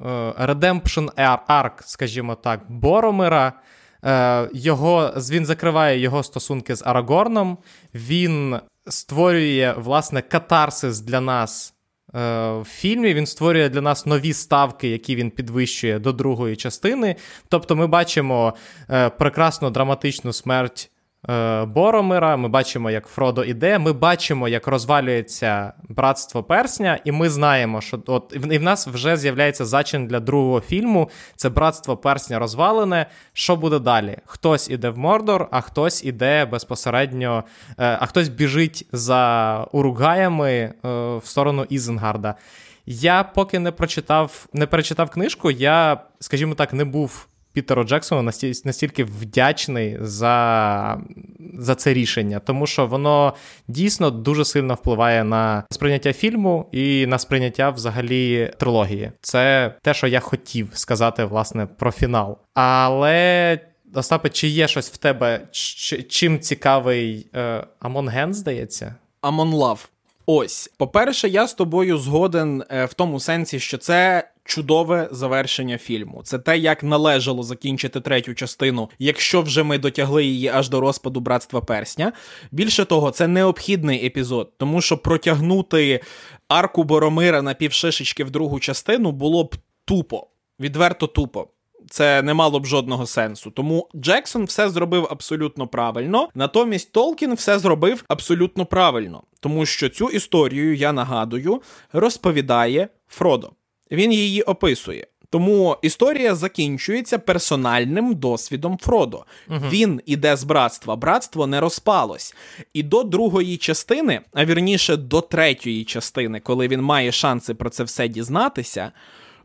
е, Redemption Arc, скажімо так, Боромира. Е, його, Він закриває його стосунки з Арагорном. Він створює, власне, катарсис для нас е, в фільмі. Він створює для нас нові ставки, які він підвищує до другої частини. Тобто, ми бачимо прекрасну драматичну смерть Боромира. Ми бачимо, як Фродо іде. Ми бачимо, як розвалюється братство персня, і ми знаємо, що от і в нас вже з'являється зачин для другого фільму. Це братство персня розвалене. Що буде далі? Хтось іде в Мордор, а хтось іде безпосередньо, е, а хтось біжить за Уругаями е, в сторону Ізенгарда. Я поки не прочитав, не перечитав книжку, я, скажімо так, не був Пітеру Джексону настільки вдячний за за це рішення, тому що воно дійсно дуже сильно впливає на сприйняття фільму і на сприйняття взагалі трилогії. Це те, що я хотів сказати, власне, про фінал. Але. Остапе, чи є щось в тебе, чим цікавий е, Амон Ген, здається? Амон Лав. Ось, по-перше, я з тобою згоден е, в тому сенсі, що це чудове завершення фільму. Це те, як належало закінчити третю частину, якщо вже ми дотягли її аж до розпаду братства персня. Більше того, це необхідний епізод, тому що протягнути арку Боромира на півшишечки в другу частину було б тупо, відверто тупо це не мало б жодного сенсу. Тому Джексон все зробив абсолютно правильно. Натомість Толкін все зробив абсолютно правильно, тому що цю історію, я нагадую, розповідає Фродо. Він її описує. Тому історія закінчується персональним досвідом Фродо. Угу. Він іде з братства, братство не розпалось. І до другої частини, а вірніше до третьої частини, коли він має шанси про це все дізнатися,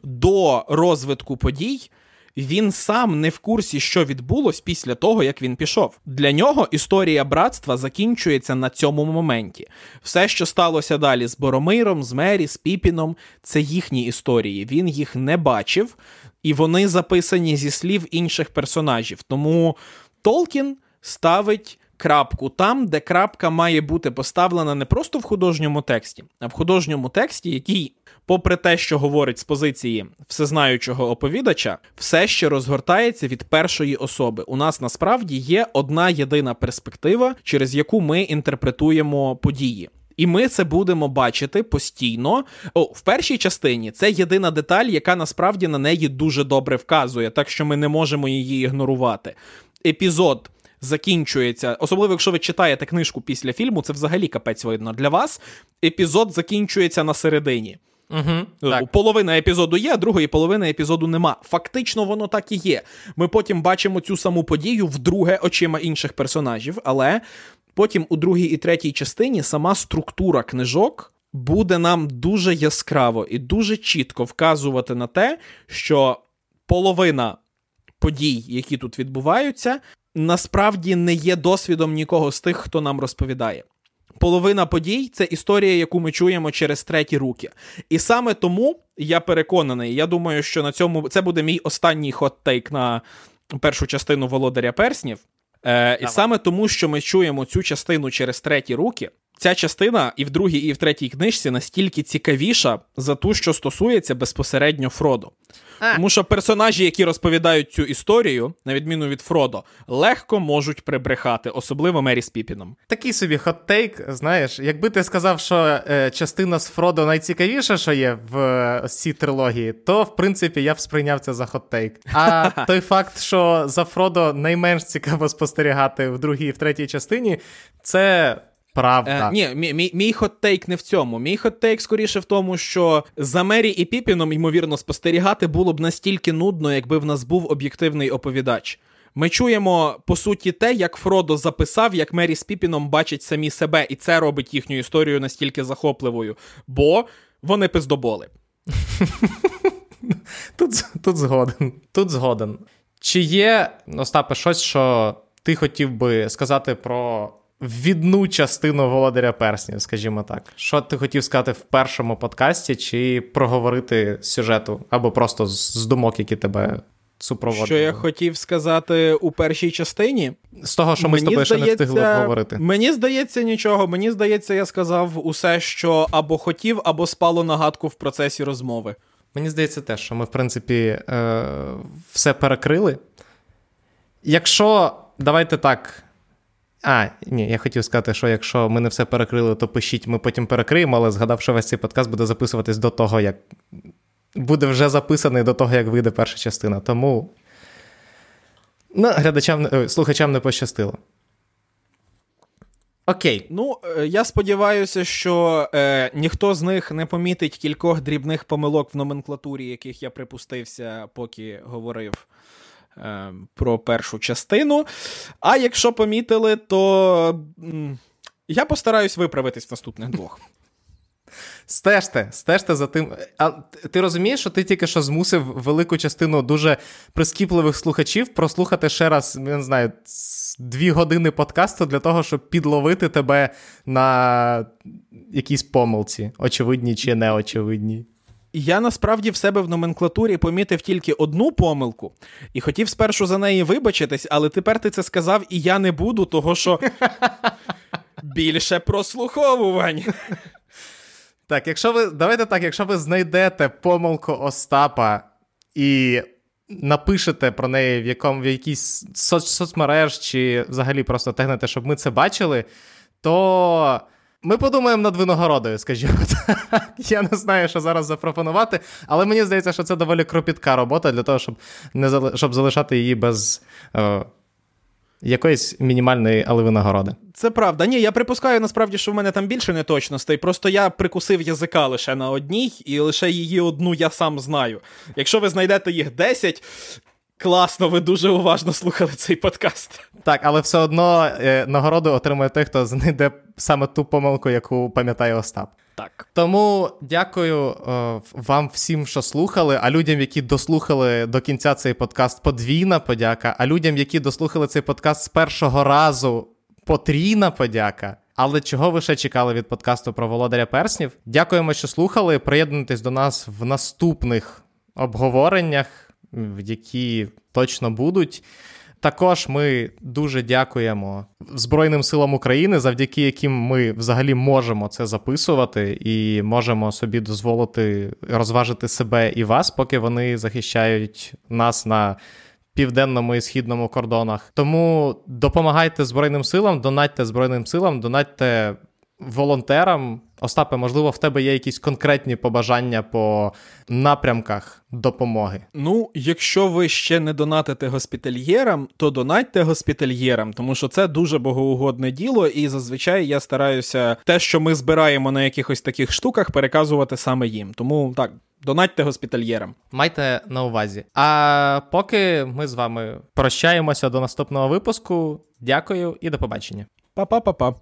до розвитку подій він сам не в курсі, що відбулось після того, як він пішов. Для нього історія братства закінчується на цьому моменті. Все, що сталося далі з Боромиром, з Мері, з Піпіном, це їхні історії. Він їх не бачив, і вони записані зі слів інших персонажів. Тому Толкін ставить. Крапку там, де крапка має бути поставлена не просто в художньому тексті, а в художньому тексті, який попри те, що говорить з позиції всезнаючого оповідача, все ще розгортається від першої особи. У нас насправді є одна єдина перспектива, через яку ми інтерпретуємо події. І ми це будемо бачити постійно. О, в першій частині це єдина деталь, яка насправді на неї дуже добре вказує, так що ми не можемо її ігнорувати. Епізод. Закінчується, особливо, якщо ви читаєте книжку після фільму, це взагалі капець видно для вас. Епізод закінчується на середині. Угу, так. Половина епізоду є, а другої половини епізоду нема. Фактично, воно так і є. Ми потім бачимо цю саму подію вдруге очима інших персонажів, але потім у другій і третій частині сама структура книжок буде нам дуже яскраво і дуже чітко вказувати на те, що половина подій, які тут відбуваються, насправді не є досвідом нікого з тих, хто нам розповідає половина подій це історія, яку ми чуємо через треті руки. І саме тому я переконаний, я думаю, що на цьому це буде мій останній хот-тейк на першу частину Володаря Перснів. Е, І саме тому, що ми чуємо цю частину через треті руки, ця частина і в другій, і в третій книжці настільки цікавіша за ту, що стосується безпосередньо Фродо. А. Тому що персонажі, які розповідають цю історію, на відміну від Фродо, легко можуть прибрехати, особливо Мері з Піпіном. Такий собі hot take, знаєш, якби ти сказав, що е, частина з Фродо найцікавіша, що є в е, цій трилогії, то в принципі я б сприйняв це за hot take. А той факт, що за Фродо найменш цікаво спостерігати в другій і в третій частині, це. Правда. Е, Ні, мій мій, мій hot take не в цьому. Мій hot take скоріше в тому, що за Мері і Піпіном, ймовірно, спостерігати було б настільки нудно, якби в нас був об'єктивний оповідач. Ми чуємо по суті те, як Фродо записав, як Мері з Піпіном бачать самі себе, і це робить їхню історію настільки захопливою, бо вони пиздоболи. Тут тут згоден. Тут згоден. Чи є, Остапе, щось, що ти хотів би сказати про відну частину Володаря Перснів, скажімо так. Що ти хотів сказати в першому подкасті, чи проговорити сюжету, або просто з думок, які тебе супроводжували? Що я хотів сказати у першій частині? З того, що ми мені з тобою здається, ще не встигли обговорити. Мені здається, нічого. Мені здається, я сказав усе, що або хотів, або спало нагадку в процесі розмови. Мені здається, те, що ми, в принципі, е- все перекрили. Якщо давайте так. А, ні, я хотів сказати, що якщо ми не все перекрили, то пишіть, ми потім перекриємо, але згадав, що весь цей подкаст буде записуватись до того, як буде вже записаний до того, як вийде перша частина. Тому ну, глядачам, слухачам не пощастило. Окей. Ну, е, я сподіваюся, що е, ніхто з них не помітить кількох дрібних помилок в номенклатурі, яких я припустився, поки говорив. Е, про першу частину. А якщо помітили, то я постараюсь виправитись в наступних двох. Стежте, стежте за тим. А ти розумієш, що ти тільки що змусив велику частину дуже прискіпливих слухачів прослухати ще раз, я не знаю, дві години подкасту для того, щоб підловити тебе на якійсь помилці, очевидній чи неочевидній. Я насправді в себе в номенклатурі помітив тільки одну помилку і хотів спершу за неї вибачитись, але тепер ти це сказав, і я не буду, того що більше прослуховувань. Так, якщо ви давайте так, якщо ви знайдете помилку Остапа і напишете про неї в якому в якійсь соц- соцмереж чи взагалі просто тегнете, щоб ми це бачили, то. Ми подумаємо над винагородою, скажімо так. Я не знаю, що зараз запропонувати, але мені здається, що це доволі кропітка робота для того, щоб не зали... щоб залишати її без е... якоїсь мінімальної але винагороди. Це правда. Ні, я припускаю насправді, що в мене там більше неточностей. Просто я прикусив язика лише на одній, і лише її одну я сам знаю. Якщо ви знайдете їх 10, Класно, ви дуже уважно слухали цей подкаст. Так, але все одно е, нагороду отримує той, хто знайде саме ту помилку, яку пам'ятає Остап. Так. Тому дякую е, вам всім, що слухали. А людям, які дослухали до кінця цей подкаст, подвійна подяка. А людям, які дослухали цей подкаст з першого разу, потрійна подяка. Але чого ви ще чекали від подкасту про володаря перснів? Дякуємо, що слухали. Приєднуйтесь до нас в наступних обговореннях які точно будуть. Також ми дуже дякуємо Збройним силам України, завдяки яким ми взагалі можемо це записувати і можемо собі дозволити розважити себе і вас, поки вони захищають нас на південному і східному кордонах. Тому допомагайте Збройним силам, донатьте Збройним силам, донатьте волонтерам. Остапе, можливо, в тебе є якісь конкретні побажання по напрямках допомоги? Ну, якщо ви ще не донатите госпітальєрам, то донатьте госпітальєрам, тому що це дуже богоугодне діло, і зазвичай я стараюся те, що ми збираємо на якихось таких штуках, переказувати саме їм. Тому так. Донатьте госпітальєрам. Майте на увазі. А поки ми з вами прощаємося до наступного випуску. Дякую і до побачення. Па-па-па-па.